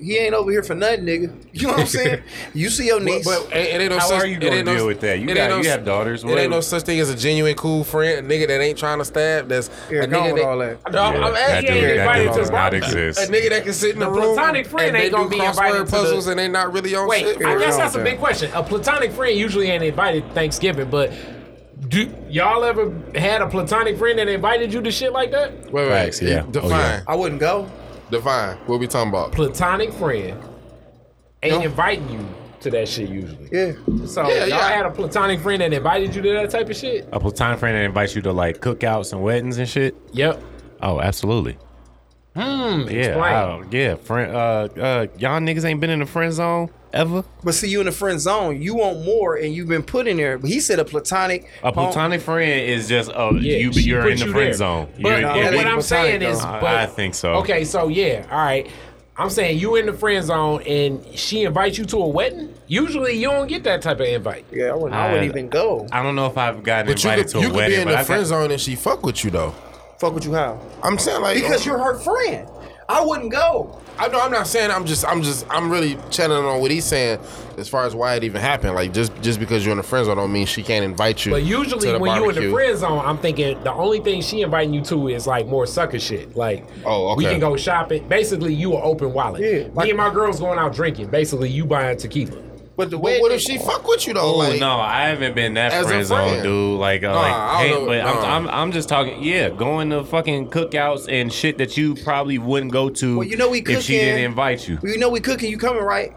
He ain't over here for nothing, nigga. You know what I'm saying? you see your niece. But it, it ain't no How such, are you it gonna ain't no- deal with that? You it got- ain't no you s- have daughters, It ain't no such thing as a genuine cool friend, a nigga that ain't trying to stab. That's Here, a nigga with all that. No, I'm, I'm that asking dude- you. that A dude nigga- does not exist. A nigga that can sit in the, The room platonic friend and they ain't gonna be crossword invited to the- puzzles and they not really on Wait, shit. I guess that's a big question. A platonic friend usually ain't invited Thanksgiving, but do y'all ever had a platonic friend that invited you to shit like that? Wait, wait, Facts, yeah. Define, Oh, yeah. I wouldn't go. define. What we talking about? Platonic friend ain't No. inviting you to that shit usually. Yeah. So Yeah, y'all yeah. had a platonic friend that invited you to that type of shit? A platonic friend that invites you to like cookouts and weddings and shit. Yep. Oh, absolutely. Hmm. Yeah, explain. I- yeah. Friend, uh, uh, y'all niggas ain't been in the friend zone ever. But see, you in the friend zone. You want more, and you've been put in there. But he said a platonic. A platonic friend is just a Yeah, you. she You're in the you friend there. zone. But, You're- but you're that what I'm saying platonic, is. I- but, I think so. Okay, so yeah, all right. I'm saying you in the friend zone and she invites you to a wedding. Usually you don't get that type of invite. Yeah, I wouldn't, I wouldn't even go. I don't know if I've gotten But you invited could, to a wedding. you could be in the friend got- zone and she fuck with you though. Fuck with you how? I'm saying like Because you're her friend. I wouldn't go. I know I'm not saying I'm just I'm just I'm really channeling on what he's saying as far as why it even happened. Like just just because you're in the friend zone don't mean she can't invite you. But usually when you're in the friend zone, I'm thinking the only thing she inviting you to is like more sucker shit. Like, Oh, we can go shopping. Basically, you an open wallet. Yeah, like- Me and my girls going out drinking. Basically, you buying tequila. But the But what if she fuck with you though? Oh like, no, I haven't been that As a friend zone, dude. Like, uh, Nah, I like, hey, know, but nah. I'm, I'm, I'm just talking. Yeah, going to fucking cookouts and shit that you probably wouldn't go to. Well, you know we if she didn't invite you. Well, you know we cooking. You coming right?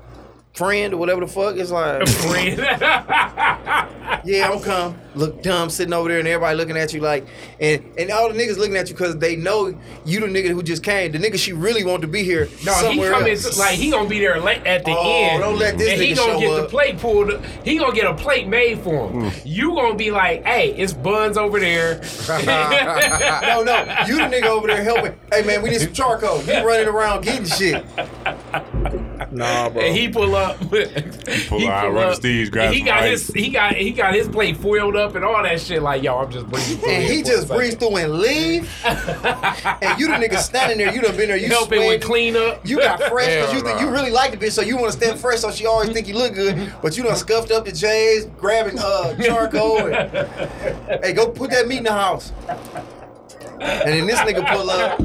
Friend or whatever the fuck. It's like, Friend. yeah, I'm come. Look dumb sitting over there, and everybody looking at you like, and and all the niggas looking at you because they know you the nigga who just came. The nigga she really want to be here No, he somewhere coming else. like he gonna be there late at the Oh, end. don't let this and he gonna show get the plate pulled. He gonna get a plate made for him. Hmm. You gonna be like, hey, it's buns over there. no, no, you the nigga over there helping. Hey man, we need some charcoal. You running around getting shit. Nah, bro. and he pull up. Pull he out, run Steve's, grab he got ice. his he got he got his plate foiled up and all that shit. Like yo, I'm just bringing. and he just breeze through and leave. and you the nigga standing there. You done been there. You helping with sweating. cleanup. You got fresh because you Hell nah. you really like the bitch, so you want to stand fresh, so she always think you look good. But you done scuffed up the J's, grabbing uh charcoal. And, hey, go put that meat in the house. And then this nigga pull up,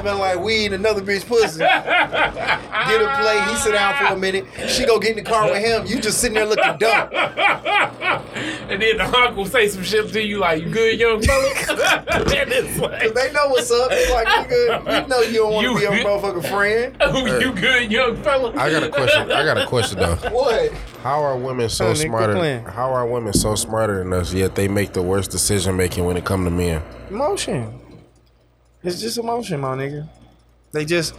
smell like weed another bitch pussy. Get a plate, he sit down for a minute. She go get in the car with him. You just sitting there looking dumb. and then the uncle say some shit to you like, "You good, young fella?" and it's like, They know what's up. It's like, nigga, you know you don't want to be a motherfucking friend. "Oh, you good, young fella?" I got a question. I got a question though. What? How are women so Oh, smarter? How are women so smarter than us yet they make the worst decision making when it come to men? Emotion. It's just emotion, my nigga. They just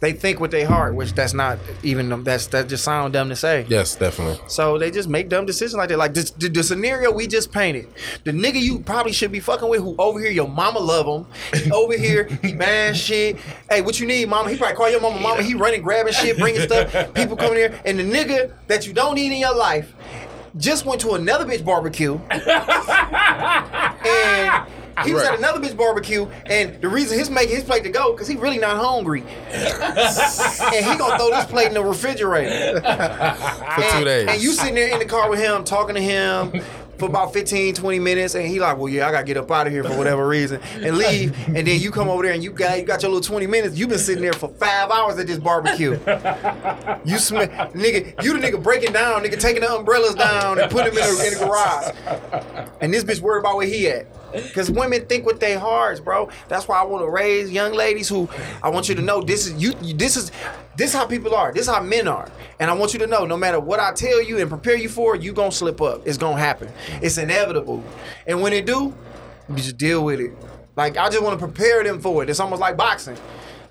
they think with their heart, which that's not even. That's that just sound dumb to say. Yes, definitely. So they just make dumb decisions like that. Like this, the, the scenario we just painted. The nigga you probably should be fucking with, who over here your mama love him, over here he bad shit. Hey, what you need, mama? He probably call your mama, mama. He running, grabbing shit, bringing stuff. People coming here, and the nigga that you don't need in your life just went to another bitch barbecue, and. He was Right. at another bitch barbecue, and the reason he's making his plate to go because he really not hungry, and he gonna throw this plate in the refrigerator. For two And- days. And you sitting there in the car with him, talking to him for about 15, 20 minutes, and he like, well, yeah, I gotta get up out of here for whatever reason and leave. And then you come over there and you got you got your little 20 minutes. You've been sitting there for five hours at this barbecue. You smell, nigga, you the nigga breaking down, nigga taking the umbrellas down and putting them in the, in the garage. And this bitch worried about where he at. Because women think with their hearts, bro. That's why I want to raise young ladies who I want you to know this is you. This is this is how people are. This is how men are. And I want you to know, no matter what I tell you and prepare you for, you gonna slip up. It's gonna happen. It's inevitable. And when it do, you just deal with it. Like I just want to prepare them for it. It's almost like boxing.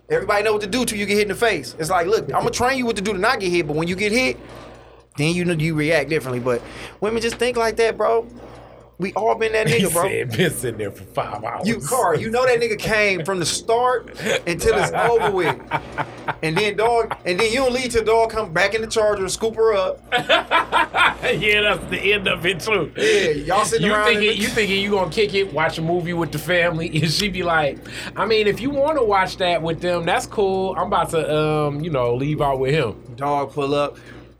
Everybody know what to do till you get hit in the face. It's like, look, I'm gonna train you what to do to not get hit, but when you get hit, then you know you react differently. But women just think like that, bro. We all been that nigga, bro. said, been sitting there for five hours. You car, you know that nigga came from the start until it's over with. And then dog, and then you don't leave till dog come back in the charger and scoop her up. yeah, that's the end of it too. Yeah, y'all sitting you around thinking the- you thinking you gonna kick it, watch a movie with the family, and she be like, I mean, if you want to watch that with them, that's cool. I'm about to, um, you know, leave out with him. Dog pull up,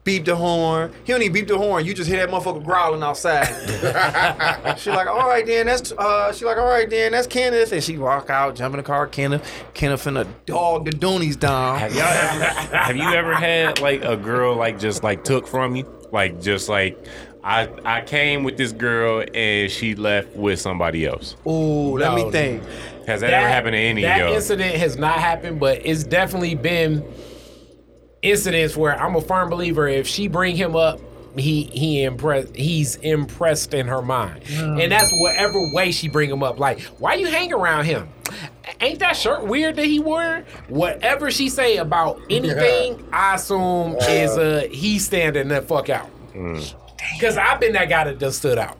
beep the horn. He don't even beep the horn. You just hear that motherfucker growling outside. she like, all right then, that's uh. She like, all right then, that's Kenneth. And she walk out, jump in the car, Kenneth. Kenneth finna dog the doonies down. Have y'all ever, have you ever had like a girl like just like took from you? Like just like I I came with this girl and she left with somebody else. Ooh, let me think. Has that, ever happened to any of that y'all? incident has not happened, but it's definitely been incidents where I'm a firm believer. If she bring him up, he he impressed. He's impressed in her mind, and that's whatever way she bring him up. Like, why you hang around him? Ain't that shirt weird that he wore? Whatever she say about anything, I assume is uh he standing the fuck out. Cause I've been that guy that just stood out.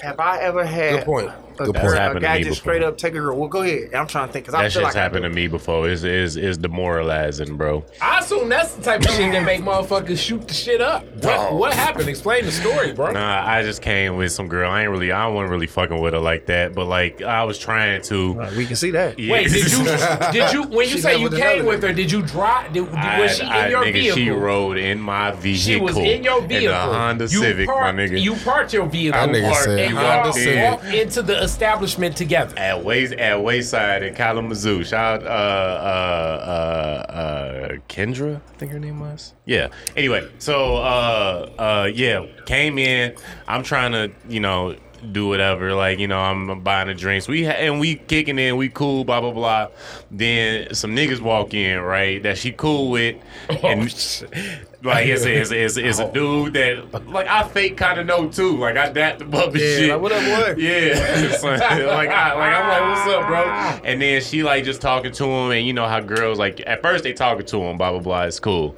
Have I ever had Good point. A, Good girl- point. a happened to guy me just before. straight up take a girl? Well, go ahead. I'm trying to think because I That feel shit's like happened to me before. Is is is demoralizing, bro. I assume that's the type of shit that make motherfuckers shoot the shit up. What, what happened? Explain the story, bro. Nah, I just came with some girl. I ain't really, I wasn't really fucking with her like that. But like, I was trying to. We can see that. Yeah. Wait, did you did you when you She say you came with her? Did you drive? Did, I- was she in I- your nigga, vehicle? She rode in my vehicle. She was in your vehicle. In the Honda you Civic, parked, my nigga. You parked your vehicle. That nigga said and Honda y'all Civic. walked into the establishment together. at Way at Wayside in Kalamazoo. Shout out uh uh uh uh Kendra, I think her name was. Yeah. Anyway, so uh uh yeah, came in. I'm trying to, you know, do whatever. Like, you know, I'm buying the drinks. We ha- and we kicking in, we cool, blah blah blah. Then some niggas walk in, right? That she cool with. And like it's, it's, it's, it's a oh. dude that like I fake kind of know too. Like I him up and Yeah, shit. like, what up, boy? Yeah, So, like, I, like I'm like, what's up, bro? And then she like just talking to him, and you know how girls like at first they talking to him, blah blah blah. It's cool,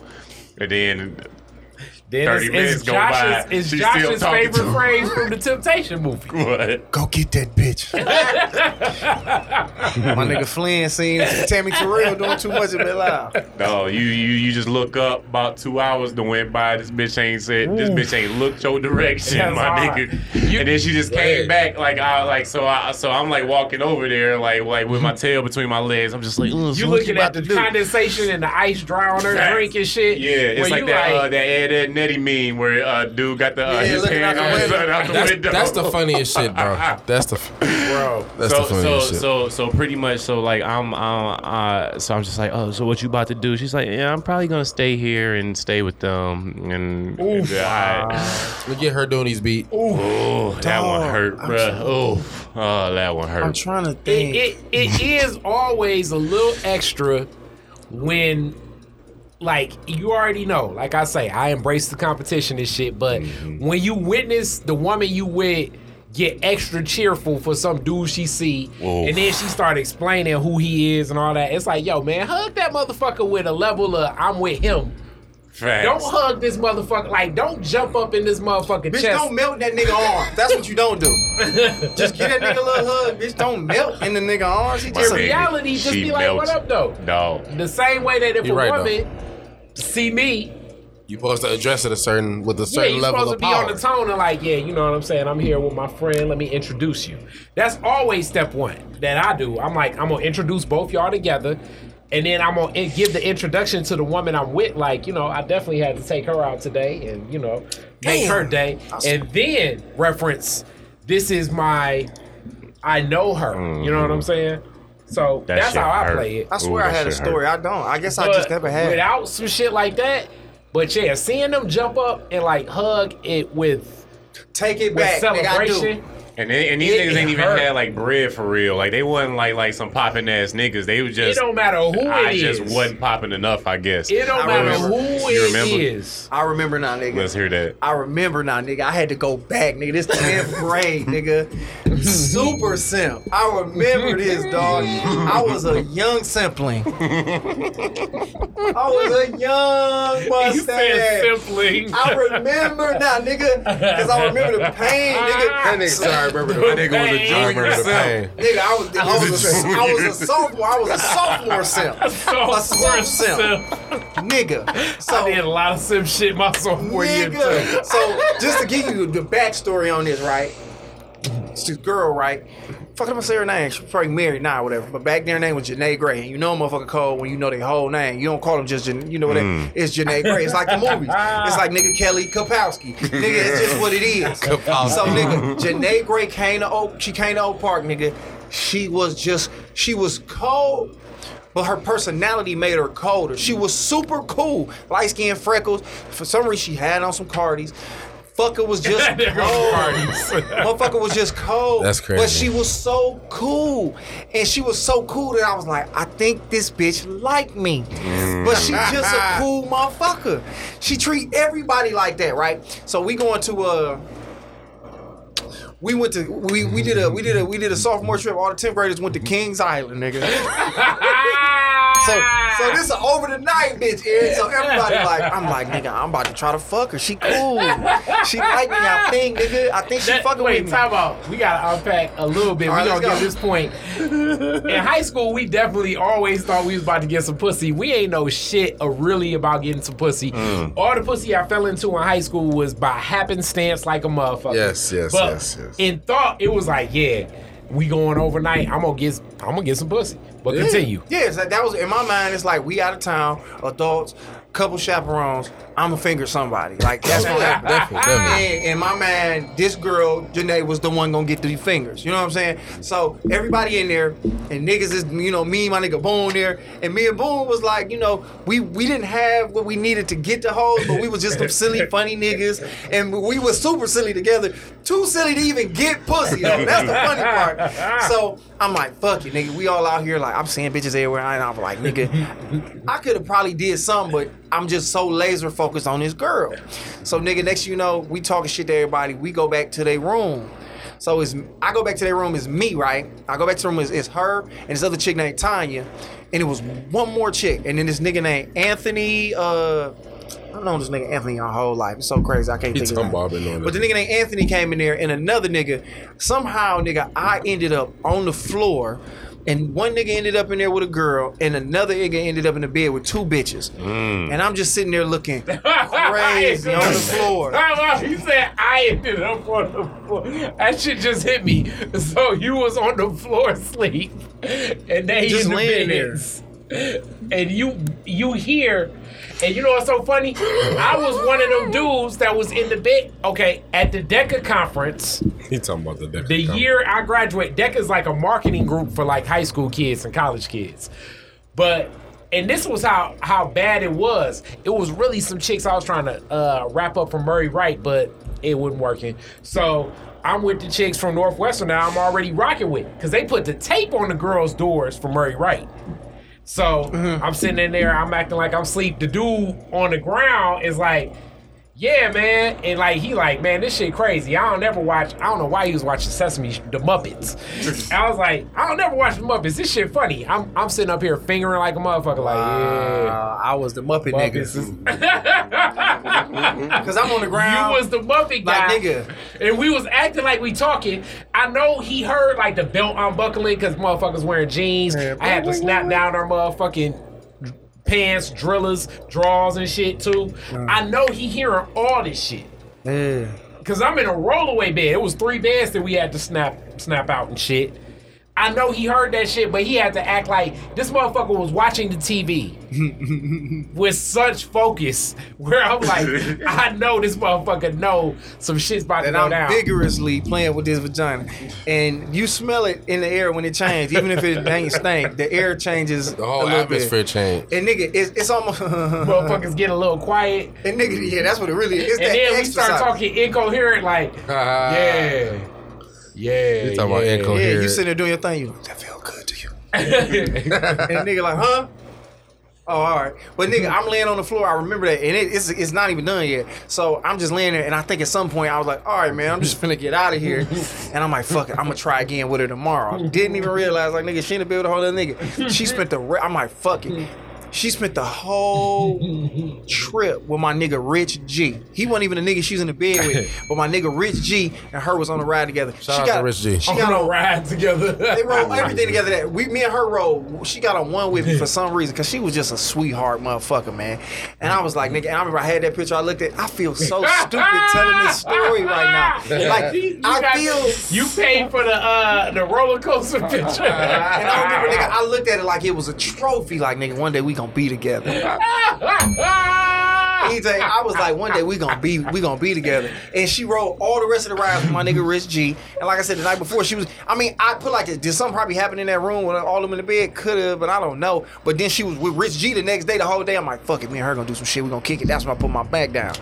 and then Then 30 it's, minutes it's go by, Josh's, it's she's still Josh's talking to favorite phrase from the Temptation movie. what? Go get that bitch. My nigga Flynn seen Tammy Terrell doing too much of it loud. No, you you you just look up about two hours that went by. This bitch ain't said. This bitch ain't looked your direction, That's my hard. nigga. You- and then she just came back like I like so I so I'm like walking over there like like with my tail between my legs. I'm just like, "Ugh, You so looking about at the do?" condensation and the ice dry on her Facts. drink shit. Yeah, it's where like you that uh, that Ed, Ed Nettie meme where uh, dude got the uh, Yeah, his hand out the out, window. out the That's, window. that's the funniest shit, bro. That's the bro. that's so the funniest so shit. so so pretty much so like I'm uh, uh so I'm just like oh so what you about to do? She's like yeah I'm probably gonna stay here and stay with them and yeah, I- we get her doing these beat. oh that one hurt, I'm. Oh oh that one hurt. I'm trying to It, think. it it is always a little extra when like you already know like i say i embrace the competition and shit but Mm-hmm. when you witness the woman you with get extra cheerful for some dude she see Oof. and then she start explaining who he is and all that it's like yo man hug that motherfucker with a level of i'm with him Facts. don't hug this motherfucker like don't jump up in this motherfucking Bitch, chest don't melt that nigga arm. That's what you don't do. just give that nigga a little hug. Bitch, don't melt in the nigga arms. He My just in reality just she be like what up though No. the same way that if You're a right, woman see me You supposed to address it a certain with a certain Yeah, you're level supposed to of be power. on the tone and like, yeah, you know what I'm saying. I'm here with my friend. Let me introduce you. That's always step one that I do. I'm like, I'm gonna introduce both y'all together, and then I'm gonna give the introduction to the woman I'm with. Like, you know, I definitely had to take her out today, and you know, make Damn. her day, and then reference. This is my. I know her. You know what I'm mm. saying? So That that's shit how I hurt. play it. I swear Ooh, I that had a shit story. hurt. I don't. I guess I But just never had. it. without some shit like that. But yeah, seeing them jump up and like hug it with Take it with back, nigga. I do. celebration. And, they, and these It niggas ain't even hurt. had like bread for real. Like they wasn't like like some popping ass niggas. They was just. It don't matter who I it just is. wasn't popping enough. I guess. It don't I matter remember. who You it remember? is. I remember now, nigga. Let's hear that. I remember now, nigga. I had to go back, nigga. This 10th grade, nigga. Super simp. I remember this, dog. I was a young simpling. I was a young You said mustache. simply. I remember now, nigga, because I remember the pain, nigga. That nigga, sorry, I remember that nigga was a Pain. junior the pain. Nigga, I was, I was, a, I was a sophomore. I was a sophomore simp. A So soft simp. Nigga. So, I did a lot of sim shit my sophomore year too. So just to give you the backstory on this, right? It's this girl, right? Fuck, I'm gonna say her name. She's probably married now, or whatever. But back then, her name was Janae Gray. And you know, a motherfucker cold when you know their whole name. You don't call them just, Jan- you know what? it mm. It's Janae Gray. It's like the movies. It's like nigga Kelly Kapowski. Nigga, it's just what it is. So nigga, Janae Gray came to Oak. She came to Oak Park, nigga. She was just, she was cold. But her personality made her colder. She was super cool. Light skin, freckles. For some reason, she had on some Cardis. Fucker was just cold. Motherfucker was just cold. That's crazy. But she was so cool. And she was so cool that I was like, I think this bitch like me. But she just a cool motherfucker. She treat everybody like that, right? So we going to uh we went to we we did a we did a we did a sophomore trip. All the 10th graders went to Kings Island, nigga. So, so this is over the night, bitch. Eric. So everybody like, I'm like, nigga, I'm about to try to fuck her. She cool. She like me. I think, nigga. I think she That- fucking wait, with me. time out. We gotta unpack a little bit. All we right, gonna let's get go. this point. In high school, we definitely always thought we was about to get some pussy. We ain't know shit uh, really about getting some pussy. Mm. All the pussy I fell into in high school was by happenstance, like a motherfucker. Yes, yes, but yes, yes. In thought, it was like, yeah, we going overnight. I'm gonna get, I'm gonna get some pussy. But continue. Yeah, it's like, that was in my mind. It's like we out of town, adults, couple chaperones. I'm gonna finger somebody. Like that's gonna happen. Definitely, definitely. And in my man, this girl, Janae, was the one gonna get the fingers. You know what I'm saying? So everybody in there, and niggas is, you know, me, my nigga Boone there, and me and Boone was like, you know, we we didn't have what we needed to get the hoes, but we was just some silly, funny niggas, and we was super silly together. Too silly to even get pussy. Though. That's the funny part. So I'm like, fuck it, nigga. We all out here like I'm seeing bitches everywhere, and I'm like, nigga, I could have probably did something, but I'm just so laser focused on this girl. So nigga, next you know, we talking shit to everybody. We go back to their room. So it's I go back to their room. It's me, right? I go back to the room. It's, it's her and this other chick named Tanya, and it was one more chick, and then this nigga named Anthony. Uh, I've known this nigga Anthony our whole life. It's so crazy. I can't He think of talking his about name. But the nigga named Anthony came in there, and another nigga. Somehow, nigga, I ended up on the floor. And one nigga ended up in there with a girl, and another nigga ended up in the bed with two bitches. Mm. And I'm just sitting there looking crazy on the floor. Time out. You said I ended up on the floor. That shit just hit me. So you was on the floor asleep, and they Just in the laying beds. And you you hear, and you know what's so funny? I was one of them dudes that was in the bed. Okay, at the DECA conference, He talking about the deck. the year I graduate, DECA is like a marketing group for like high school kids and college kids. But and this was how how bad it was. It was really some chicks I was trying to uh, wrap up from Murray Wright, but it wasn't working. So I'm with the chicks from Northwestern now. I'm already rocking with because they put the tape on the girls' doors for Murray Wright. So I'm sitting in there, I'm acting like I'm asleep. The dude on the ground is like, yeah, man. And like he like, man, this shit crazy. I don't ever watch, I don't know why he was watching Sesame the Muppets. I was like, I don't never watch the Muppets. This shit funny. I'm I'm sitting up here fingering like a motherfucker, like, yeah. Uh, I was the Muppet Muppets nigga. Mm-hmm. is- Cause I'm on the ground. You was the Muppet guy, Like, nigga. and we was acting like we talking. I know he heard like the belt unbuckling because motherfuckers wearing jeans. I had to snap down our motherfucking pants, drillers, drawers, and shit too. Mm. I know he hearing all this shit. Yeah. Cause I'm in a rollaway bed. It was three beds that we had to snap snap out and shit. I know he heard that shit, but he had to act like this motherfucker was watching the TV with such focus. Where I'm like, I know this motherfucker know some shit's about to go I'm down. vigorously playing with this vagina. And you smell it in the air when it changes, even if it ain't stink, the air changes The a whole little atmosphere bit. changed. And nigga, it's, it's almost Motherfuckers get a little quiet, And nigga, yeah, that's what it really is. It's and that then we start talking incoherent, like, yeah, Yeah, You talking about yeah. incoherent. Yeah, you sitting there doing your thing. You that feel good to you. and the nigga like, huh? Oh, all right. But nigga, I'm laying on the floor. I remember that, and it, it's it's not even done yet. So I'm just laying there, and I think at some point I was like, all right, man, I'm just finna get out of here. And I'm like, fuck it, I'm gonna try again with her tomorrow. Didn't even realize like nigga, she ain't be able to hold that nigga. She spent the. Re- I'm like, fuck it. She spent the whole trip with my nigga Rich G. He wasn't even a nigga she was in the bed with, but my nigga Rich G and her was on the ride together. Shout she out got to Rich G. She On got a on ride together. they rode everything together. That we, me and her rode. She got on one with me for some reason because she was just a sweetheart motherfucker, man. And I was like, nigga. I remember I had that picture. I looked at. I feel so stupid telling this story right now. Like You I got- feel. You paid for the uh the roller coaster picture. And I remember, nigga, I looked at it like it was a trophy. Like, nigga, one day we gonna be together. EJ, I was like, one day we gonna be we gonna be together. And she rode all the rest of the rides with my nigga Rich G. And like I said the night before, she was. I mean, I put like, did something probably happen in that room when all of them in the bed? Could have, but I don't know. But then she was with Rich G the next day, the whole day. I'm like, fuck it, me and her gonna do some shit. We gonna kick it. That's when I put my back down.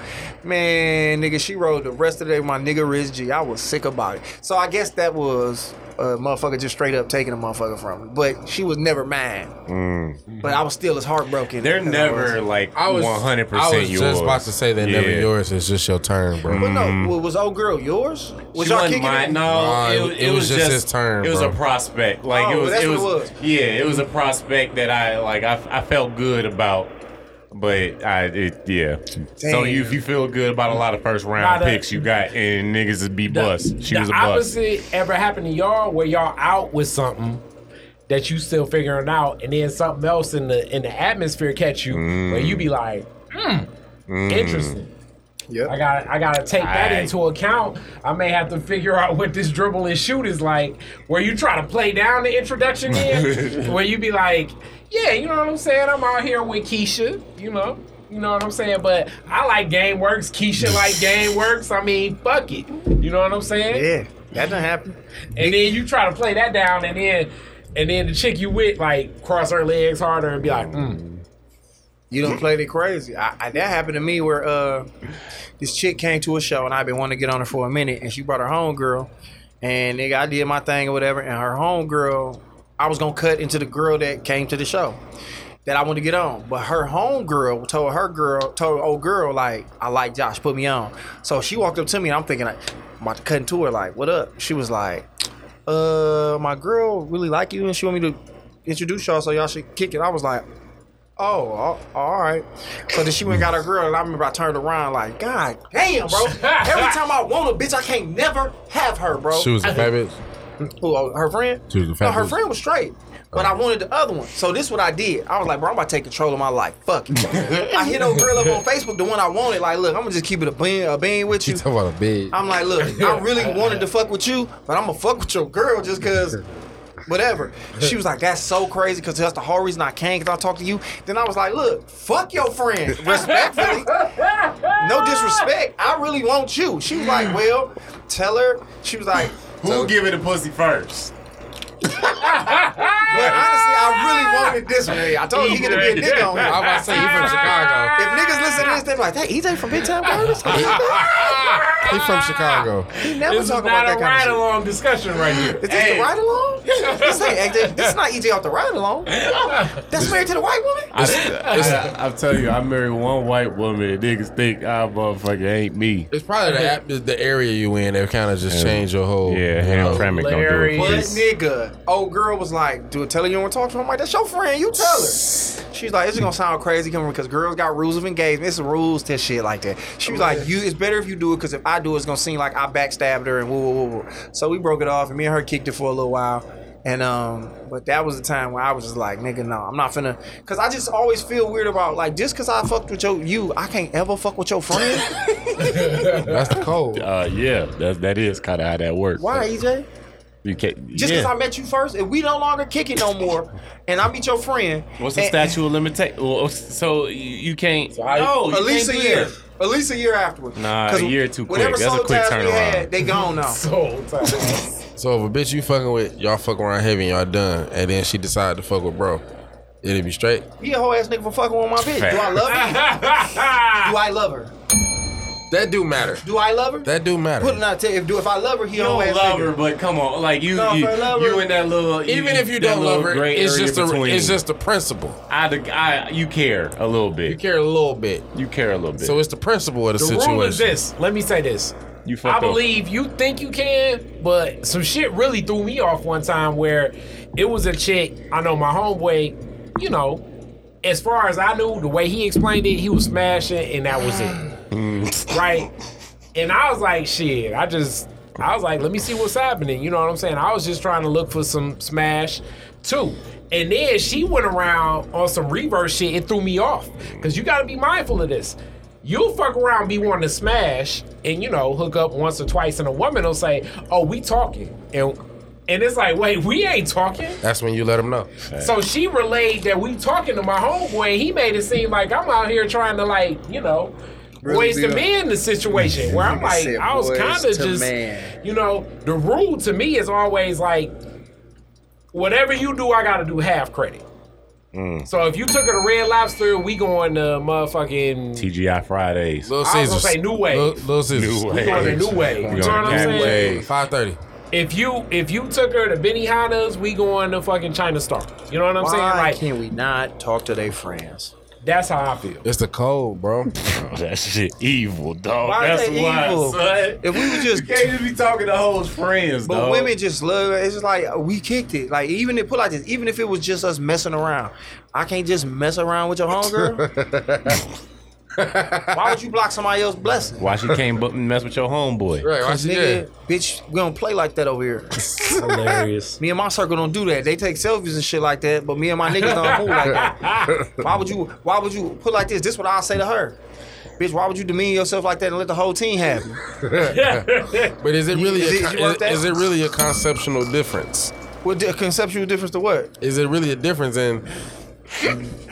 Man, nigga, she rode the rest of the day with my nigga Rich G. I was sick about it. So I guess that was. A motherfucker just straight up taking a motherfucker from me, but she was never mine. Mm. But I was still as heartbroken. They're as I never was. like I was one hundred I percent was yours. just about to say they're never yours. It's just your turn, bro. But no, mm-hmm. was old girl yours? Was She y'all wasn't kicking mine. it? No, Nah, it, it, was, just his turn, It was bro. a prospect. Like Oh, it was. that's it what was, it was. Yeah, it was a prospect that I like. I, I felt good about. But I, it, yeah. So you, if you feel good about a lot of first round Nah, the- picks you got, and niggas would be bust. She the was a bust. opposite ever happened to y'all where y'all out with something that you still figuring out and then something else in the in the atmosphere catch you where you be like, hmm, interesting. Yep. I got I gotta take that Aight. into account. I may have to figure out what this dribble and shoot is like, where you try to play down the introduction in, where you be like, yeah, you know what I'm saying? I'm out here with Keisha, you know. You know what I'm saying? But I like game works. Keisha like game works. I mean, fuck it. You know what I'm saying? Yeah, that done happen. And then you try to play that down, and then and then the chick you with like cross her legs harder and be like, mm. You don't play it crazy. I, I, that happened to me where uh, this chick came to a show and I've been wanting to get on her for a minute, and she brought her home girl, and nigga, I did my thing or whatever, and her homegirl, I was gonna cut into the girl that came to the show that I wanted to get on, but her home girl told her girl, told her old girl like, I like Josh, put me on. So she walked up to me, and I'm thinking like, I'm about to cut into her, like, what up? She was like, uh, my girl really like you, and she want me to introduce y'all, so y'all should kick it. I was like. Oh, all, all right. So then she went and got her girl, and I remember I turned around like, God damn, bro. Every time I want a bitch, I can't never have her, bro. She was a fat bitch. Who, oh, her friend? No, her friend was straight. But I oh. wanted the other one. So this is what I did. I was like, bro, I'm about to take control of my life. Fuck it. I hit old girl up on Facebook, the one I wanted. Like, look, I'm gonna just keep it a bean, a bean with you. You talking about a big? I'm like, look, I really wanted to fuck with you, but I'm gonna fuck with your girl just cause whatever. She was like, that's so crazy because that's the whole reason I came because I talked to you. Then I was like, look, fuck your friend. Respectfully. No disrespect. I really want you. She was like, well, tell her. She was like, Who give it a pussy first? but honestly, I really wanted this one. I told you he gonna be a nigga on here. I was about to say you from Chicago. If niggas listen to this, they be like, hey, EJ from Big Time Girls? He from Chicago. He never this talk not about a that kind ride of shit. along discussion right here. Is this the ride along? this ain't AJ. This is not EJ off the ride along. That's married to the white woman. I, I'm telling you, I married one white woman and niggas think I motherfucker ain't me. It's probably the app, the area you in that kind of just changed your whole. Yeah, you know. Hamtramck don't do it. Larry. But Yes. nigga, old girl was like, "Do tell her you don't want to talk to her." I'm like, "That's your friend. You tell her." She's like, "This is gonna sound crazy coming because girls got rules of engagement. It's rules to shit like that." She was like, "You, it's better if you do it because if I do, it, it's gonna seem like I backstabbed her and woo woo woo woo." So we broke it off, and me and her kicked it for a little while. And um, but that was the time where I was just like, nigga, no, I'm not finna, cause I just always feel weird about like just cause I fucked with your you, I can't ever fuck with your friend. That's the code. Uh, yeah, that that is kind of how that works. Why, EJ? You can't. Just yeah. cause I met you first, if we no longer kick it no more, and I meet your friend, What's the and- statute of limitation? Well, so you, you can't. no, At least a year. that. At least a year afterwards. Nah, 'Cause a year too quick. That's a quick turnaround. had, They gone now. So So if a bitch you fucking with, y'all fuck around heavy and y'all done, and then she decide to fuck with bro, it'll be straight. He a whole ass nigga for fucking with my bitch. Do I love her? Do I love her? That do matter. Do I love her? That do matter. Put not out to if do if I love her, he You don't don't love her, but come on, like you, No, you, love you in that little. Even if you don't love her, it's just a between. it's just a principle. I, I, you care a little bit. You care a little bit. You care a little bit. So it's the principle of the, The situation. rule is this. Let me say this. you I fucked up. believe you think you can, but some shit really threw me off one time where it was a chick. I know my homeboy, you know, as far as I knew, the way he explained it, he was smashing, and that was it. Mm. right? And I was like, shit, I just, I was like, let me see what's happening. You know what I'm saying? I was just trying to look for some smash too. And then she went around on some reverse shit. It threw me off. Because you got to be mindful of this. You'll fuck around, be wanting to smash, and you know, hook up once or twice, and a woman will say, oh, we talking. And and it's like, wait, we ain't talking. That's when you let them know. So she relayed that we talking to my homeboy, and he made it seem like I'm out here trying to like, you know, Really ways to a- man the situation. Where I'm like, I was kind of just, man. you know, the rule to me is always like, whatever you do, I got to do half credit. Mm. So if you took her to Red Lobster, we going to motherfucking. TGI Fridays. Little I was gonna say New Wave. Little, Little Caesars. New we going to New Way. You know what I'm to saying? Wave. Five thirty. If you if you took her to Benihana's, we going to fucking China Star. You know what I'm saying? Why Like can we not talk to their friends? That's how I feel. It's the code, bro. That shit evil, dog. Why That's that why, evil? son. If we were just You can't just be talking to hoes friends, But dog. women just love. It's just like we kicked it. Like even if put like this, even if it was just us messing around, I can't just mess around with your homegirl. Why would you block somebody else's blessing? Why she can't bu- mess with your homeboy? Right. Why Cause she nigga, did? bitch, we don't play like that over here. Hilarious. Me and my circle don't do that. They take selfies and shit like that, but me and my niggas don't move like that. Why would you? Why would you put like this? This what I say to her. Bitch, why would you demean yourself like that and let the whole team have you? But is it really Is a, it- con- you want is, it really a conceptual difference? What di- conceptual difference to what? Is it really a difference in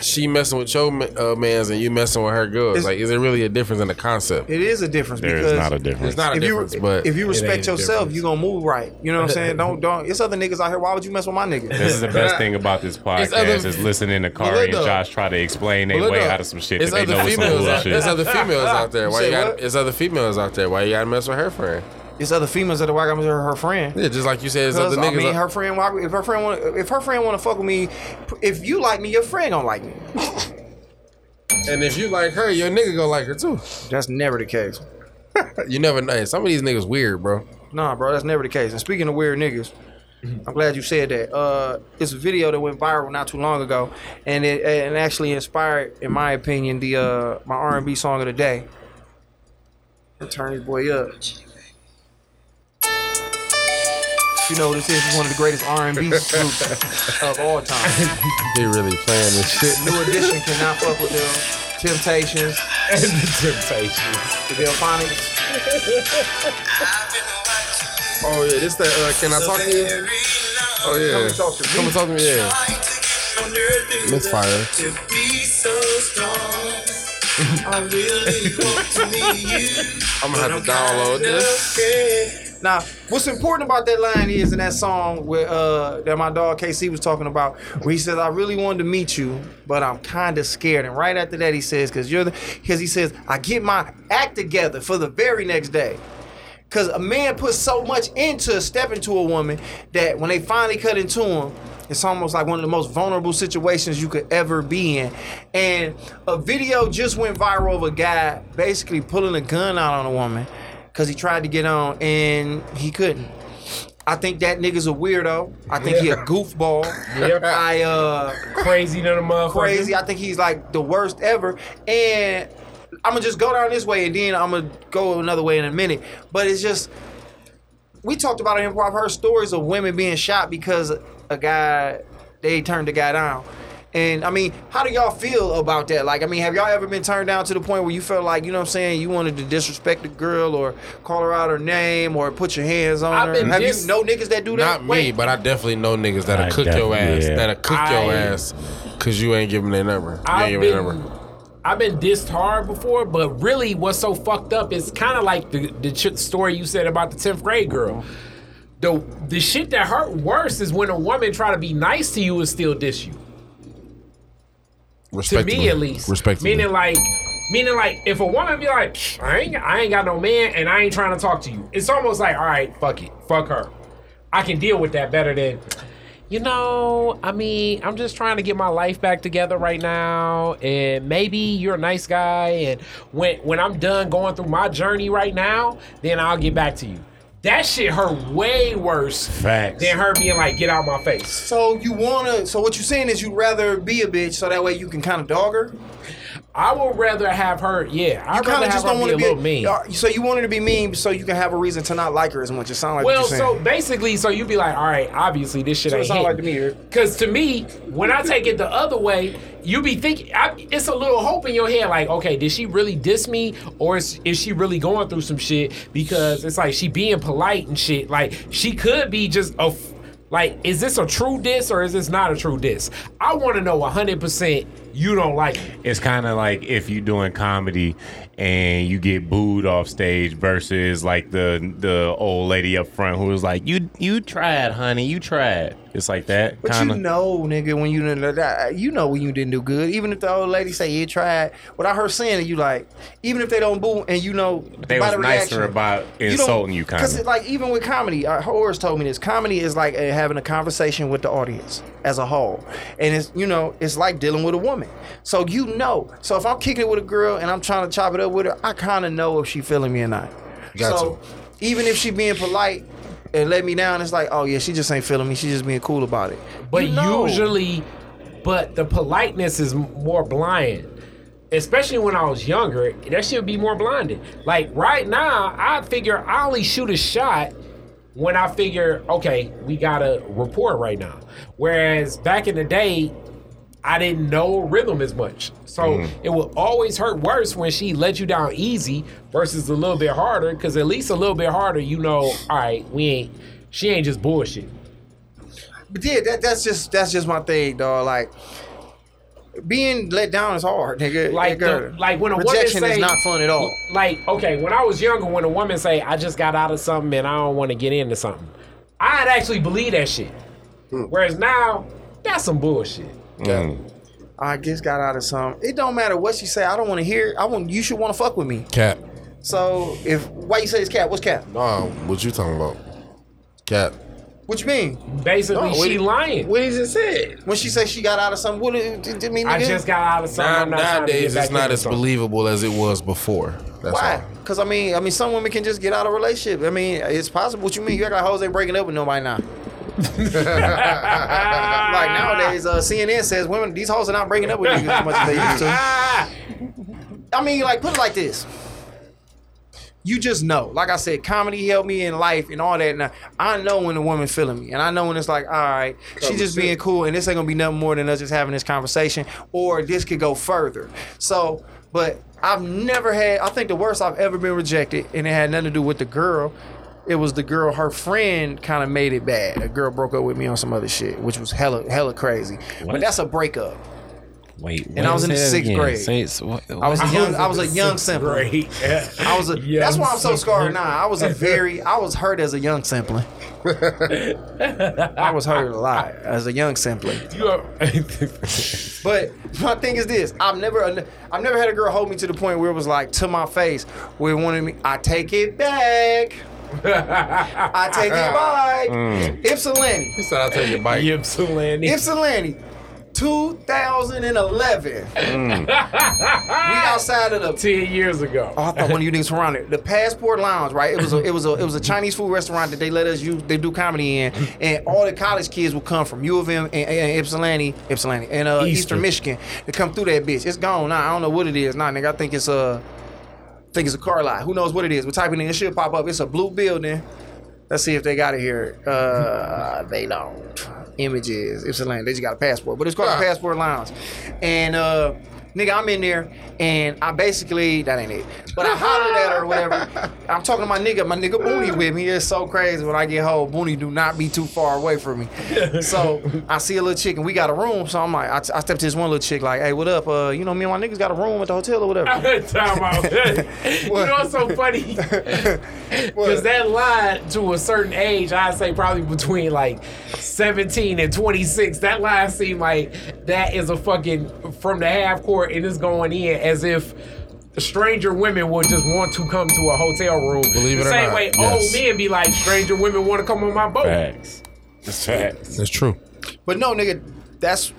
she messing with your uh, man's and you messing with her girls? It's- Like, is it really a difference in the concept? It is a difference There because is not a difference. It's not a if you difference, but if you respect yourself, difference. you gonna move right. You know what I'm saying? Don't don't. It's other niggas out here. Why would you mess with my nigga? This is the best thing about this podcast other- is listening to Well, Kari and Josh try to explain their way though, out of some shit it's that they other know is some females. Out, bullshit. there's other females out there. Why you got? It's other females out there. Why you got to mess with her friend? It's other females that are why I'm her, her friend. Yeah, just like you said, it's other I niggas. mean, her friend. why- If her friend want, if her friend want to fuck with me, if you like me, your friend gonna like me. and if you like her, your nigga gonna like her too. That's never the case. You never know. Some of these niggas weird, bro. Nah, bro, that's never the case. And speaking of weird niggas, I'm glad you said that. Uh, it's a video that went viral not too long ago, and it and actually inspired, in my opinion, the uh my R&B song of the day. Turn this boy up. You know this is? One of the greatest R&B groups of all time. He really playing this shit. New Edition cannot fuck with them. Temptations, and the Temptations. the Delfonics. Oh yeah, this that. Uh, can I talk to you? Oh yeah. Come and talk to me. Come and talk to me. Yeah. Misfire. I'm gonna have to download this. Now, what's important about that line is in that song where uh that my dog KC was talking about, where he says, "I really wanted to meet you, but I'm kind of scared." And right after that, he says, "Cause you're the," because he says, "I get my act together for the very next day." Cause a man puts so much into stepping to a woman that when they finally cut into him, it's almost like one of the most vulnerable situations you could ever be in. And a video just went viral of a guy basically pulling a gun out on a woman because he tried to get on and he couldn't. I think that nigga's a weirdo. I think he a goofball. Yep. I uh Crazy to the motherfucker. crazy. I think he's like the worst ever. And I'm gonna just go down this way and then I'm gonna go another way in a minute. But it's just we talked about it in improv. I've heard stories of women being shot because a guy they turned the guy down. And I mean, how do y'all feel about that? Like, I mean, have y'all ever been turned down to the point where you felt like, you know what I'm saying, you wanted to disrespect the girl or call her out her name or put your hands on I've her? been Have dis- you know niggas that do that? Not me, Wait, but I definitely know niggas that'll I cook your ass. yeah. That'll cook your ass because you ain't giving their number. You ain't I've giving their been, number. I've been dissed hard before, but really, what's so fucked up is kind of like the the ch- story you said about the tenth grade girl. The the shit that hurt worse is when a woman try to be nice to you and still diss you. To me, at least. Respectfully. Meaning, like, Meaning, like, if a woman be like, I ain't, I ain't got no man, and I ain't trying to talk to you. It's almost like, all right, fuck it, fuck her. I can deal with that better than, you know. I mean, I'm just trying to get my life back together right now, and maybe you're a nice guy, and when when I'm done going through my journey right now, then I'll get back to you. That shit hurt way worse Facts. than her being like, get out my face. So you wanna? So what you saying is you'd rather be a bitch so that way you can kind of dog her? I would rather have her, yeah. You I'd kind of just don't want be to a be little mean. Uh, So you want her to be mean so you can have a reason to not like her as much. It sounds like Well, what you're so basically, so you'd be like, all right, obviously this shit So it ain't sound like to me, Because to me, when I take it the other way, you be thinking, I, it's a little hope in your head, like, okay, did she really diss me, or is, is she really going through some shit? Because it's like she being polite and shit. Like she could be just a. f- Like, is this a true diss or is this not a true diss? I want to know 100% you don't like it. It's kind of like if you're doing comedy and you get booed off stage versus like the the old lady up front who was like, "You you tried, honey, you tried." It's like that But kind you know, nigga, when you didn't, that- you know when you didn't do good. Even if the old lady say you tried, without her saying it, you like. Even if they don't boo, and you know They was the nicer reaction, about insulting you, kind of. Because like even with comedy, uh, Horace told me this. Comedy is like uh, having a conversation with the audience as a whole, and it's you know it's like dealing with a woman. So you know. So if I'm kicking it with a girl and I'm trying to chop it up with her, I kind of know if she feeling me or not. Got so even if she being polite and let me down, it's like, oh yeah, she just ain't feeling me. She just being cool about it. But You know. usually, but the politeness is more blind. Especially when I was younger, that should be more blinded. Like right now, I figure I only shoot a shot when I figure, okay, we got a report right now. Whereas back in the day, I didn't know rhythm as much. So Mm-hmm. it would always hurt worse when she let you down easy versus a little bit harder. Cause at least a little bit harder, you know, all right, we ain't, she ain't just bullshit. But yeah, that, that's just that's just my thing, dog. Like being let down is hard, nigga. like Nigga, the, like when a rejection woman say, is not fun at all. Like okay, when I was younger, when a woman say I just got out of something and I don't want to get into something, I'd actually believe that shit. Hmm. Whereas now, that's some bullshit. Yeah. Mm. I just got out of some. It don't matter what she say. I don't want to hear. I want you should want to fuck with me. Cap. So if why you say it's cat? What's cat? Nah, what you talking about? Cap. What you mean? Basically, No, what she lying. What he just said. When she say she got out of something, what it, it, it mean? I nigga? just got out of something. Now, I'm not trying to get nowadays, it's not as something. believable as it was before. That's Why? Because I mean, I mean, some women can just get out of a relationship. I mean, it's possible. What you mean? You act like hoes ain't breaking up with nobody now. like nowadays, uh, CNN says women, these hoes are not breaking up with niggas as much as they used to. I mean, like, put it like this. You just know. Like I said, comedy helped me in life and all that. Now, I know when a woman feeling me. And I know when it's like, all right, she's just being cool and this ain't gonna be nothing more than us just having this conversation. Or this could go further. So, but I've never had, I think the worst I've ever been rejected, and it had nothing to do with the girl. It was the girl, her friend kind of made it bad. A girl broke up with me on some other shit, which was hella, hella crazy. But that's a breakup. Wait, And I was in the sixth again. grade. Say it's, what, I was a young, I was a young simple. Great. I was a. that's why I'm so scarred now. I was a very. I was hurt as a young simply. I was hurt a lot as a young simply. You are- But my thing is this: I've never, I've never had a girl hold me to the point where it was like to my face, where it wanted me. I take it back. I take it back. Mm. Ypsilanti. He said, I'll take your bike. Ypsilanti. Ypsilanti. 2011. Mm. we outside of the Ten years ago. Oh, I thought one of you niggas from around there. The Passport Lounge, right? It was a it was a it was a Chinese food restaurant that they let us use. They do comedy in, and all the college kids would come from U of M and, and Ypsilanti, Ypsilanti, and uh, Eastern. Eastern Michigan to come through that bitch. It's gone now. I don't know what it is. Nah, nigga, I think it's a, I think it's a car lot. Who knows what it is? We're typing in. It should pop up. It's a blue building. Let's see if they got it here. Uh, they don't. Images, Ypsilanti. They just got a passport, but it's called the Passport Lounge. And uh, nigga, I'm in there, and I basically that ain't it. But I hollered at her or whatever. I'm talking to my nigga. My nigga Booney with me. It's so crazy when I get home. Booney do not be too far away from me. So I see a little chick, and we got a room. So I'm like, I, I stepped to this one little chick, like, hey, what up? Uh, you know, me and my niggas got a room at the hotel or whatever. Time out. you know what's so funny? Because that line to a certain age, I'd say probably between like 17 and 26, that line seemed like that is a fucking from the half court and it's going in as if stranger women would just want to come to a hotel room. Believe it the or same not, way yes. old men be like, stranger women want to come on my boat. Facts. Facts. That's true. But no, nigga, that's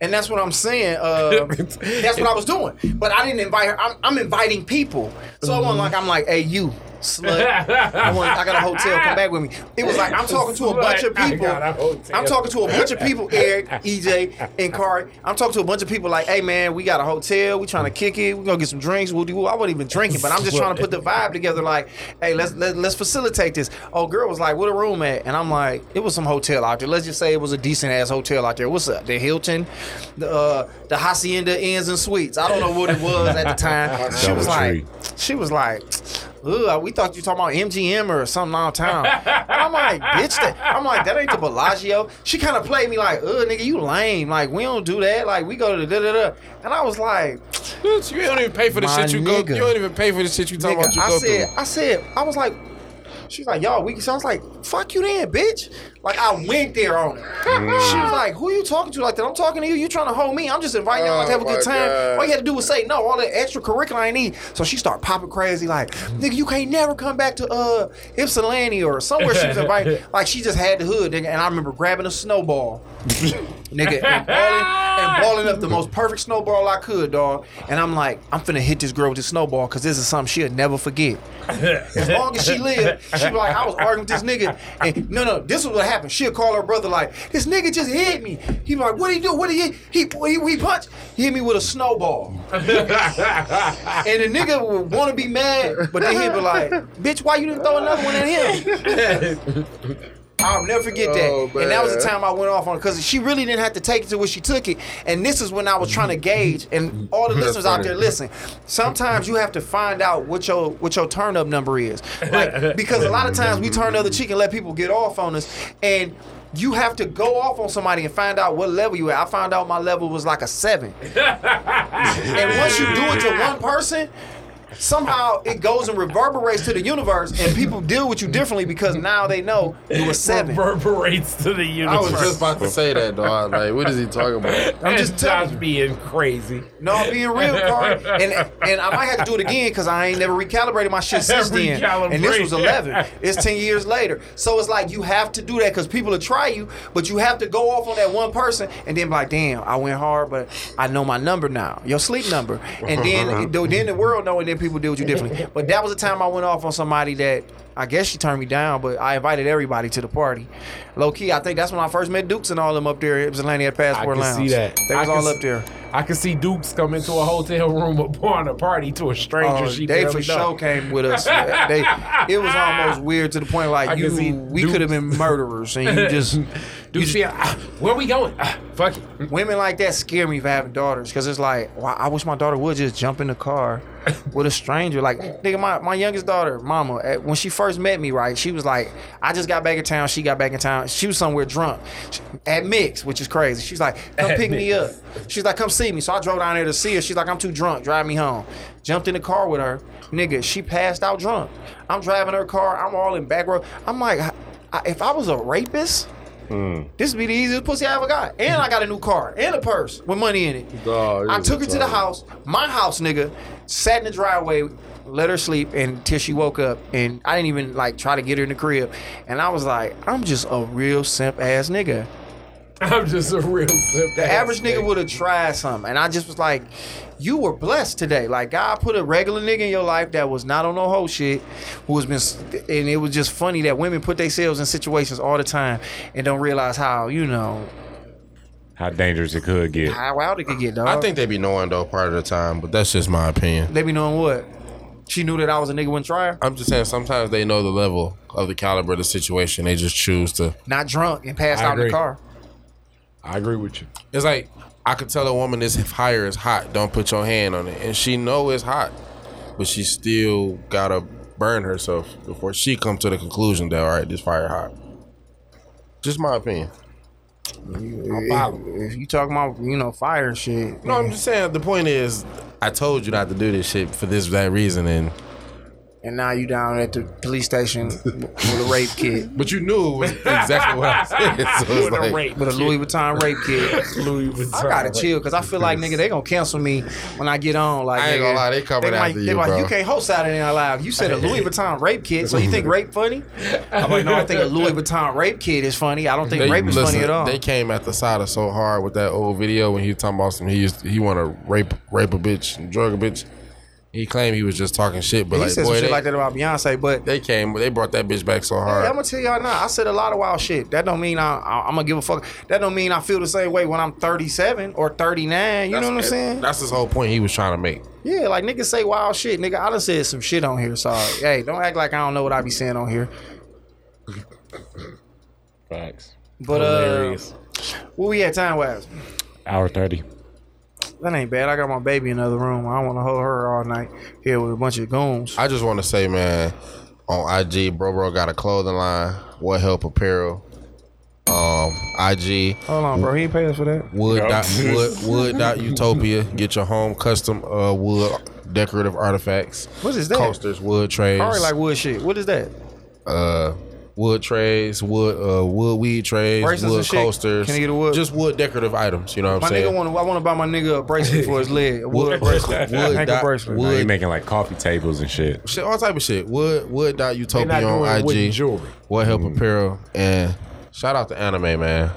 and that's what I'm saying. Uh, that's what I was doing. But I didn't invite her. I'm, I'm inviting people. So I wasn't like I'm like, hey, you slut. I, want, I got a hotel. Come back with me. It was like I'm talking to a bunch of people. got a hotel. I'm talking to a bunch of people. Eric, EJ, and Kari. I'm talking to a bunch of people. Like, hey man, we got a hotel. We trying to kick it. We gonna get some drinks. We'll do. I wasn't even drinking, but I'm just trying to put the vibe together. Like, hey, let's let, let's facilitate this. Oh, girl was like, what a room at? And I'm like, it was some hotel out there. Let's just say it was a decent ass hotel out there. What's up? The Hilton, the uh, the Hacienda Inns and Suites. I don't know what it was at the time. She was like, she was like. Ugh, we thought you talking about MGM or something downtown. And I'm like, bitch, that, I'm like, that ain't the Bellagio. She kind of played me like, ugh, nigga, you lame. Like, we don't do that. Like, we go to the da da da. And I was like, Bitch, you don't even pay for the shit you go. You don't even pay for the shit you talking nigga, about. You I go said, through. I said, I was like, she's like, y'all, we. So I was like, fuck you then, bitch. Like, I went there on it. She was like, who you talking to like that? I'm talking to you. You trying to hold me? I'm just inviting y'all to have a Oh, good time. God. All you had to do was say no. All that extracurricular I need. So she started popping crazy, like, nigga, you can't never come back to uh Ypsilanti or somewhere she was invited. like she just had the hood, nigga. And I remember grabbing a snowball, nigga, and balling, and balling up the most perfect snowball I could, dog. And I'm like, I'm finna hit this girl with this snowball because this is something she'll never forget. As long as she lived, she be like, I was arguing with this nigga. And no, no, this is what happened. She'll call her brother like, this nigga just hit me. He be like, what did he do? What did he he he, he punch? He hit me with a snowball. and the nigga would want to be mad, but then he'd be like, bitch, why you didn't throw another one at him? I'll never forget that. Oh, and that was the time I went off on because she really didn't have to take it to where she took it. And this is when I was trying to gauge. And all the listeners out there, listen. Sometimes you have to find out what your what your turn up number is, like because a lot of times we turn the other cheek and let people get off on us, and. You have to go off on somebody and find out what level you at. I found out my level was like a seven. and once you do it to one person, somehow it goes and reverberates to the universe, and people deal with you differently because now they know you a seven. Reverberates to the universe. I universe. was just about to say that, dog. Like, what is he talking about? I'm just And telling Josh being crazy. No, I'm being real, Carl. And and I might have to do it again because I ain't never recalibrated my shit since then. And this was 11. It's 10 years later. So it's like you have to do that because people will try you, but you have to go off on that one person and then be like, damn, I went hard, but I know my number now, your sleep number. And then, then the world know, and then people deal with you differently. But that was the time I went off on somebody that I guess she turned me down, but I invited everybody to the party. Low key, I think that's when I first met Dukes and all them up there. It was Atlanta at I Passport can Lounge. see that. They I was can all up there. I can see Dukes come into a hotel room upon a party to a stranger. Oh, she they barely for know. sure came with us. they, it was almost weird to the point I like can you, we Dukes. could have been murderers, and you just, you Dukes just be like, ah, where we going? Ah, fuck it. women like that scare me for having daughters because it's like, wow, I wish my daughter would just jump in the car with a stranger. Like, nigga, my, my youngest daughter, mama, at, when she first met me, right, she was like, I just got back in town. She got back in town. She was somewhere drunk at Mix, which is crazy. She's like, come At pick me up. She's like, come see me. So I drove down there to see her. She's like, I'm too drunk. Drive me home. Jumped in the car with her. Nigga, she passed out drunk. I'm driving her car. I'm all in back row. I'm like, I- if I was a rapist, this would be the easiest pussy I ever got. And I got a new car and a purse with money in it. Dog, I took her to the house, my house, nigga, sat in the driveway, let her sleep until she woke up. And I didn't even like try to get her in the crib. And I was like, I'm just a real simp ass nigga. I'm just a real simp. The average nigga would have tried something. And I just was like, you were blessed today. Like God put a regular nigga in your life that was not on no whole shit, who has been, and it was just funny that women put themselves in situations all the time and don't realize how, you know, How dangerous it could get. how wild it could get, dog. I think they be knowing though part of the time, but that's just my opinion. they be knowing what. She knew that I was a nigga wouldn't try her. I'm just saying sometimes they know the level of the caliber of the situation. They just choose to. Not drunk and passed I out in agree. the car. I agree with you. It's like I could tell a woman this fire is hot. Don't put your hand on it, and she know it's hot, but she still gotta burn herself before she come to the conclusion that all right, this fire hot. Just my opinion. If you talking about, you know, fire and shit. No, I'm just saying. The point is, I told you not to do this shit for this that reason, and and now you down at the police station with a rape kit. But you knew it was exactly what I said. So it's With a rape With a Louis Vuitton rape kit. Louis Vuitton. I gotta chill because I feel like nigga they gonna cancel me when I get on. Like I ain't nigga, gonna lie, they coming might- after they you, like, bro. You can't host Saturday Night Live. You said a Louis Vuitton rape kit, so you think rape funny? I'm like, no, I think a Louis Vuitton rape kit is funny. I don't think They, rape is listen, funny at all. they came at the side of so hard with that old video when he was talking about some he used he want to rape rape a bitch and drug a bitch. He claimed he was just talking shit, but he like said boy, some shit they, like that about Beyonce, but they came they brought that bitch back so hard. Hey, I'm gonna tell y'all now. I said a lot of wild shit. That don't mean I, I, I'm gonna give a fuck. That don't mean I feel the same way when I'm 37 or 39. You know what I'm saying? That's his whole point he was trying to make. Yeah, like niggas say wild shit. Nigga, I done said some shit on here. So hey, don't act like I don't know what I be saying on here. Facts. But uh, Hilarious. where we at time wise? Hour thirty. That ain't bad. I got my baby in the other room. I want to hold her all night here with a bunch of goons. I just want to say, man, on IG, bro, bro got a clothing line, What Help Apparel. Um, IG, Hold on, bro. He ain't pay us for that. wood Yep. dot, wood wood dot utopia. Get your home custom uh wood decorative artifacts. What is that? Coasters, wood trays. I already like wood shit. What is that? uh wood trays, wood uh wood weed trays, Bracelets wood coasters. Can I get a wood? Just wood decorative items. You know what My I'm saying? nigga want to. I want to buy my nigga a bracelet for his leg. Wood Wood- bracelet. wood Ankle dot- bracelet. Now you wood making like coffee tables and shit. shit, all type of shit. Wood wood dot utopia on IG. jewelry. What help apparel and shout out to anime man.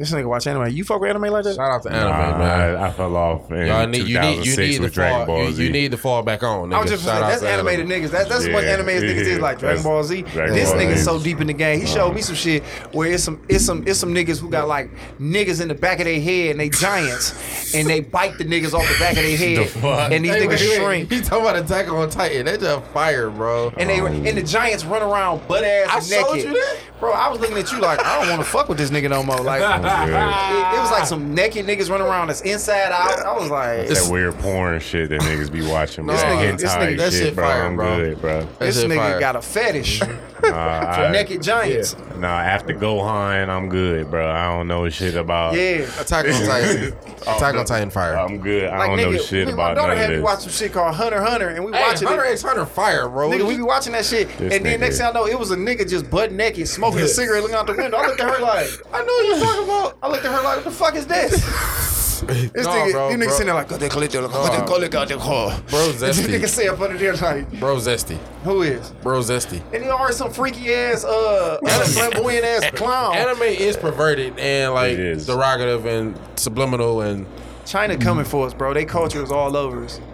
This nigga watch anime. You fuck with anime like that? Shout out to anime Nah, man. I, I fell off in Y'all need you need you need to with Dragon fall Ball you, Z. you need to fall back on. Nigga. I was just Shout saying, that's to anime. animated niggas. That's that's what Yeah, animated niggas is like Dragon that's- Ball Z. Dragon this Ball nigga's Z. so deep in the game. He showed me some shit where it's some it's some it's some niggas who got like niggas in the back of their head and they giants and they bite the niggas off the back of their head fuck? and these Hey, niggas wait, wait. shrink. He talking about Attack on Titan. They just fire, bro. And they oh. and the giants run around butt ass I and showed naked. you that? Bro, I was looking at you like I don't want to fuck with this nigga no more. Like it, it was like some naked niggas running around that's inside out. I was like, that weird porn shit that niggas be watching. This bro. nigga- this Hentai nigga- that shit, shit bro. fire, I'm bro. good, bro. That this nigga fire. got a fetish Nah, for I- naked giants. Nah, after Gohan, I'm good, bro. I don't know shit about. Yeah. Attack on Titan. Attack on oh, Titan fire. I'm good. I Like don't nigga, know shit me and about my daughter none of had me this. watch some shit called Hunter Hunter, and we Hey, watching Hunter it. x Hunter fire, bro. Nigga, we be watching that shit, This and then nigga. next thing I know, it was a nigga just butt naked, smoking a cigarette, looking out the window. I looked at her like, I know what you're talking about. I looked at her like, what the fuck is this? This No, nigga, bro, these niggas bro. sitting there like, "Go there, collect it, go there, collect out the car." Bro, This nigga zesty. say up under there like, Bro, zesty. "Who is?" Bro, zesty. And he already some freaky ass, uh, flamboyant ass clown. Anime is perverted and like derogative and subliminal and China coming for us, bro. They culture is all over us.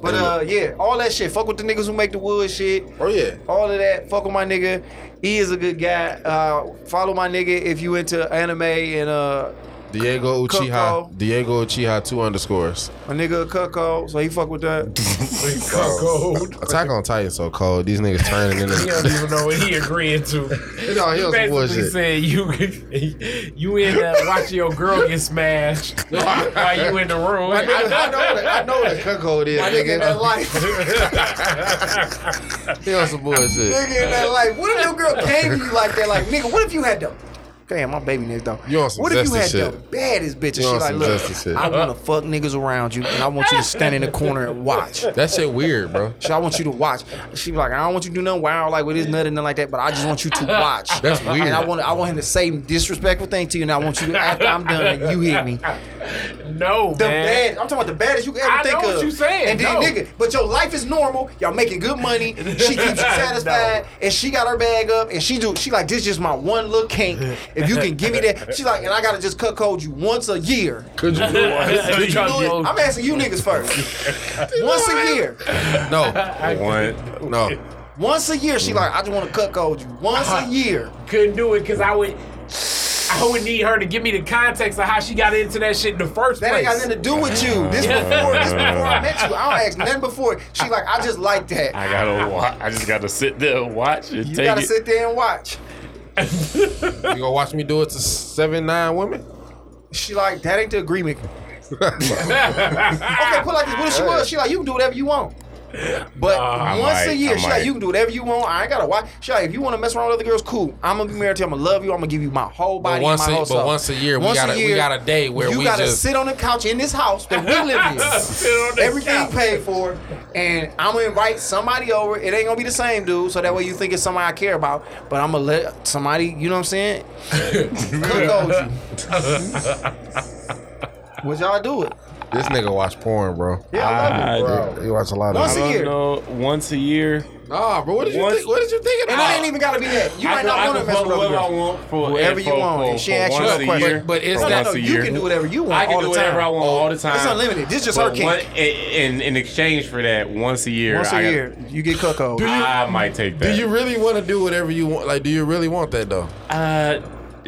But uh, yeah, all that shit. Fuck with the niggas who make the wood shit. oh yeah. All of that. Fuck with my nigga. He is a good guy. Uh, follow my nigga if you into anime and uh, Diego Uchiha. Coco. Diego Uchiha two underscores. my nigga Cucko. So he fuck with that. Cold. Attack on Titan so cold. These niggas turning in the. He don't even know what he agreeing to. No, he He on some basically bullshit. said you you in there watching your girl get smashed while you in the room. I, I know what I know what a cuckold is, My nigga in that life. He on some bullshit. nigga in that life. What if your girl came to you like that? Like, nigga, what if you had the Damn, my baby niggas though. You on some what if you had shit. the baddest bitch and You she like, some look, zesty shit. I want to fuck niggas around you, and I want you to stand in the corner and watch. That shit weird, bro. She, I want you to watch. She be like, I don't want you to do nothing wild like with his nut and nothing like that, but I just want you to watch. That's weird. And I want, I want him to say disrespectful thing to you, and I want you to after I'm done, you hit me. No, The man. bad, I'm talking about the baddest you can ever I think know of. what you saying, And then no. nigga, but your life is normal. Y'all making good money. She keeps you satisfied, and she got her bag up, and she do. She like this. Just my one little kink. If you can give me that, she's like, and I gotta just cuckold you once a year. Could you do it? Could you Do it. I'm asking you niggas first. once a year. No, One, no. Once a year, she like, I just want to cuckold you. Once a year. couldn't do it because I would. I would need her to give me the context of how she got into that shit in the first That place. That ain't got nothing to do with you. This before, this before I met you. I don't ask nothing before. She like, I just like that. I gotta watch. I just gotta sit there and watch and You take gotta it. sit there and watch. You gonna watch me do it to seven, nine women? She like, that ain't the agreement. okay, put it like this. What if she was? She like, you can do whatever you want. But I once a year, like, you can do whatever you want. I ain't gotta watch. Like, if you want to mess around with other girls, cool. I'm gonna be married to you. I'm gonna love you. I'm gonna give you my whole body. But once, and my a, whole but soul. once a year, we Once got a, we got a day where you we gotta just sit on the couch in this house that we live in. Sit on the Everything couch. paid for. and I'm gonna invite somebody over. It ain't gonna be the same dude, so that way you think it's somebody I care about. But I'm gonna let somebody, you know what I'm saying, cook you. Would y'all do it? This nigga watch porn, bro. Yeah, I love I it. do. Bro, you watch a lot of Once it. a I year. don't know. Once a year. Nah, bro. What did you Once- think? What did you think? And it ain't even gotta be that. You might not want to mess with whoever I other girls. want for Whoever you for- want. for- And she for asks you once a a question. year, But is for No, no, that- no. once a You year. can do whatever you want I can all do the whatever time. I want all the time. It's unlimited. This is just her But kink. one- in, in exchange for that, once a year, Once a I got- year, you get cuckold. I might take that. Do you really want to do whatever you want? Like, do you really want that though? Uh,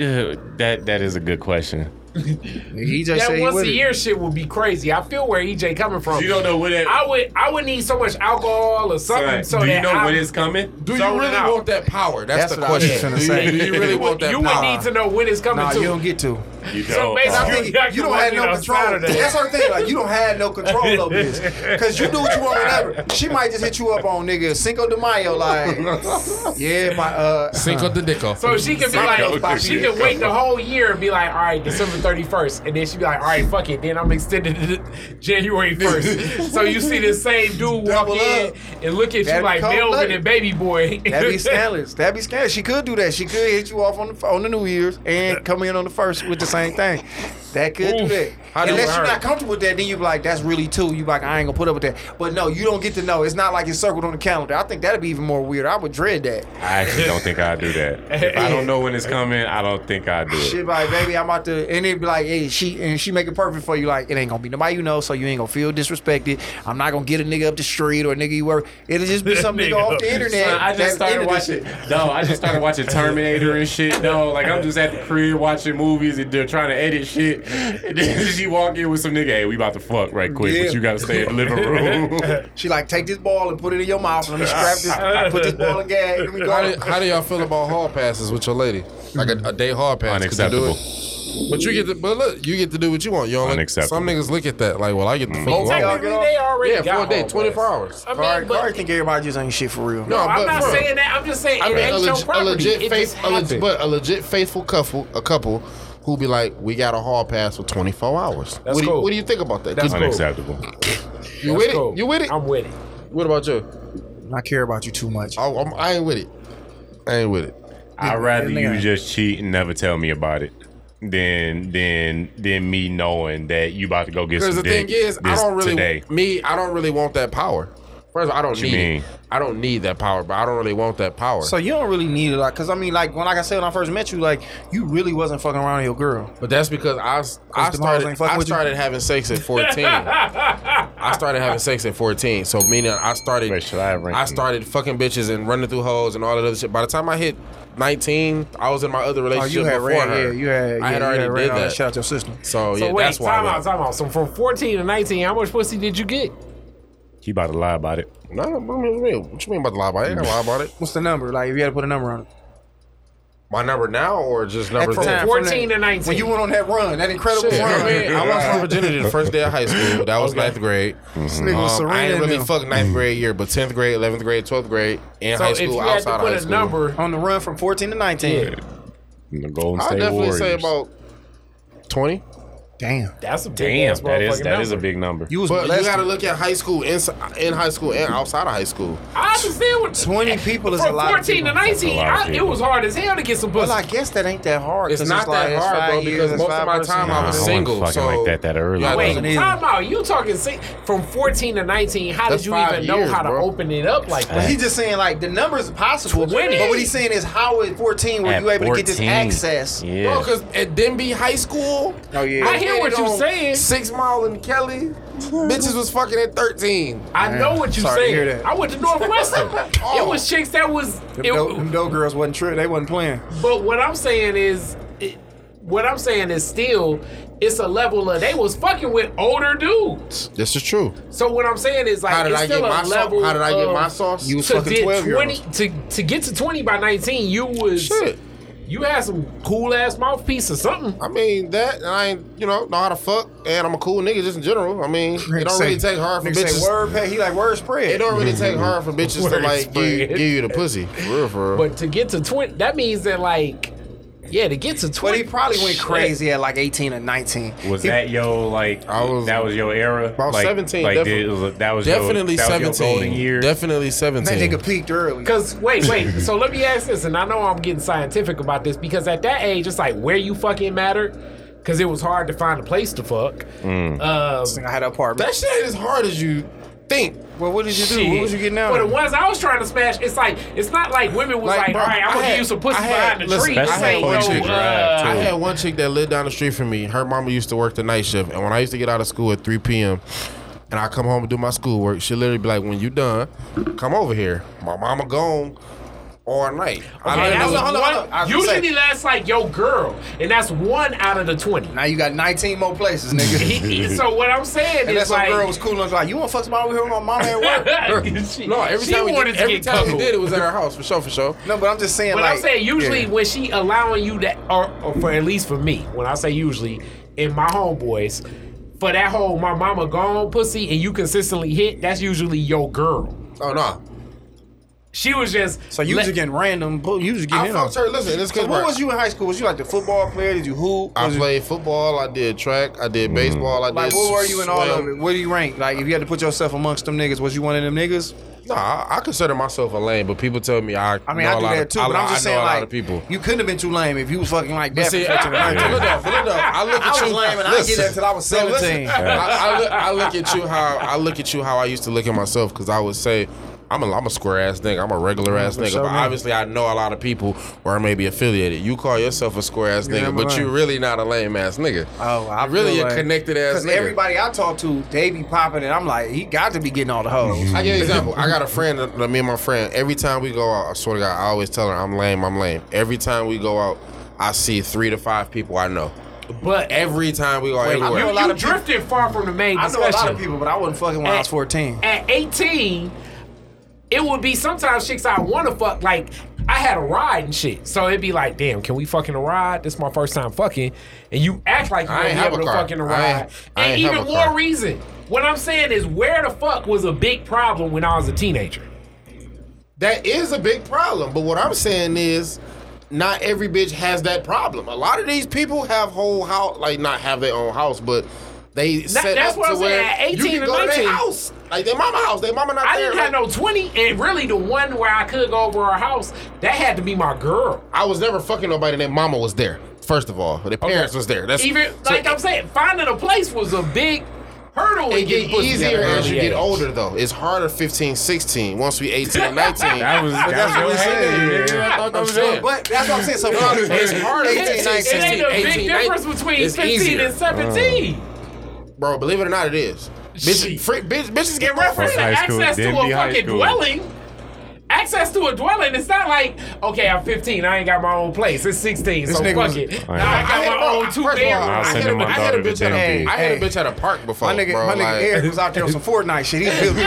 uh, that that is a good question. EJ That said once with a it. year shit would be crazy. I feel where EJ coming from. You don't know what it. I would I would need so much alcohol or something Son, so do you that know I, when it's coming? Do Zone you really want that power? That's, That's the what I was question. Do you, say. do you really want that power? you would need to know when it's coming Nah, to. you don't get to. You So don't. basically, Uh, You you don't have no control. Saturday. That's her thing. Like you don't have no control over this, because you do what you want whenever. She might just hit you up on nigga Cinco de Mayo, like yeah, my uh. Cinco de Dico. So she could be Psycho. like, she could wait the whole year and be like, all right, December 31st. And then she'd be like, all right, fuck it. Then I'm extended to January 1st. so you see the same dude walk Double in up. and look at you That'd be like cold-blooded. Melvin and Baby Boy. That'd be scandalous. That'd be scandalous. She could do that. She could hit you off on the on the New Year's and come in on the first with the same thing. That could do Oof. that. How Unless you're hurt? not comfortable with that, then you be like, that's really two. You be like, I ain't gonna put up with that. But no, you don't get to know. It's not like it's circled on the calendar. I think that'd be even more weird. I would dread that. I actually don't think I'd do that. If I don't know when it's coming, I don't think I'd do it. Shit, like baby, I'm about to, and it'd be like, hey, she and she make it perfect for you. Like it ain't gonna be nobody you know, so you ain't gonna feel disrespected. I'm not gonna get a nigga up the street or a nigga you work. It'll just be some nigga off the internet. Son, I just started watching. No, I just started watching Terminator and shit. No, like I'm just at the crib watching movies and they're trying to edit shit. And then she walk in with some nigga. Hey, we about to fuck right quick, Yeah. but you gotta stay in the living room. She like take this ball and put it in your mouth. Let me strap this. Put this ball in gag. Let me How do, how do y'all feel about hall passes with your lady? Like a, a day hard pass. Could you do Unacceptable. it? But you get to, but look, you get to do what you want. You don't Unacceptable. Some niggas look at that like, well, I get the mm-hmm. fuck Both wrong. y'all Technically, they already Yeah, got for a day, 24 hours. I mean, Corey, but, Corey think everybody just ain't shit for real. No, I'm not bro, saying that. I'm just saying I it mean, a ain't your legit, a property. legit, it faith, just a legit, happened. but a legit faithful couple, a couple who be like, we got a hall pass for 24 hours. That's what, do you, cool. what do you think about that? That's cool. Unacceptable. you with Cool. it? You with it? I'm with it. what about you? I care about you too much. I, I'm, I ain't with it. I ain't with it. I'd rather you just cheat and never tell me about it than than than me knowing that you about to go get Because some the thing dick is, I don't really today. me. I don't really want that power. First of all, I don't What need. I don't need that power, but I don't really want that power. So you don't really need it, like, cause I mean, like when like I said when I first met you, like you really wasn't fucking around with your girl. But that's because I, I started I with you? started having sex at 14. I started having sex at 14. So meaning I started Wait, should I have I them? started fucking bitches and running through holes and all that other shit. By the time I hit 19, I was in my other Oh, relationship you had before ran, her. yeah, you had. I yeah, had you already ran did all that. Shout out your sister. So, So yeah, wait, that's why. time out, time out. So from 14 to 19, how much pussy did you get? He about to lie about it. No, what do you mean? What you mean about the lie about it? I ain't gonna lie about it. What's the number? Like if you had to put a number on it. My number now or just number numbers the then? 14 to 19. When you went on that run, that incredible Shit, run. I mean, I lost my virginity the first day of high school. That was ninth grade. This nigga was Um, Serena I ain't and really them. fucked ninth grade year, but tenth grade, eleventh grade, twelfth grade, in So high if school, you had to outside of put high a school. number, on the run from 14 to 19. The Golden State I'd definitely Warriors. say about twenty. Damn. that's a big Damn, ass that is motherfucking that is a number. big number. You was But you got to look at high school inside, in high school and outside of high school. I understand what 20 people is a from lot. 14 to 19. I, it was hard as hell to get some pussy. Well, I guess that ain't that hard. It's not like, that it's hard, five bro, years, because most of my percent. time I Nah, was I wasn't single. fucking so like that that early. Yeah, I Wait, wasn't time out. You talking si- from 14 to 19? How That's did you five even know years, how to open it up like that? he's just saying like the numbers are possible. But what he's saying is how at 14 were you able to get this 14. access? Bro, Yeah. because at Denby High School, Oh yeah. I hear what you're saying. Six Mile and Kelly, bitches was fucking at thirteen. I know what you're Sorry to hear saying. that. I went to Northwestern. It oh. was chicks that was. Them, It, dope, them dope girls wasn't true. They wasn't playing. but what I'm saying is, it, what I'm saying is still, it's a level of they was fucking with older dudes. This is true. So what I'm saying is like How did it's I still get a my level. sauce? How did I get of- my sauce? You was to fucking get 12 year 20 olds. to to get to 20 by 19, you was Shit. You had some cool ass mouthpiece or something. I mean that, and I ain't, you know, know how to fuck, and I'm a cool nigga just in general. I mean, it don't really take hard for Nigga say bitches. word pay. He like word spread. It don't really take hard for bitches to Word like give, spread. give you the pussy, for real, for real. But to get to 20, that means that like Yeah, to get to But twenty. he probably went Shit. crazy at like 18 or 19. Was He- that your like? I was- that was your era. About like, 17, Like definitely. did- was- that was Definitely your, that was your seventeen. golden year. Definitely That seventeen. nigga peaked early. Cause wait, wait. so let me ask this, and I know I'm getting scientific about this because at that age, it's like where you fucking mattered. Cause it was hard to find a place to fuck. Um, I had an apartment. That shit ain't as hard as you think. well, what did you do? shit. What was you getting out? For the ones I was trying to smash, it's like it's not like women was like, Like, bro, all right, I'm I gonna had- give you some pussy I had- behind the listen, tree. I This had ain't one no, chick, uh, I had one chick that lived down the street from me. Her mama used to work the night shift, and when I used to get out of school at 3 p.m. and I come home and do my schoolwork, she literally be like, "When you done, come over here. My mama gone all night." I Okay, literally that's was- hold on, hold on. one. I was gonna Usually say- that's like your girl, and that's one out of the twenty. now you got 19 more places, nigga. He- he- so what I'm saying is. and that is some like, girl was cool and was like, you want to fuck somebody over here with my mama at work? she, no, every she time we wanted did, to every get time we did, it was at her house for sure, for sure. no, but I'm just saying But like. I'm saying usually yeah. when she allowing you that, or, or for at least for me, when I say usually, in my homeboys, for that whole my mama gone pussy and you consistently hit, that's usually your girl. Oh no, She was just So you let- was just getting random. You was just I getting in on. fucked her. Listen, it's So what was you in high school? Was you like the football player? Did you hoop? I Was you- played football. I did track. I did mm-hmm. baseball. I did. Like, what were you in all of it? What do you rank? Like, if you had to put yourself amongst them niggas, was you one of them niggas? Nah, I, I consider myself a lame, but people tell me I. I mean, know I a do lot that too, I, but I'm just I saying, know a like, lot of people. you couldn't have been too lame if you was fucking like But that. see, I, 14 I, look up, look up. I look at I was you. lame and I didn't get that till I was so listen, 17. I, I, look, I look at you how I look at you how I used to look at myself because I would say. I'm a, I'm a square ass nigga. I'm a regular ass nigga. sure, but man. obviously, I know a lot of people where I may be affiliated. You call yourself a square ass nigga, I'm but you lame. really not a lame ass nigga. Oh, I You really feel a like- connected ass nigga. Because nigga. everybody I talk to, they be popping, and I'm like, he got to be getting all the hoes. I give you an example. I got a friend, that- me and my friend, every time we go out, I swear to God, I always tell her I'm lame, I'm lame. Every time we go out, I see three to five people I know. but Every time we go Wait, I everywhere. know you, a lot you of people- drifted far from the main I know a lot of people, but I wasn't fucking when I was 14. At 18, it would be sometimes chicks I want to fuck. Like I had a ride and shit, so it'd be like, damn, can we fucking a ride? This is my first time fucking, and you act like you I gonna ain't be have able a to car. fucking a I ride. ain't- I and ain't have even a more car. reason. What I'm saying is, where the fuck was a big problem when I was a teenager? That is a big problem. But what I'm saying is, not every bitch has that problem. A lot of these people have whole house, like not have their own house, but they set that's up what to I'm saying. where At 18 you can and go to 19. their house, like their mama house. Their mama not I there. didn't have no 20, and really the one where I could go over her house, that had to be my girl. I was never fucking nobody. and Their mama was there. First of all, their parents was there. That's Even so like I'm saying, finding a place was a big hurdle. in It get easier as early you get older, though. It's harder 15, 16. Once we 18 and 19. That was that was that's what your we said. head, nigga. I thought that was it. But that's what I'm saying. So It's harder. 18, 18, 19, It ain't a big 18, difference between 15 easier. and 17. Uh-huh. Bro, believe it or not, it is. Bitch, Shit. free, bitch, bitches get In reference to high school, access to a fucking dwelling, access to a dwelling, it's not like, okay, I'm 15, I ain't got my own place. It's 16, so fuck was- it. Oh, Now I got had- my own two first of all, I'll. I send had, a, I had a bitch at a, Hey, I had a bitch at a park before, My nigga, bro. my nigga like, Eric was out there on some Fortnite shit. He built me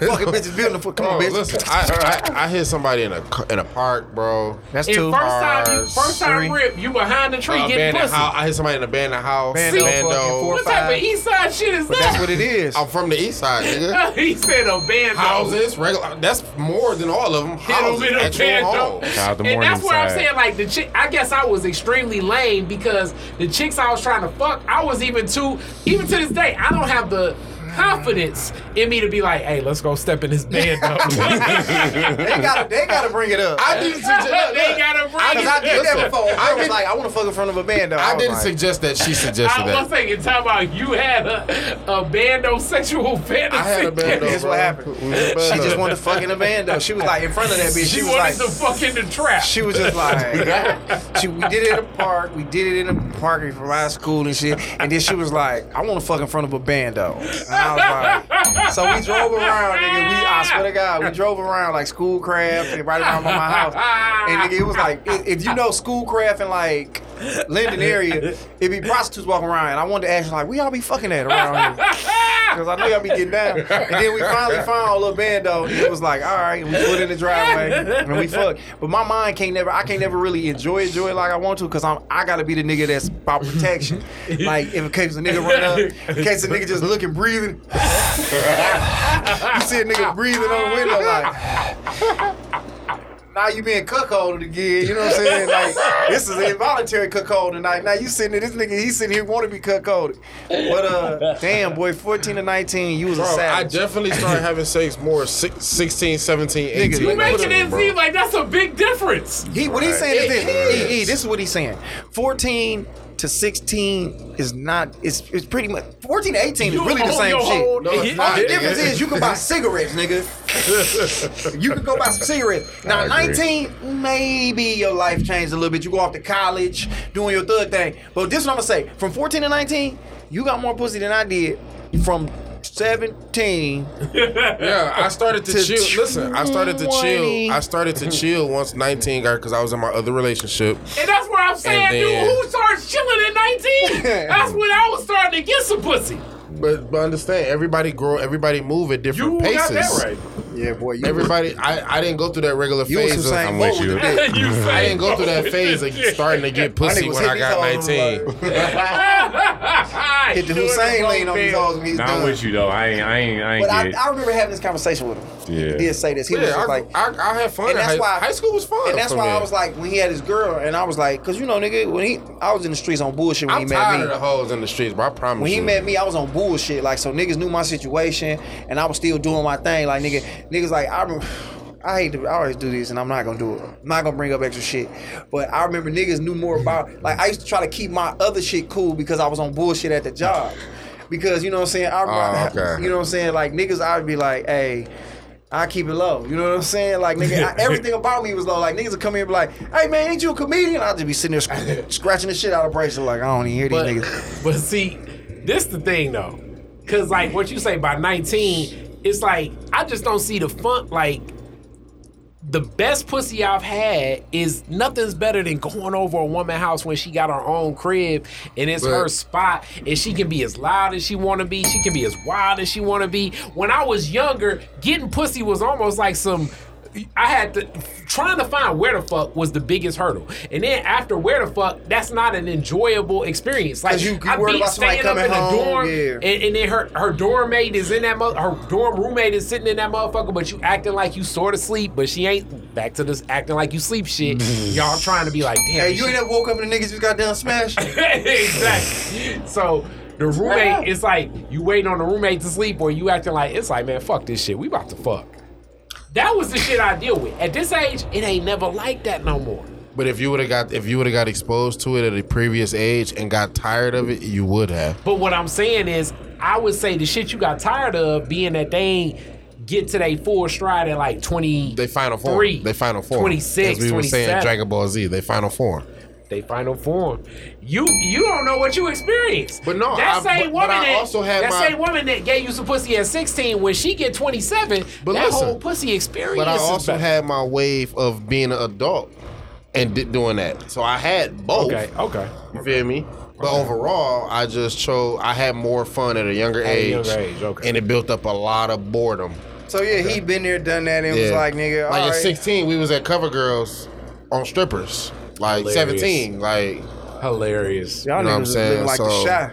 fucking bitches building the foot. Come Bro, on, bitch. listen, I, I, I hit somebody in a in a park, bro. That's and two. first time, you, first time three. rip, you behind the tree Uh, getting abandoned pussy. house. I hit somebody in an abandoned house. Bando, fucking four- What type of east side shit is But that? that's what it is. I'm from the east side, nigga. he said a band Houses, regular. That's more than all of them. Hit him Houses, in a actual bando. homes. Shout out And that's where I'm saying, like, the chick, I guess I was extremely lame because the chicks I was trying to fuck, I was even too, even to this day, I don't have the confidence in me to be like, hey, let's go step in this band they gotta, they gotta bring it up. I didn't suggest. they gotta bring I- it Cause I did that before. I I was like, I want to fuck in front of a band. Though. I didn't suggest that she suggested that. I that. was thinking, talking about you had a, a bando sexual fantasy. I had a bando. Here's what happened. We was a She just wanted to fuck in a band though. She was like in front of that bitch. She, She, was wanted like, to fuck in the trap. she was just like, she, we did it in a park. We did it in a park from my school and shit. And then she was like, I want to fuck in front of a bando. And I so we drove around, nigga. We, I swear to God, we drove around like Schoolcraft and right around my house. And nigga, it was like, if you know Schoolcraft and like Linden area, it'd be prostitutes walking around. And I wanted to ask like, we all be fucking at around here. Because I know y'all be getting down. And then we finally found a little bando. And it was like, all right, we put in the driveway and we fuck. But my mind can't never, I can't never really enjoy it like I want to because I'm, I gotta be the nigga that's about protection. Like if in case a nigga run up, in case a nigga just looking breathing, you see a nigga breathing on the window like. now you being cuckolded again. You know what I'm saying? Like this is involuntary cuckold tonight. Now you sitting there, this nigga, he sitting here want to be cuckolded. But uh, damn boy, 14 to 19, you was a Bro, I definitely started having sex more six, 16, 17, 18. Nigga, You Like, making it seem like that's a big difference. He what he's saying is this. is. E, E, this is what he's saying. 14 to 16 is not. It's it's pretty much 14 to 18 is really the same your shit. hold- No, it's not. Only difference is you can buy cigarettes, nigga. you can go buy some cigarettes. Now, 19, maybe your life changed a little bit. You go off to college, doing your thug thing. But this is what I'm gonna say. From 14 to 19, you got more pussy than I did. From 17, Yeah, I started to, To chill. Listen, I started to 20. chill. I started to chill once 19 got because I was in my other relationship. And that's where I'm saying, then- dude, who starts chilling at 19? That's when I was starting to get some pussy. But, but understand, everybody grow, everybody move at different You paces. got that right. Yeah, boy, you Everybody, I, I didn't go through that regular You was phase. Of, Usain I'm Bolt with you. with the dick. you I didn't go through that phase of starting to get pussy when I got 19. Hit the Hussein lane on these hoes when he's Nah, done. I'm with you though. I ain't, I ain't, I ain't But I, get. I remember having this conversation with him. Yeah. He did say this. He was Yeah, just I, like, I, I had fun. and that's high, why high school was fun. And that's for why me. I was like, when he had his girl, and I was like, cause you know, nigga, when he, I was in the streets on bullshit when I'm he met tired me. of the hoes in the streets, bro. I promise when he met me, I was on bullshit. Like, so niggas knew my situation, and I was still doing my thing. Like, nigga, niggas like, I remember. I hate to, I always do this, and I'm not gonna do it. I'm not gonna bring up extra shit. But I remember niggas knew more about. Like, I used to try to keep my other shit cool because I was on bullshit at the job. Because you know what I'm saying. I, Oh, okay. You know what I'm saying. Like niggas, I'd be like, hey. I keep it low. You know what I'm saying? Like nigga, I, everything about me was low. Like niggas would come here and be like, "Hey man, ain't you a comedian?" I'll just be sitting there sc- scratching the shit out of bracelet. Like I don't even hear these But, niggas. but see, this the thing though. Cause like what you say by 19, it's like I just don't see the fun like the best pussy I've had is nothing's better than going over a woman house when she got her own crib and it's But- her spot and she can be as loud as she want to be, she can be as wild as she want to be. When I was younger, getting pussy was almost like some I had to trying to find where the fuck was the biggest hurdle, and then after where the fuck, that's not an enjoyable experience. Like you- you I worried be staying up in coming the dorm, yeah. and, and then her her dorm mate is in that mother, her dorm roommate is sitting in that motherfucker, but you acting like you sort of sleep, but she ain't. Back to this acting like you sleep shit. Y'all trying to be like, damn. Hey, you ain't shit- woke up and the niggas just got done smashing. exactly. So the roommate, it's like you waiting on the roommate to sleep, or you acting like it's like, man, fuck this shit. We about to fuck. That was the shit I deal with. At this age, it ain't never like that no more. But if you would have got if you would have got exposed to it at a previous age and got tired of it, you would have. But what I'm saying is, I would say the shit you got tired of being that they ain't get to their full stride at like 20. They final form. Three, They final form. 26, As we were saying, Dragon Ball Z. They final form. they final form. You you don't know what you experienced. But no, that I- same but- but woman I that also had that my- same woman that gave you some pussy at 16 when she get 27, But that listen, whole pussy experience. But I also better. had my wave of being an adult and di- doing that. So I had both. okay okay. You feel me? But overall, I just chose. I had more fun at a younger At a age, younger age, okay. and it built up a lot of boredom. So yeah, he been there, done that, and was like, nigga, like all at right. 16, we was at Cover Girls on strippers. Like Hilarious. 17, like Hilarious. Y'all You know what I'm niggas was saying? living like the So- shy.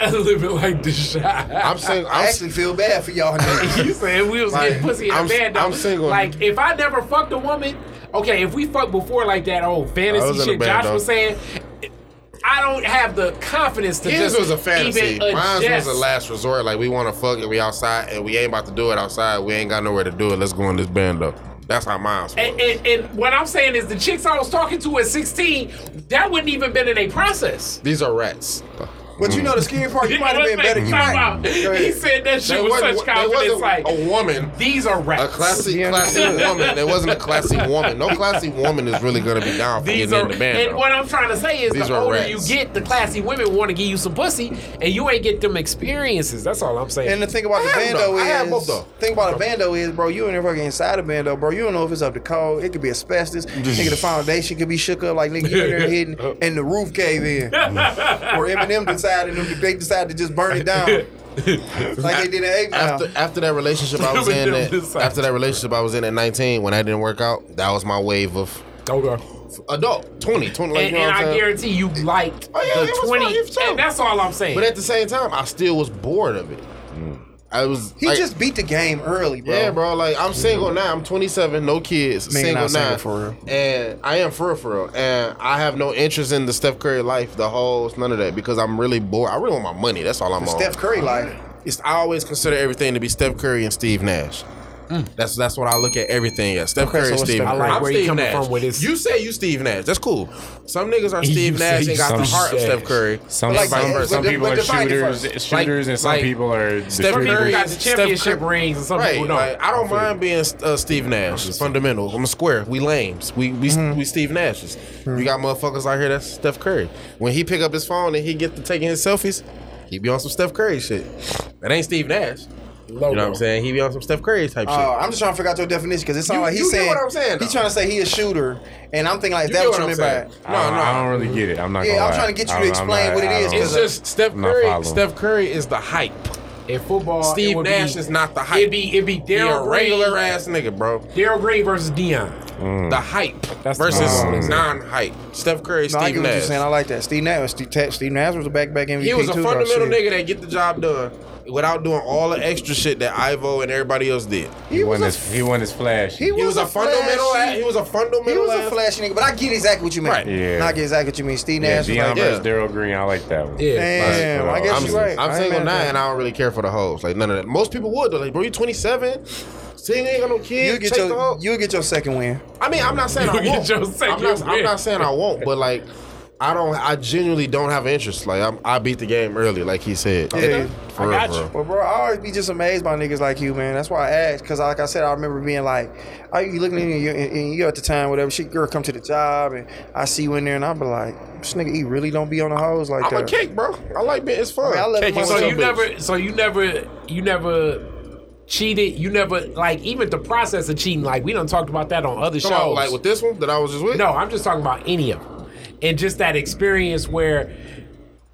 Living like the shot. I'm saying, I I'm, actually feel bad for y'all niggas. you saying we was Like, getting pussy in I'm- a band though. I'm single. Like if I never fucked a woman, okay, if we fucked before like that oh, old fantasy was in a shit band, Josh was saying, I don't have the confidence to his just was a fantasy. even Mine was a last resort. Like we want to fuck and we outside and we ain't about to do it outside. We ain't got nowhere to do it. Let's go in this band though. That's how mine was. and, and, and what I'm saying is the chicks I was talking to at 16, that wouldn't even been in a process. These are rats. But you know the mm. scary part, you might have been better. You Time might, out. Go He said that shit There with wasn't, such there confidence. wasn't Like a woman these are rats. A classy, classy woman. There wasn't a classy woman. No classy woman is really gonna be down for These getting are, in the band. and though. what I'm trying to say is, These the older rats. you get, the classy women want to give you some pussy, and you ain't get them experiences. That's all I'm saying. And the thing about the I have bando though. I is, have both though. thing about a bando is, bro, you ain't there fucking inside a bando, bro. You don't know if it's up to code. It could be asbestos. nigga, the foundation could be shook up, like nigga, you in there hidden, and the roof cave in. or Eminem decided, them- they decided to just burn it down, like they did in Eight Mile. after after that relationship I was in, at, after that relationship I was in at 19, when that didn't work out, that was my wave of okay. adult 20, 20. Like, And, you know and I'm saying? guarantee you liked Oh, yeah, the 20, fun, it was fun. and that's all I'm saying. But at the same time, I still was bored of it. I was. He like- just beat the game early, bro. Yeah, bro. Like I'm single now. I'm 27, no kids, Man, single now, single for real. and I am for real, for real. And I have no interest in the Steph Curry life, the whole none of that, because I'm really bored. I really want my money. That's all I'm on. Steph Curry life. It's, I always consider everything to be Steph Curry and Steve Nash. That's that's what I look at everything as. Steph Mm. Okay, Curry so and what's Steve. Steph I like I'm where you Steve coming Nash. from with this. You say you Steve Nash. That's cool. Some niggas are You Steve say Nash and got the some heart of. Steph Curry. Some, like, some, but- some people are define it shooters, first. shooters, and some like, people are Steph Some people Curry- got the championship Curry- rings and some right, people don't. like, I don't mind being uh, Steve Nash. It's fundamental. I'm a square. We lames. We we, Mm-hmm. we Steve Nashes. You got motherfuckers out here that's Steph Curry. When he pick up his phone and he get to taking his selfies, he be on some Steph Curry shit. That ain't Steve Nash. You know what I'm saying? He be on some Steph Curry type shit. Uh, I'm just trying to figure out your definition because it sounds like you he's get saying what I'm saying, he's trying to say he a shooter, and I'm thinking like You that what what you I'm meant by saying? it. I don't, I don't really get it. I'm not. Yeah, gonna I'm lie. trying to get you to explain not- what it I is, don't- it's just Steph Curry. Steph Curry is the hype. In football, Steve it Nash be, is not the hype. It'd be it'd be He a Darrell regular ass nigga, bro. Darrell Green versus Deion. Mm. The hype That's versus problem. Mm. non-hype. Steph Curry, No, I Steve get what you're Nash. saying. I like that. Steve Nash, Steve, Steve Nash was a back-back MVP He was a too, fundamental shit. nigga that get the job done without doing all the extra shit that Ivo and everybody else did. He wasn't. as- He wasn't as flashy. He He was, was a, a fundamental. flashy- He was a fundamental. He was a ass- flashy nigga, but I get exactly what you mean. Right. Yeah. No, I get exactly what you mean. Steve Nash Yeah, Deion like, versus yeah. Darrell Green. I like that one. Yeah. damn, I guess I'm, you're right. I'm single mad now, and I don't really care for the hoes. Like none of that. Most people would. though. Like, bro, you 27. Single ain't got no kids. You get your hoe. you get your second win. I mean, I'm not saying I You get won't. your I'm second not, I'm not saying I won't, but like, I don't. I genuinely don't have interest. Like, I'm, I beat the game early, like he said. Yeah. For I real, got for you. real. Well, bro, I always be just amazed by niggas like you, man. That's why I asked, cause like I said, I remember being like, "Are you looking in your in you at the time, whatever?" She girl come to the job, and I see you in there, and I be like, "This nigga, he really don't be on the hose like I'm that." a cake, bro. I like being. It's fun. I mean, I love Cake So so you bitch. never, so you never, you never cheated. You never like even the process of cheating. Like we done talked about that on other Come shows. on, like with this one that I was just with. no, I'm just talking about any of them, and just that experience where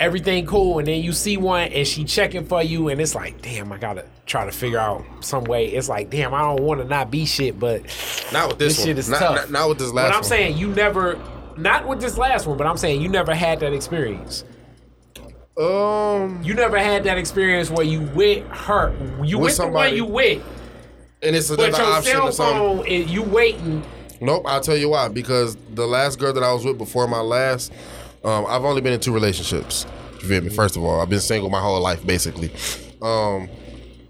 everything cool, and then you see one and she checking for you, and it's like, damn, I gotta try to figure out some way. It's like, damn, I don't want to not be shit, but not with this, this one. shit is not, tough. Not, not with this last But I'm one. saying you never, not with this last one, but I'm saying you never had that experience. Um, You never had that experience where you with her, you With with, the somebody. one you with, and it's but another your option cell or something. phone and you waiting. Nope, I'll tell you why. Because the last girl that I was with before my last, um, I've only been in two relationships. You feel me? First of all, I've been single my whole life, basically. Um,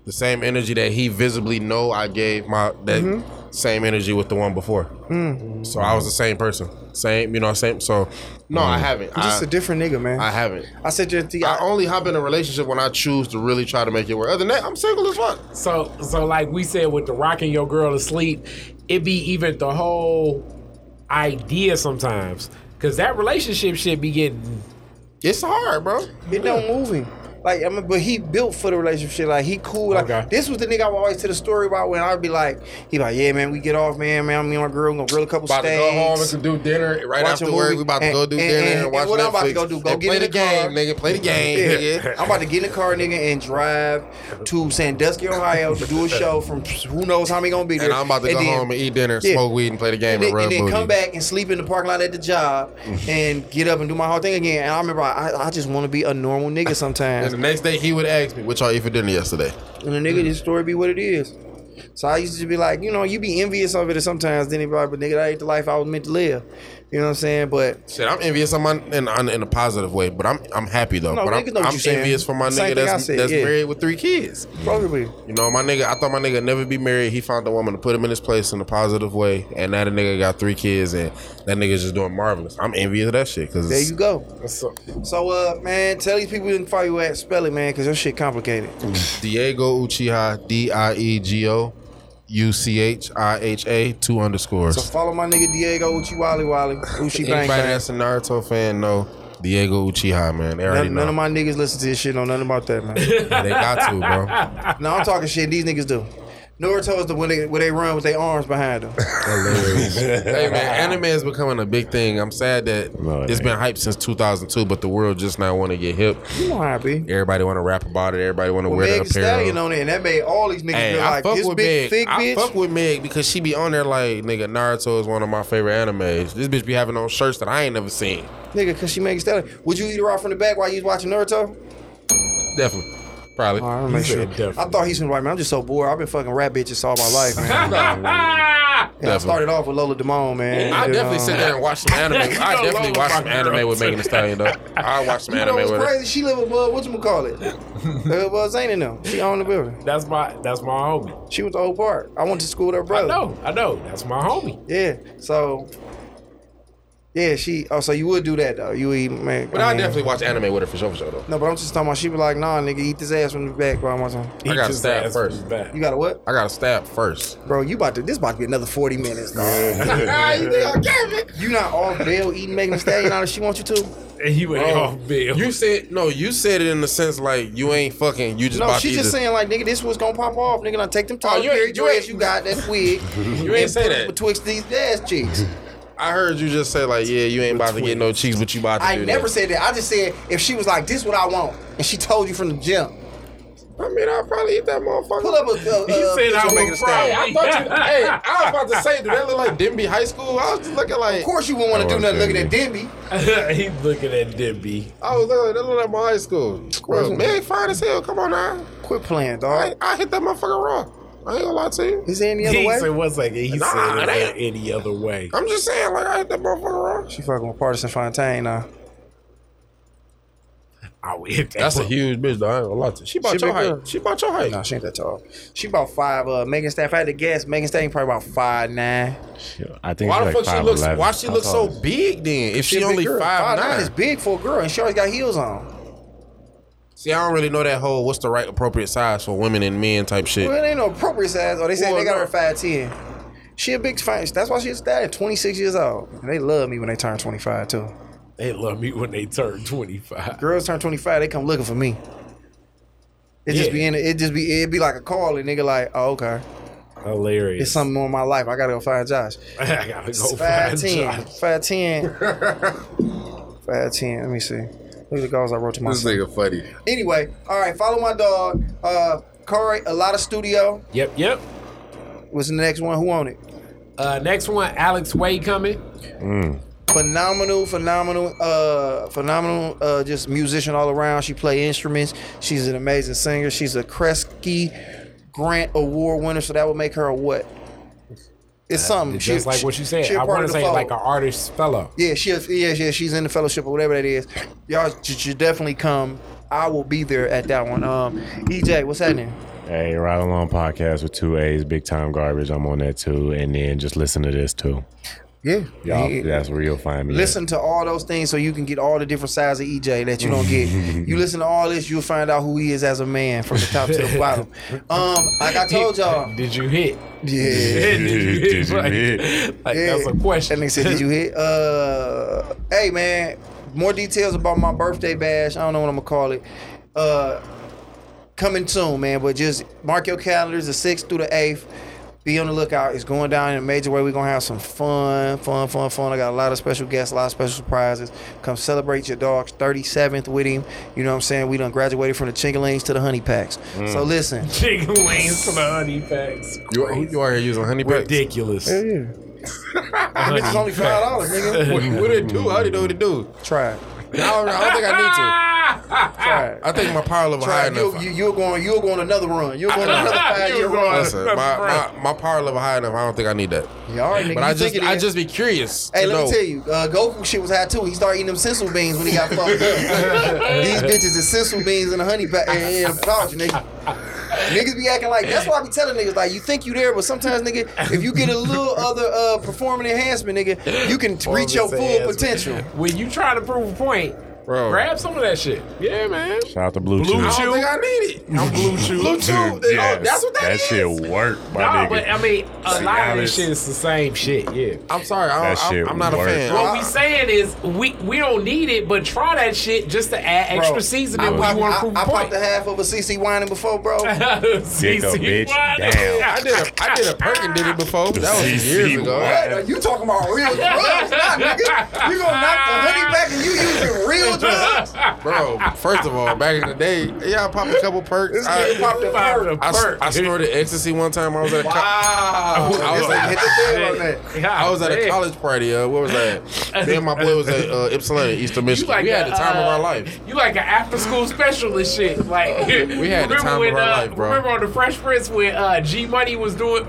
the same energy that he visibly know I gave my that Mm-hmm. Same energy with the one before. Mm. So I was the same person, same you know, same. So no, I haven't. You just I, a different nigga, man. I I, haven't. I said to the I only hop in a relationship when I choose to really try to make it work. Other than that, I'm single as fuck. So, so like we said with the rocking your girl to sleep, it be even the whole idea sometimes, because that relationship should be getting. It's hard, bro. It don't move him. Like, I mean, but he built for the relationship. Like, he cool. Like, Okay. this was the nigga I would always tell the story about when I'd be like, he like, yeah, man, we get off, man, man, me and my girl we gonna grill a couple About to go home and do dinner right Watch after work. We about to And- go do and- dinner and- and, and watch what Netflix. I'm about to go do, go and get play in the, the game, car. nigga. Play the game, Yeah. nigga. I'm about to get in the car, nigga, and drive to Sandusky, Ohio to do a show from who knows how many gonna be there. And I'm about to go then- home and eat dinner, Yeah. smoke weed, and play the game and then, and rub and then come back and sleep in the parking lot at the job and get up and do my whole thing again. And I remember I, I just want to be a normal nigga sometimes. The next day he would ask me, "What y'all eat for dinner yesterday?" And the nigga, this story be what it is. So I used to be like, you know, you be envious of it sometimes. Then anybody, but nigga, I ain't the life I was meant to live. You know what I'm saying? But Shit, I'm envious of my in, in, in a positive way, but I'm I'm happy though. No, but I'm, niggas know what I'm saying. envious for my Same nigga that's said, that's yeah. married with three kids. probably. You know, my nigga, I thought my nigga never be married. He found a woman to put him in his place in a positive way, and now the nigga got three kids, and that nigga's just doing marvelous. I'm envious of that shit because There you go. So, uh, man, tell these people you didn't follow you at spell it, man, because your shit complicated. Diego Uchiha, D I E G O U C H I H A, two underscores. So follow my nigga Diego Uchi Wally Wally. Uchi Bang Anybody Bang. that's a Naruto fan know Diego Uchiha, man. They already None, know. none of my niggas listen to this shit. Know nothing about that, man. they got to, bro. no, I'm talking shit. These niggas do. Naruto is the when they when they run with their arms behind them. hey man, anime is becoming a big thing. I'm sad that No, it it's ain't. been hyped since 2002, but the world just now want to get hip. You know how Everybody want to rap about it. Everybody want to Well, wear Meg the Thee Stallion on it, and that made all these niggas Hey, like this big Meg. thick I bitch. fuck with Meg because she be on there like nigga. Naruto is one of my favorite animes. This bitch be having on shirts that I ain't never seen. Nigga, cause she Meg Thee Stallion. Would you eat her off from the back while you was watching Naruto? Definitely. Probably. All right, I'm gonna make sure. said definitely. I thought he's been right, man. I'm just so bored. I've been fucking rap bitches all my life, man. I started off with Lola Demone, man. I definitely know. sit there and watch some anime. I definitely know watch some anime with Megan Thee Stallion though. I watch some You know anime what's with her. crazy? She live with uh, what you call it? uh, well, Zane and them. She owned the building. That's my that's my homie. She was the Oak part. I went to school with her brother. I know, I know. That's my homie. Yeah. So. Yeah, she. Oh, so you would do that though? You eat, man. But I mean- definitely watch anime with her for sure, for sure though. No, but I'm just talking about. She be like, "Nah, nigga, eat this ass from the back." While I'm watching. I got to stab first. You got to what, I got to stab first. bro? You about to? This about to be another 40 minutes, dog. you think I'm capping? You not off bail eating Megan Thee Stallion out if she want you to? And you ain't Bro, off bill. You said no. You said it in the sense like you ain't fucking. You just No, about she to just eat saying like, nigga, this was gonna pop off. Nigga, I take them Oh, top you ain't- period you ain't- you got that wig. You ain't say that. betwixt these ass cheeks. I heard you just say like, yeah, you ain't about to get no cheeks, but you about to I do never that. said that. I just said if she was like, this what I want, and she told you from the gym. I mean, I'll probably eat that motherfucker. Pull up a. Uh, He uh, said picture I of would Megan Thee Stallion. I thought you. hey, I was about to say, did that look like Denby High School? I was just looking like. Of course, you wouldn't want to Oh, do nothing looking at Denby. He's looking at Dibby. I was looking. That looked like my high school. Bro, man, fine as hell. Come on now. Quit playing, I, dog. I hit that motherfucker raw. I ain't gonna lie to you. Is there any other He way? said one second. He Nah, said it it ain't. any other way. I'm just saying, like I hit that motherfucker raw. She fucking with Pardison Fontaine now. I would hit that. That's a huge bitch, though. I ain't gonna lie to you. She about She your height. girl. She about your height. Nah, she ain't that tall. She about five. Uh, Megan Staff. I had to guess, Megan Stallion probably about five nine. I think Why the she's like fuck she looks? 5'11". Why she look so big then? If she, a big only girl. five nine. is big for a girl, and she always got heels on. See, I don't really know that whole what's the right appropriate size for women and men type shit. Well, it ain't no appropriate size. Or they say Well, they got no. her five ten. She a big fan. That's why she's at Twenty six years old. And they love me when they turn twenty five too. They love me when they turn 25. Girls turn twenty five, they come looking for me. It just be in. It just be. It be like a call, and nigga like, oh okay, Hilarious. it's something more in my life. I gotta go find Josh. I gotta go Five find ten. Josh. Five ten. Five ten. Let me see. Look at the goals I wrote to myself. funny. Anyway, all right. Follow my dog. Uh, Corey, a lot of studio. Yep, yep. What's the next one? Who on it? Uh, next one, Alex Way coming. Mm phenomenal, phenomenal, uh, phenomenal, uh, just musician all around. She play instruments. She's an amazing singer. She's a Kresge Grant Award winner, so that would make her a what? It's something. Just She- like what you said. she a I part want to say fold. like an artist fellow. Yeah, she is, yeah, yeah, she's in the fellowship or whatever that is. Y'all should, should definitely come. I will be there at that one. Um, EJ, what's happening? Hey, Ride Along podcast with two A's, big time garbage. I'm on that too, and then just listen to this too. Yeah, Y'all, Yeah. that's where you'll find me. at. Listen to all those things so you can get all the different sides of EJ that you don't get. you listen to all this, you'll find out who he is as a man from the top to the bottom. Um, like I told y'all, Did you hit? yeah. Did you hit? Did you hit? Like, Yeah. that's a question. And they said, "Did you hit?" Uh, hey man, more details about my birthday bash. I don't know what I'm gonna call it. Uh, coming soon, man. But just mark your calendars, the sixth through the eighth. Be on the lookout. It's going down in a major way. We're gonna have some fun, fun, fun, fun. I got a lot of special guests, a lot of special surprises. Come celebrate your dog's 37th with him. You know what I'm saying? We done graduated from the Chingalings to the honey packs. Mm. So listen. Chicken wings to the honey packs. You, you are here using honey packs? Ridiculous. Yeah. Bitch, it's only five dollars, nigga. What, what it do? How do you know what it do? Try it. I don't, I don't think I need to. Try. I think my power level Try high it. You, enough. you, you're going. You're going another run. You're going another five year run. Listen, my, my, my power level high enough. I don't think I need that. Yeah, all right, nigga. But you I just I just be curious. Hey, to let know. me tell you, uh, Goku shit was hot too. He started eating them senzu beans when he got fucked up. These bitches is senzu beans and a honey pack in a pouch, nigga. Niggas be acting like that's why I be telling niggas like you think you there, but sometimes nigga, if you get a little other uh performing enhancement, nigga, you can reach your full potential. When you try to prove a point, Bro. grab some of that shit. Yeah, man. Shout out to Blue, Blue Chew. I Chew. don't think I need it. I'm blue chew. Blue Chew. Dude, Oh, that's what that that is? shit work, my No, nigga. but I mean, a See, lot of this shit is the same shit. Yeah. I'm sorry. I That don't, shit I'm, I'm not a fan. What we saying is we we don't need it, but try that shit just to add extra Bro, seasoning I, when popped, you want I, to prove I a popped point. the half of a CC whining before, bro. Dick a bitch down. I did a I did a Perkin did it before. That was CC years ago. What? Are you talking about real drugs? Nah, nigga. You gonna knock the honey back and you using real drugs? Bro, first of all, back in the day, yeah, I popped a couple perks. I, popped a perk. I, perk. I snorted ecstasy one time. I was at a co- Wow. I was like- hit the bed on that. God I was at a college party. Uh, what was that? Me and my boy was at uh, Ypsilanti, Eastern Michigan. like we had a, the time of uh, our life. You like an after school special and shit. Like we had the time of our uh, life, bro. Remember on the Fresh Prince when uh, G Money was doing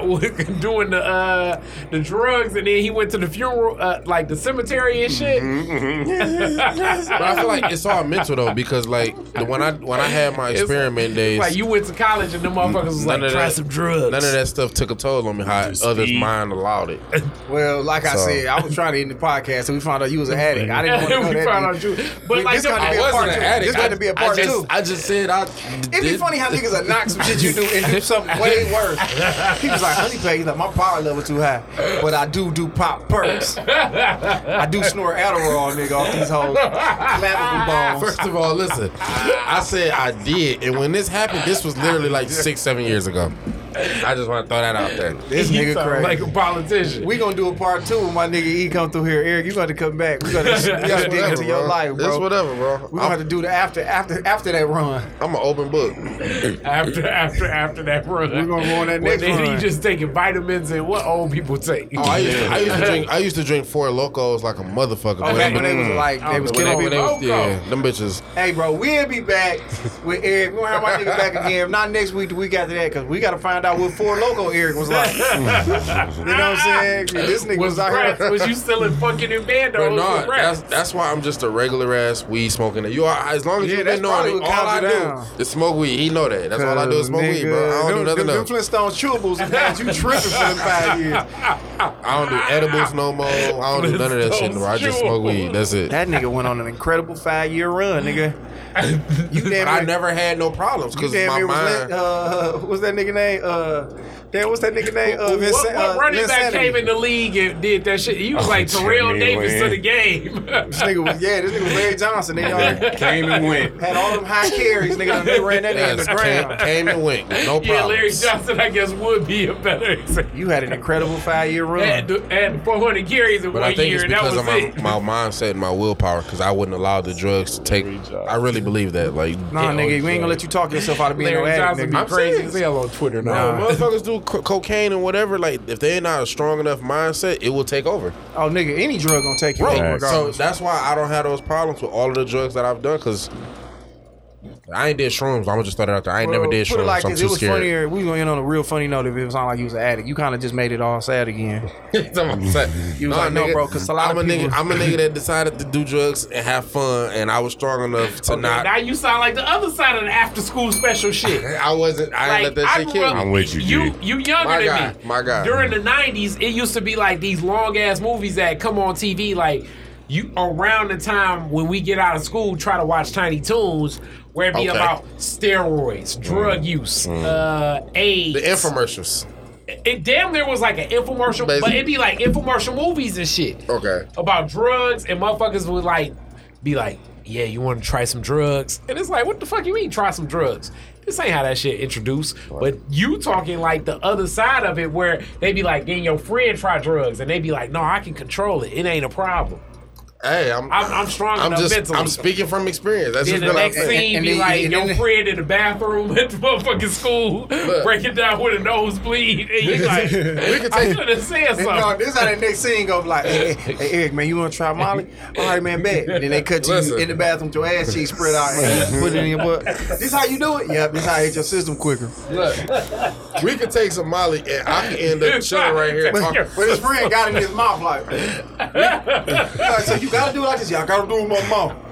doing the uh, the drugs and then he went to the funeral, uh, like the cemetery and shit. But I feel like it's all mental though, because like the, when I when I had my It's- experiment days, Like you went to college and the motherfuckers was like, try that- some drugs. None of that stuff took a toll on me. How others' speed. mind allowed it. Well, like I said, I was trying to end the podcast, and we found out you was an addict. I didn't want to know we that. found out you, but We- like this got to be a part an two. addict. This got to be a part just, two. I just said I. It'd be funny how niggas will knock some shit you do and do something way worse. He was like, honey pay, he's like, my power level too high. But I do do pop perks. I do snort Adderall, nigga, off these hoes. First of all, listen. I said I did, and when this happened, this was literally like six, seven years ago. I just want to throw that out there. This You nigga crazy. like a politician. we gonna do a part two when my nigga E come through here. Eric, you got to come back. We gotta, we gotta dig into your life, bro. It's whatever, bro. We gonna have to do the after after after that run. I'm an open book. after after after that run. We're gonna go on that next then run. he just taking vitamins and what old people take. Oh, I used, to, I used to drink. I used to drink four locos like a motherfucker. Oh, back when they was like they oh, was When killing when they people. was, yeah, them bitches. Hey, bro, we'll be back with Eric. We're gonna have my nigga back again. If not next week, the week after that, because we gotta find out what Four Loco Eric was like. you know what I'm saying? This nigga was, was out rats. here. Was you selling fucking in bandos But with no, rats? that's that's why I'm just a regular ass weed smoking. You are as long as Yeah, you that's been knowing probably all I calms you down. do is smoke weed. He know that. That's all I do is smoke weed, bro. I don't do nothing them, else. them Flintstones chewables and had you tripping for them five years. I don't do edibles no more. I don't do none of that shit, bro. I just smoke weed. That's it. That nigga went on an incredible five year run, nigga. But I never had no problems because my mind. lit, uh, what's that nigga name? Uh, damn, what's that nigga name? Uh, what, Vincent, what uh, running back Linsanity. came in the league and did that shit? He was Oh, like Terrell Jimmy Davis to the game. This nigga was yeah, this nigga was Larry Johnson. They all Came and went. had all them high carries. Nigga done ran that nigga in the Yes, came, ground. came and went. No problems. yeah, Larry Johnson, I guess, would be a better example. You had an incredible five year run. Had, had 400 carries in But one I think year, it's and that because was of my, it. my mindset and my willpower because I wouldn't allow the drugs to take. I really believe that. Like, Nah, nigga, we ain't gonna let you talk yourself out of being Larry no addict, nigga. I'm crazy serious. as hell on Twitter No, now. motherfuckers do co- cocaine and whatever. Like, if they ain't not a strong enough mindset, it will take over. Oh, nigga, any drug gonna take you over so that's why I don't have those problems with all of the drugs that I've done because I ain't did shrooms. I'm gonna just throw that out there. I ain't never Well, did put it shrooms. like so I'm this, too it was scared. funnier. We was gonna on a real funny note if it was not like you was an addict. You kind of just made it all sad again. you was like, no, bro, 'cause a lot I'm of a people- nigga. I'm a nigga that decided to do drugs and have fun, and I was strong enough to Okay, not. now you sound like the other side of the after school special shit. I wasn't. I ain't let that I shit kill me. I'm with you, You G. you younger My than guy, me. my God. During the '90s, it used to be like these long ass movies that come on TV. Like you around the time when we get out of school, try to watch Tiny Toons, where it be Okay. about steroids, drug use, uh, AIDS. The infomercials. it damn there was like an infomercial, but it'd be like infomercial movies and shit Okay. about drugs, and motherfuckers would like be like, "Yeah, you want to try some drugs?" And it's like, "What the fuck you mean try some drugs?" This ain't how that shit introduced. But you talking like the other side of it, where they be like, "Then your friend try drugs," and they be like, "No, I can control it. It ain't a problem." Hey, I'm. I'm, I'm strong I'm enough just. mentally. I'm speaking from experience. That's Then just the what I'm next saying. scene And be like and your friend in the bathroom at the motherfucking school breaking down with a nosebleed, and you like, We can I should have said something. No, this how that next scene go like, hey, hey, hey, Eric, man, you wanna try Molly? All right, man, bet. And then they cut you Listen. in the bathroom with your ass cheeks spread out and put it in your butt. This how you do it? Yep, this how you hit your system quicker. Look, we could take some Molly, and I can end up chilling right here. But, talking. but his friend got in his mouth like, like, so you gotta do it like this. Yeah, I gotta do it with my mouth.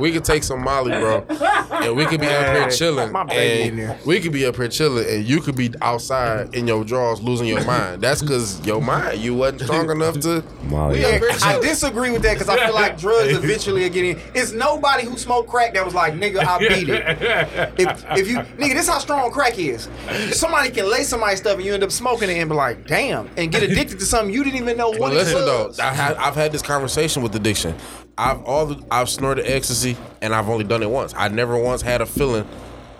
We could take some Molly, bro, and we could be up here chilling. my baby in And we could be up here chilling, and you could be outside in your drawers losing your mind. That's because your mind, you wasn't strong enough to. Molly. We up here I disagree with that because I feel like drugs eventually are getting. It's nobody who smoked crack that was like, nigga, I beat it. If, if you, nigga, this how strong crack is. Somebody can lay somebody's stuff and you end up smoking it and be like, damn, and get addicted to something you didn't even know what Well, it listen though, was. I had, I've had this conversation with addiction. I've all the, I've snorted ecstasy, and I've only done it once. I never once had a feeling.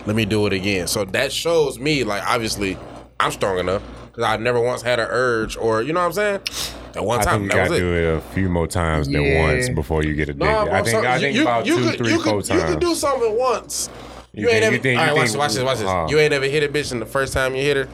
Let me do it again. So that shows me, like, obviously, I'm strong enough because I never once had an urge, or you know what I'm saying. That one I time, think you that gotta it. do it a few more times than once before you get addicted. Nah, bro, I think so- I think you, about you two, could, three, you four could, times. You could do something once. You, You ain't think- ever. you think- all right, you watch, think- this, watch this. Watch this. uh, you ain't ever hit a bitch, and the first time you hit her,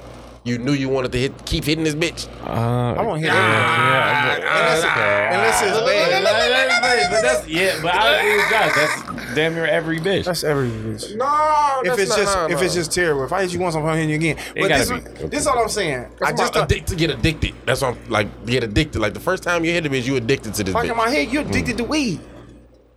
you knew you wanted to hit, keep hitting this bitch. Uh, I don't hear yeah, that. but- Unless, unless it's bad. but that's yeah. But I agree with Josh. That's damn near every bitch. That's every bitch. No, If it's just if it's just terrible, if I hit you once, I'm gonna hit you again. But this, gotta be- this is all I'm saying. I I just just addicted to get addicted. That's what I'm like. Get addicted. Like the first time you hit a bitch, you addicted to this fucking bitch. my head. You're addicted to weed.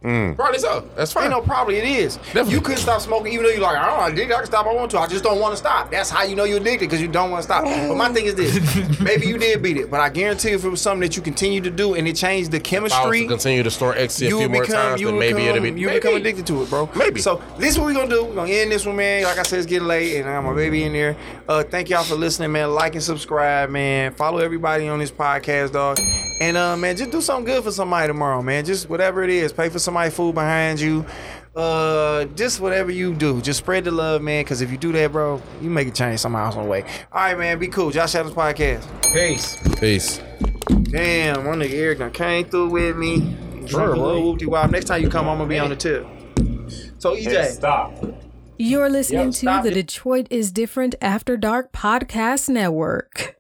Probably so. That's fine. Ain't no probably it is. You couldn't stop smoking even though you're like, I don't know, addicted. I can stop I want to. I just don't want to stop. That's how you know you're addicted because you don't want to stop. But my thing is this: maybe you did beat it, but I guarantee if it was something that you continue to do and it changed the if I was chemistry, to continue to store ecstasy a you few would more become times, then maybe become, it'll be. you maybe. become addicted to it, bro. Maybe. So this is what we're gonna do. We're gonna end this one, man. Like I said, it's getting late, and I got my baby in there. Uh, thank y'all for listening, man. Like and subscribe, man. Follow everybody on this podcast, dog. And uh, man, just do something good for somebody tomorrow, man. Just whatever it is, pay for somebody food behind you. Uh, just whatever you do, just spread the love, man. Because if you do that, bro, you make a change somehow, else on the way. All right, man. Be cool. Josh Adams podcast. Peace. Peace. Damn, my nigga Eric done came through with me. Sure, bro. Whoopty wop. Next time you come, I'm gonna be on the tip. So EJ, Stop. You're listening Yo, to the it. Detroit is Different After Dark Podcast Network.